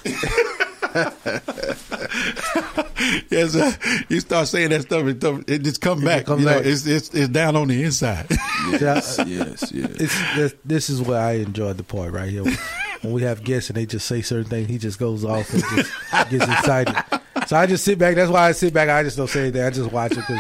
yes, uh, you start saying that stuff, it, don't- it just come
It
back.
come
you know, it's, it's it's down on the inside.
Yes, yes, yes.
It's, this, this is where I enjoy the part right here. When we have guests and they just say certain things, he just goes off and just gets excited. So I just sit back. That's why I sit back. I just don't say anything. I just watch it because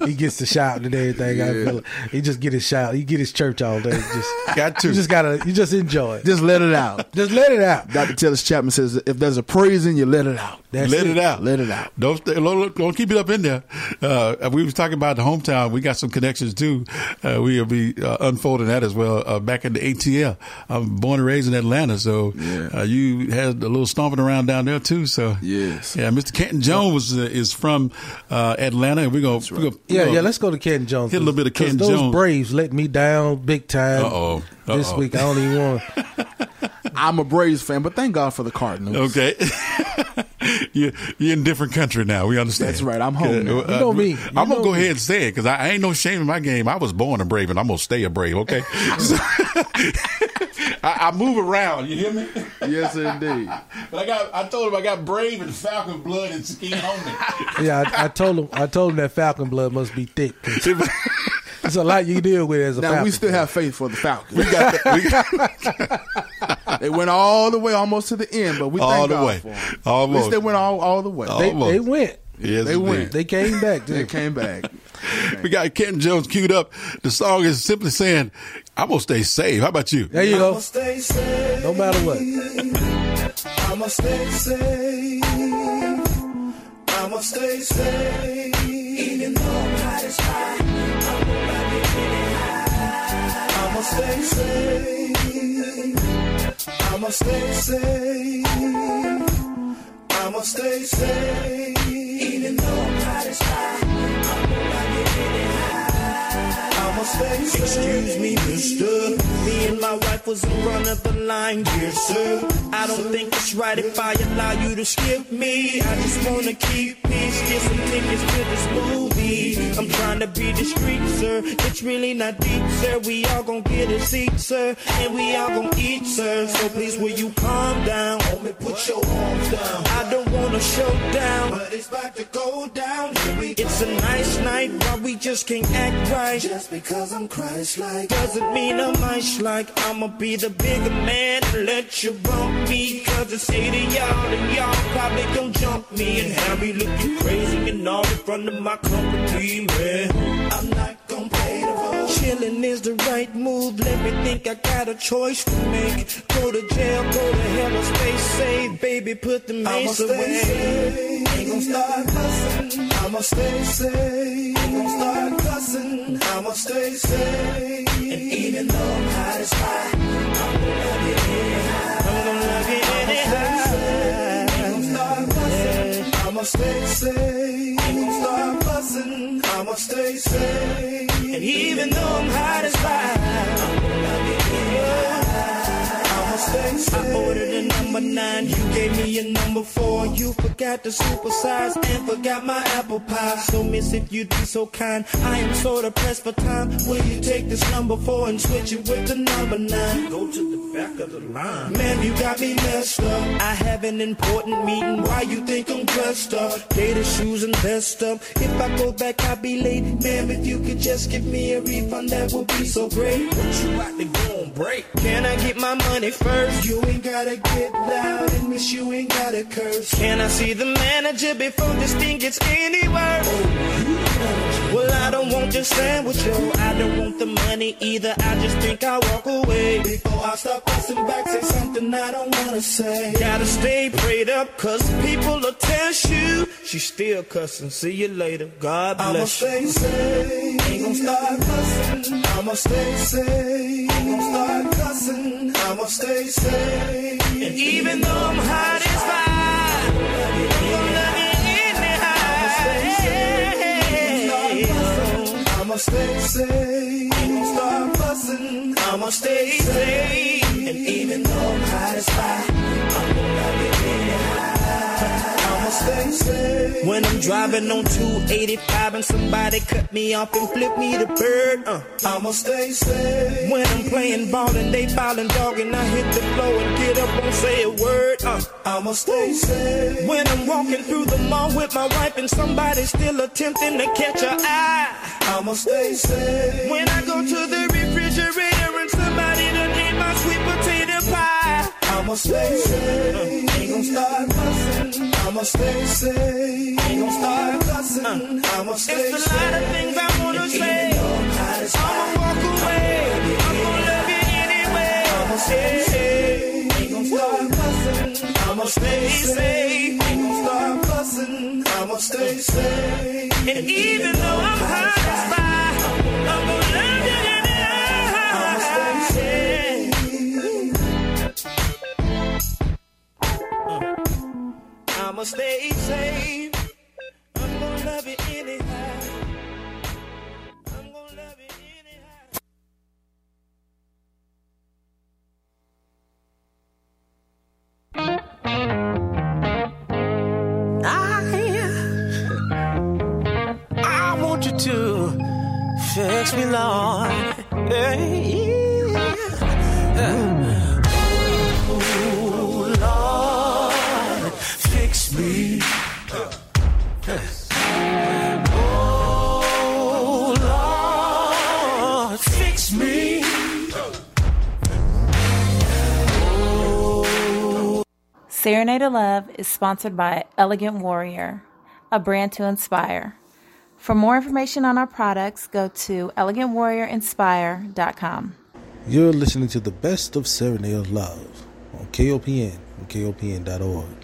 Yeah.
he gets to shout and everything. I feel it. he just get his shout. He get his church all day. Just
Got to.
You just gotta. You just enjoy it.
Just let it out.
Just let it out.
Dr. Tellis Chapman says if there's a praise in you, let it out.
That's
Let it out.
Let it out.
Don't stay, don't, don't keep it up in there. Uh, we was talking about the hometown. We got some connections too. Uh, we'll be uh, unfolding that as well. Uh, back in the ATL, I'm born and raised in Atlanta, so
Yeah.
uh, you had a little stomping around down there too. So
Yes.
yeah, Mr. Canton Jones uh, is from uh, Atlanta, and we're gonna, we're gonna
Yeah,
we're
yeah. Let's go to Ken Jones.
Hit a little bit of Ken
those
Jones.
Braves let me down big time.
Uh-oh.
This
Uh-oh.
week I don't even want.
I'm a Braves fan, but thank God for the Cardinals.
Okay. you're, you're in a different country now. We understand.
That's right. I'm home now.
Uh,
You know me. You
I'm gonna go
me.
ahead and say it because I, I ain't no shame in my game. I was born a Brave, and I'm gonna stay a Brave. Okay. So- I, I move around. You hear me?
Yes, indeed.
But I got. I told him I got Brave and Falcon blood and skin on me.
Yeah, I, I told him. I told him that Falcon blood must be thick. It's a lot you deal with as a
Now
Falcon.
we still have faith for the falcon.
We got. The, we got
they went all the way, almost to the end, but we
All
thank
the
God
way.
for 'em. At least they went all, all the way.
they, they went.
Yes,
They
indeed.
went.
They came back.
They came back.
We got Canton Jones queued up. The song is simply saying, "I'm gonna stay safe." How about you?
There you go.
Stay safe.
No matter what.
I'ma stay safe. I'ma stay safe. Even though I'm hot as I'm gonna love you anyhow. I'ma stay safe. I'ma stay safe. I'ma stay safe. Even though I'm hot as Excuse me, mister. Me and my wife was in front of the line, dear sir. I don't think it's right if I allow you to skip me. I just wanna keep peace, get some tickets to this movie. I'm trying to be discreet, sir. It's really not deep, sir. We all gon' get a seat, sir. And we all gon' eat, sir. So please, will you calm down? Oh, Homie, put your arms down. I don't want a showdown, but it's about to go down. Here we It's a nice night, but we just can't act right. Just because I'm Christ-like doesn't mean I'm nice like I'ma be the bigger man and let you bump me. Cause I say to y'all and y'all probably gon' jump me and have me looking crazy and all in front of my company, man. I'm not gon' play the role. Chillin' is the right move. Let me think I got a choice to make. Go to jail, go to hell, or stay safe. Baby, put the mace away. Ain't gon' start bustin'. I'ma stay safe. Ain't gon' start cussing. I'ma stay safe. And even though I'm hot as fire, I'm gonna love you anyhow. I'm gonna love you anyhow. Ain't gon' start bustin'. I'ma stay safe. Gon' start bustin'. I'ma stay safe. And even though I'm hot as fire, I ordered a number nine. You gave me a number four. You forgot the supersize and forgot my apple pie. So, miss, if you'd be so kind, I am sort of pressed for time. Will you take this number four and switch it with the number nine? Go to the back of the line. Man, you got me messed up. I have an important meeting. Why you think I'm dressed up? Gator shoes and vest up. If I go back, I'll be late. Man, if you could just give me a refund, that would be so great. What you about to go on break? Can I get my money first? You ain't gotta get loud and miss you ain't gotta curse. Can I see the manager before this thing gets any worse? Well, I don't want your sandwich, yo. I don't want the money either. I just think I'll walk away. Before I start pressing back, say something I don't wanna say. Gotta stay prayed up, cause people will test you. She still cussing. See you later. God bless
I'ma
bless
stay
you.
safe. Ain't gon' start cussing. I'ma stay safe. Ain't gon' start cussing. I'ma stay safe. Stay safe. Gon' start fussing.
I'ma stay safe.
And even though I'm hot as fire, I'm gonna love you
When I'm driving on 285 and somebody cut me off and flip me the bird, uh,
I'ma stay safe.
When I'm playing ball and they ballin' dog and I hit the floor and get up and say a word, uh,
I'ma stay safe.
When I'm walking through the mall with my wife and somebody's still attempting to catch her eye,
I'ma stay safe.
When I go to the refrigerator and somebody done ate my sweet potato pie,
I'ma stay safe. Ain't gon' start. I'ma stay safe. Ain't gon' start cussing. Uh, I'ma stay safe.
It's a lot of things I wanna say. I'ma walk away. I'm gonna love you anyway.
I'ma stay safe. Ain't gon' start fussing. I'ma stay safe. Ain't gon' start fussing. I'ma stay safe.
And even though I'm hot
I'ma stay safe.
I'm gonna love you anyhow.
I, I want you to fix me, Lord. Hey, oh,
Serenade of Love is sponsored by Elegant Warrior, a brand to inspire. For more information on our products, go to elegantwarriorinspire.com.
You're listening to the best of Serenade of Love on KOPN and KOPN.org.